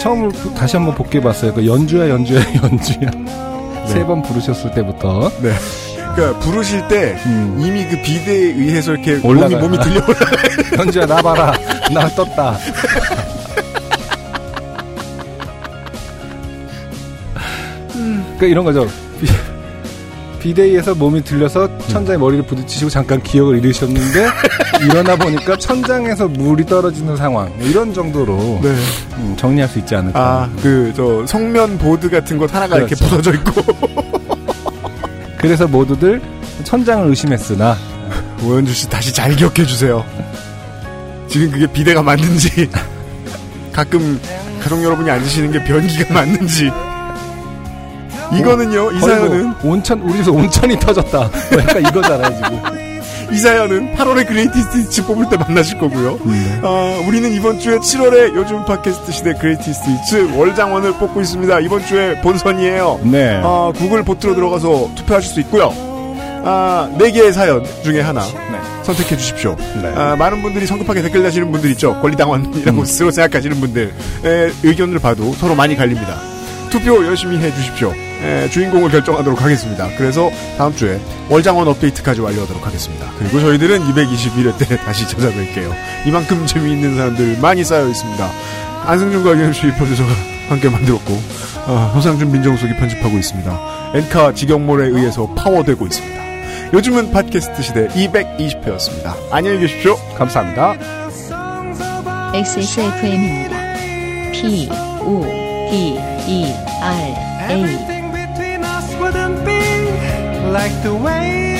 처음으로 부- 다시 한번 복귀해봤어요. 그 연주야 연주야 연주야 세번 부르셨을 때부터 네. 그러니까 부르실 때 음. 이미 그 비대에 의해서 이렇게 올라가요. 몸이, 몸이 들려 올라 연주야 나 봐라 나 떴다. 그러니까 이런 거죠. 비, 비데이에서 몸이 들려서 천장에 머리를 부딪히시고 잠깐 기억을 잃으셨는데 일어나 보니까 천장에서 물이 떨어지는 상황 뭐 이런 정도로 네. 음, 정리할 수 있지 않을까. 아, 그, 저, 성면 보드 같은 것 하나가 이렇게 그렇죠. 부서져 있고. 그래서 모두들 천장을 의심했으나 오현주 씨 다시 잘 기억해 주세요. 지금 그게 비대가 맞는지, 가끔 가족 여러분이 앉으시는 게 변기가 맞는지. 이거는요, 이 거의 뭐 사연은, 온천 우리 집에서 온천이 터졌다. 뭐 약간 이거잖아요 지금. 이 사연은 8월에 Greatest Hits 뽑을 때 만나실 거고요. 네. 아, 우리는 이번 주에 7월에 요즘 팟캐스트 시대 Greatest Hits 월장원을 뽑고 있습니다. 이번 주에 본선이에요. 네. 아, 구글 vote로 들어가서 투표하실 수 있고요. 아, 네 개의 사연 중에 하나 네. 선택해 주십시오. 네. 아, 많은 분들이 성급하게 댓글 다시는 분들 있죠. 권리당원이라고 음. 스스로 생각하시는 분들 의 의견을 봐도 서로 많이 갈립니다. 투표 열심히 해주십시오. 에, 주인공을 결정하도록 하겠습니다. 그래서 다음 주에 월장원 업데이트까지 완료하도록 하겠습니다. 그리고 저희들은 221회 때 다시 찾아뵐게요. 이만큼 재미있는 사람들 많이 쌓여 있습니다. 안승준과 유현수의 프로듀서가 함께 만들었고 어, 허상준 민정수석이 편집하고 있습니다. 엔카 직영몰에 의해서 파워되고 있습니다. 요즘은 팟캐스트 시대 220회였습니다. 안녕히 계십시오. 감사합니다. XSFM입니다. P O D E R A. Everything between us wouldn't be like the way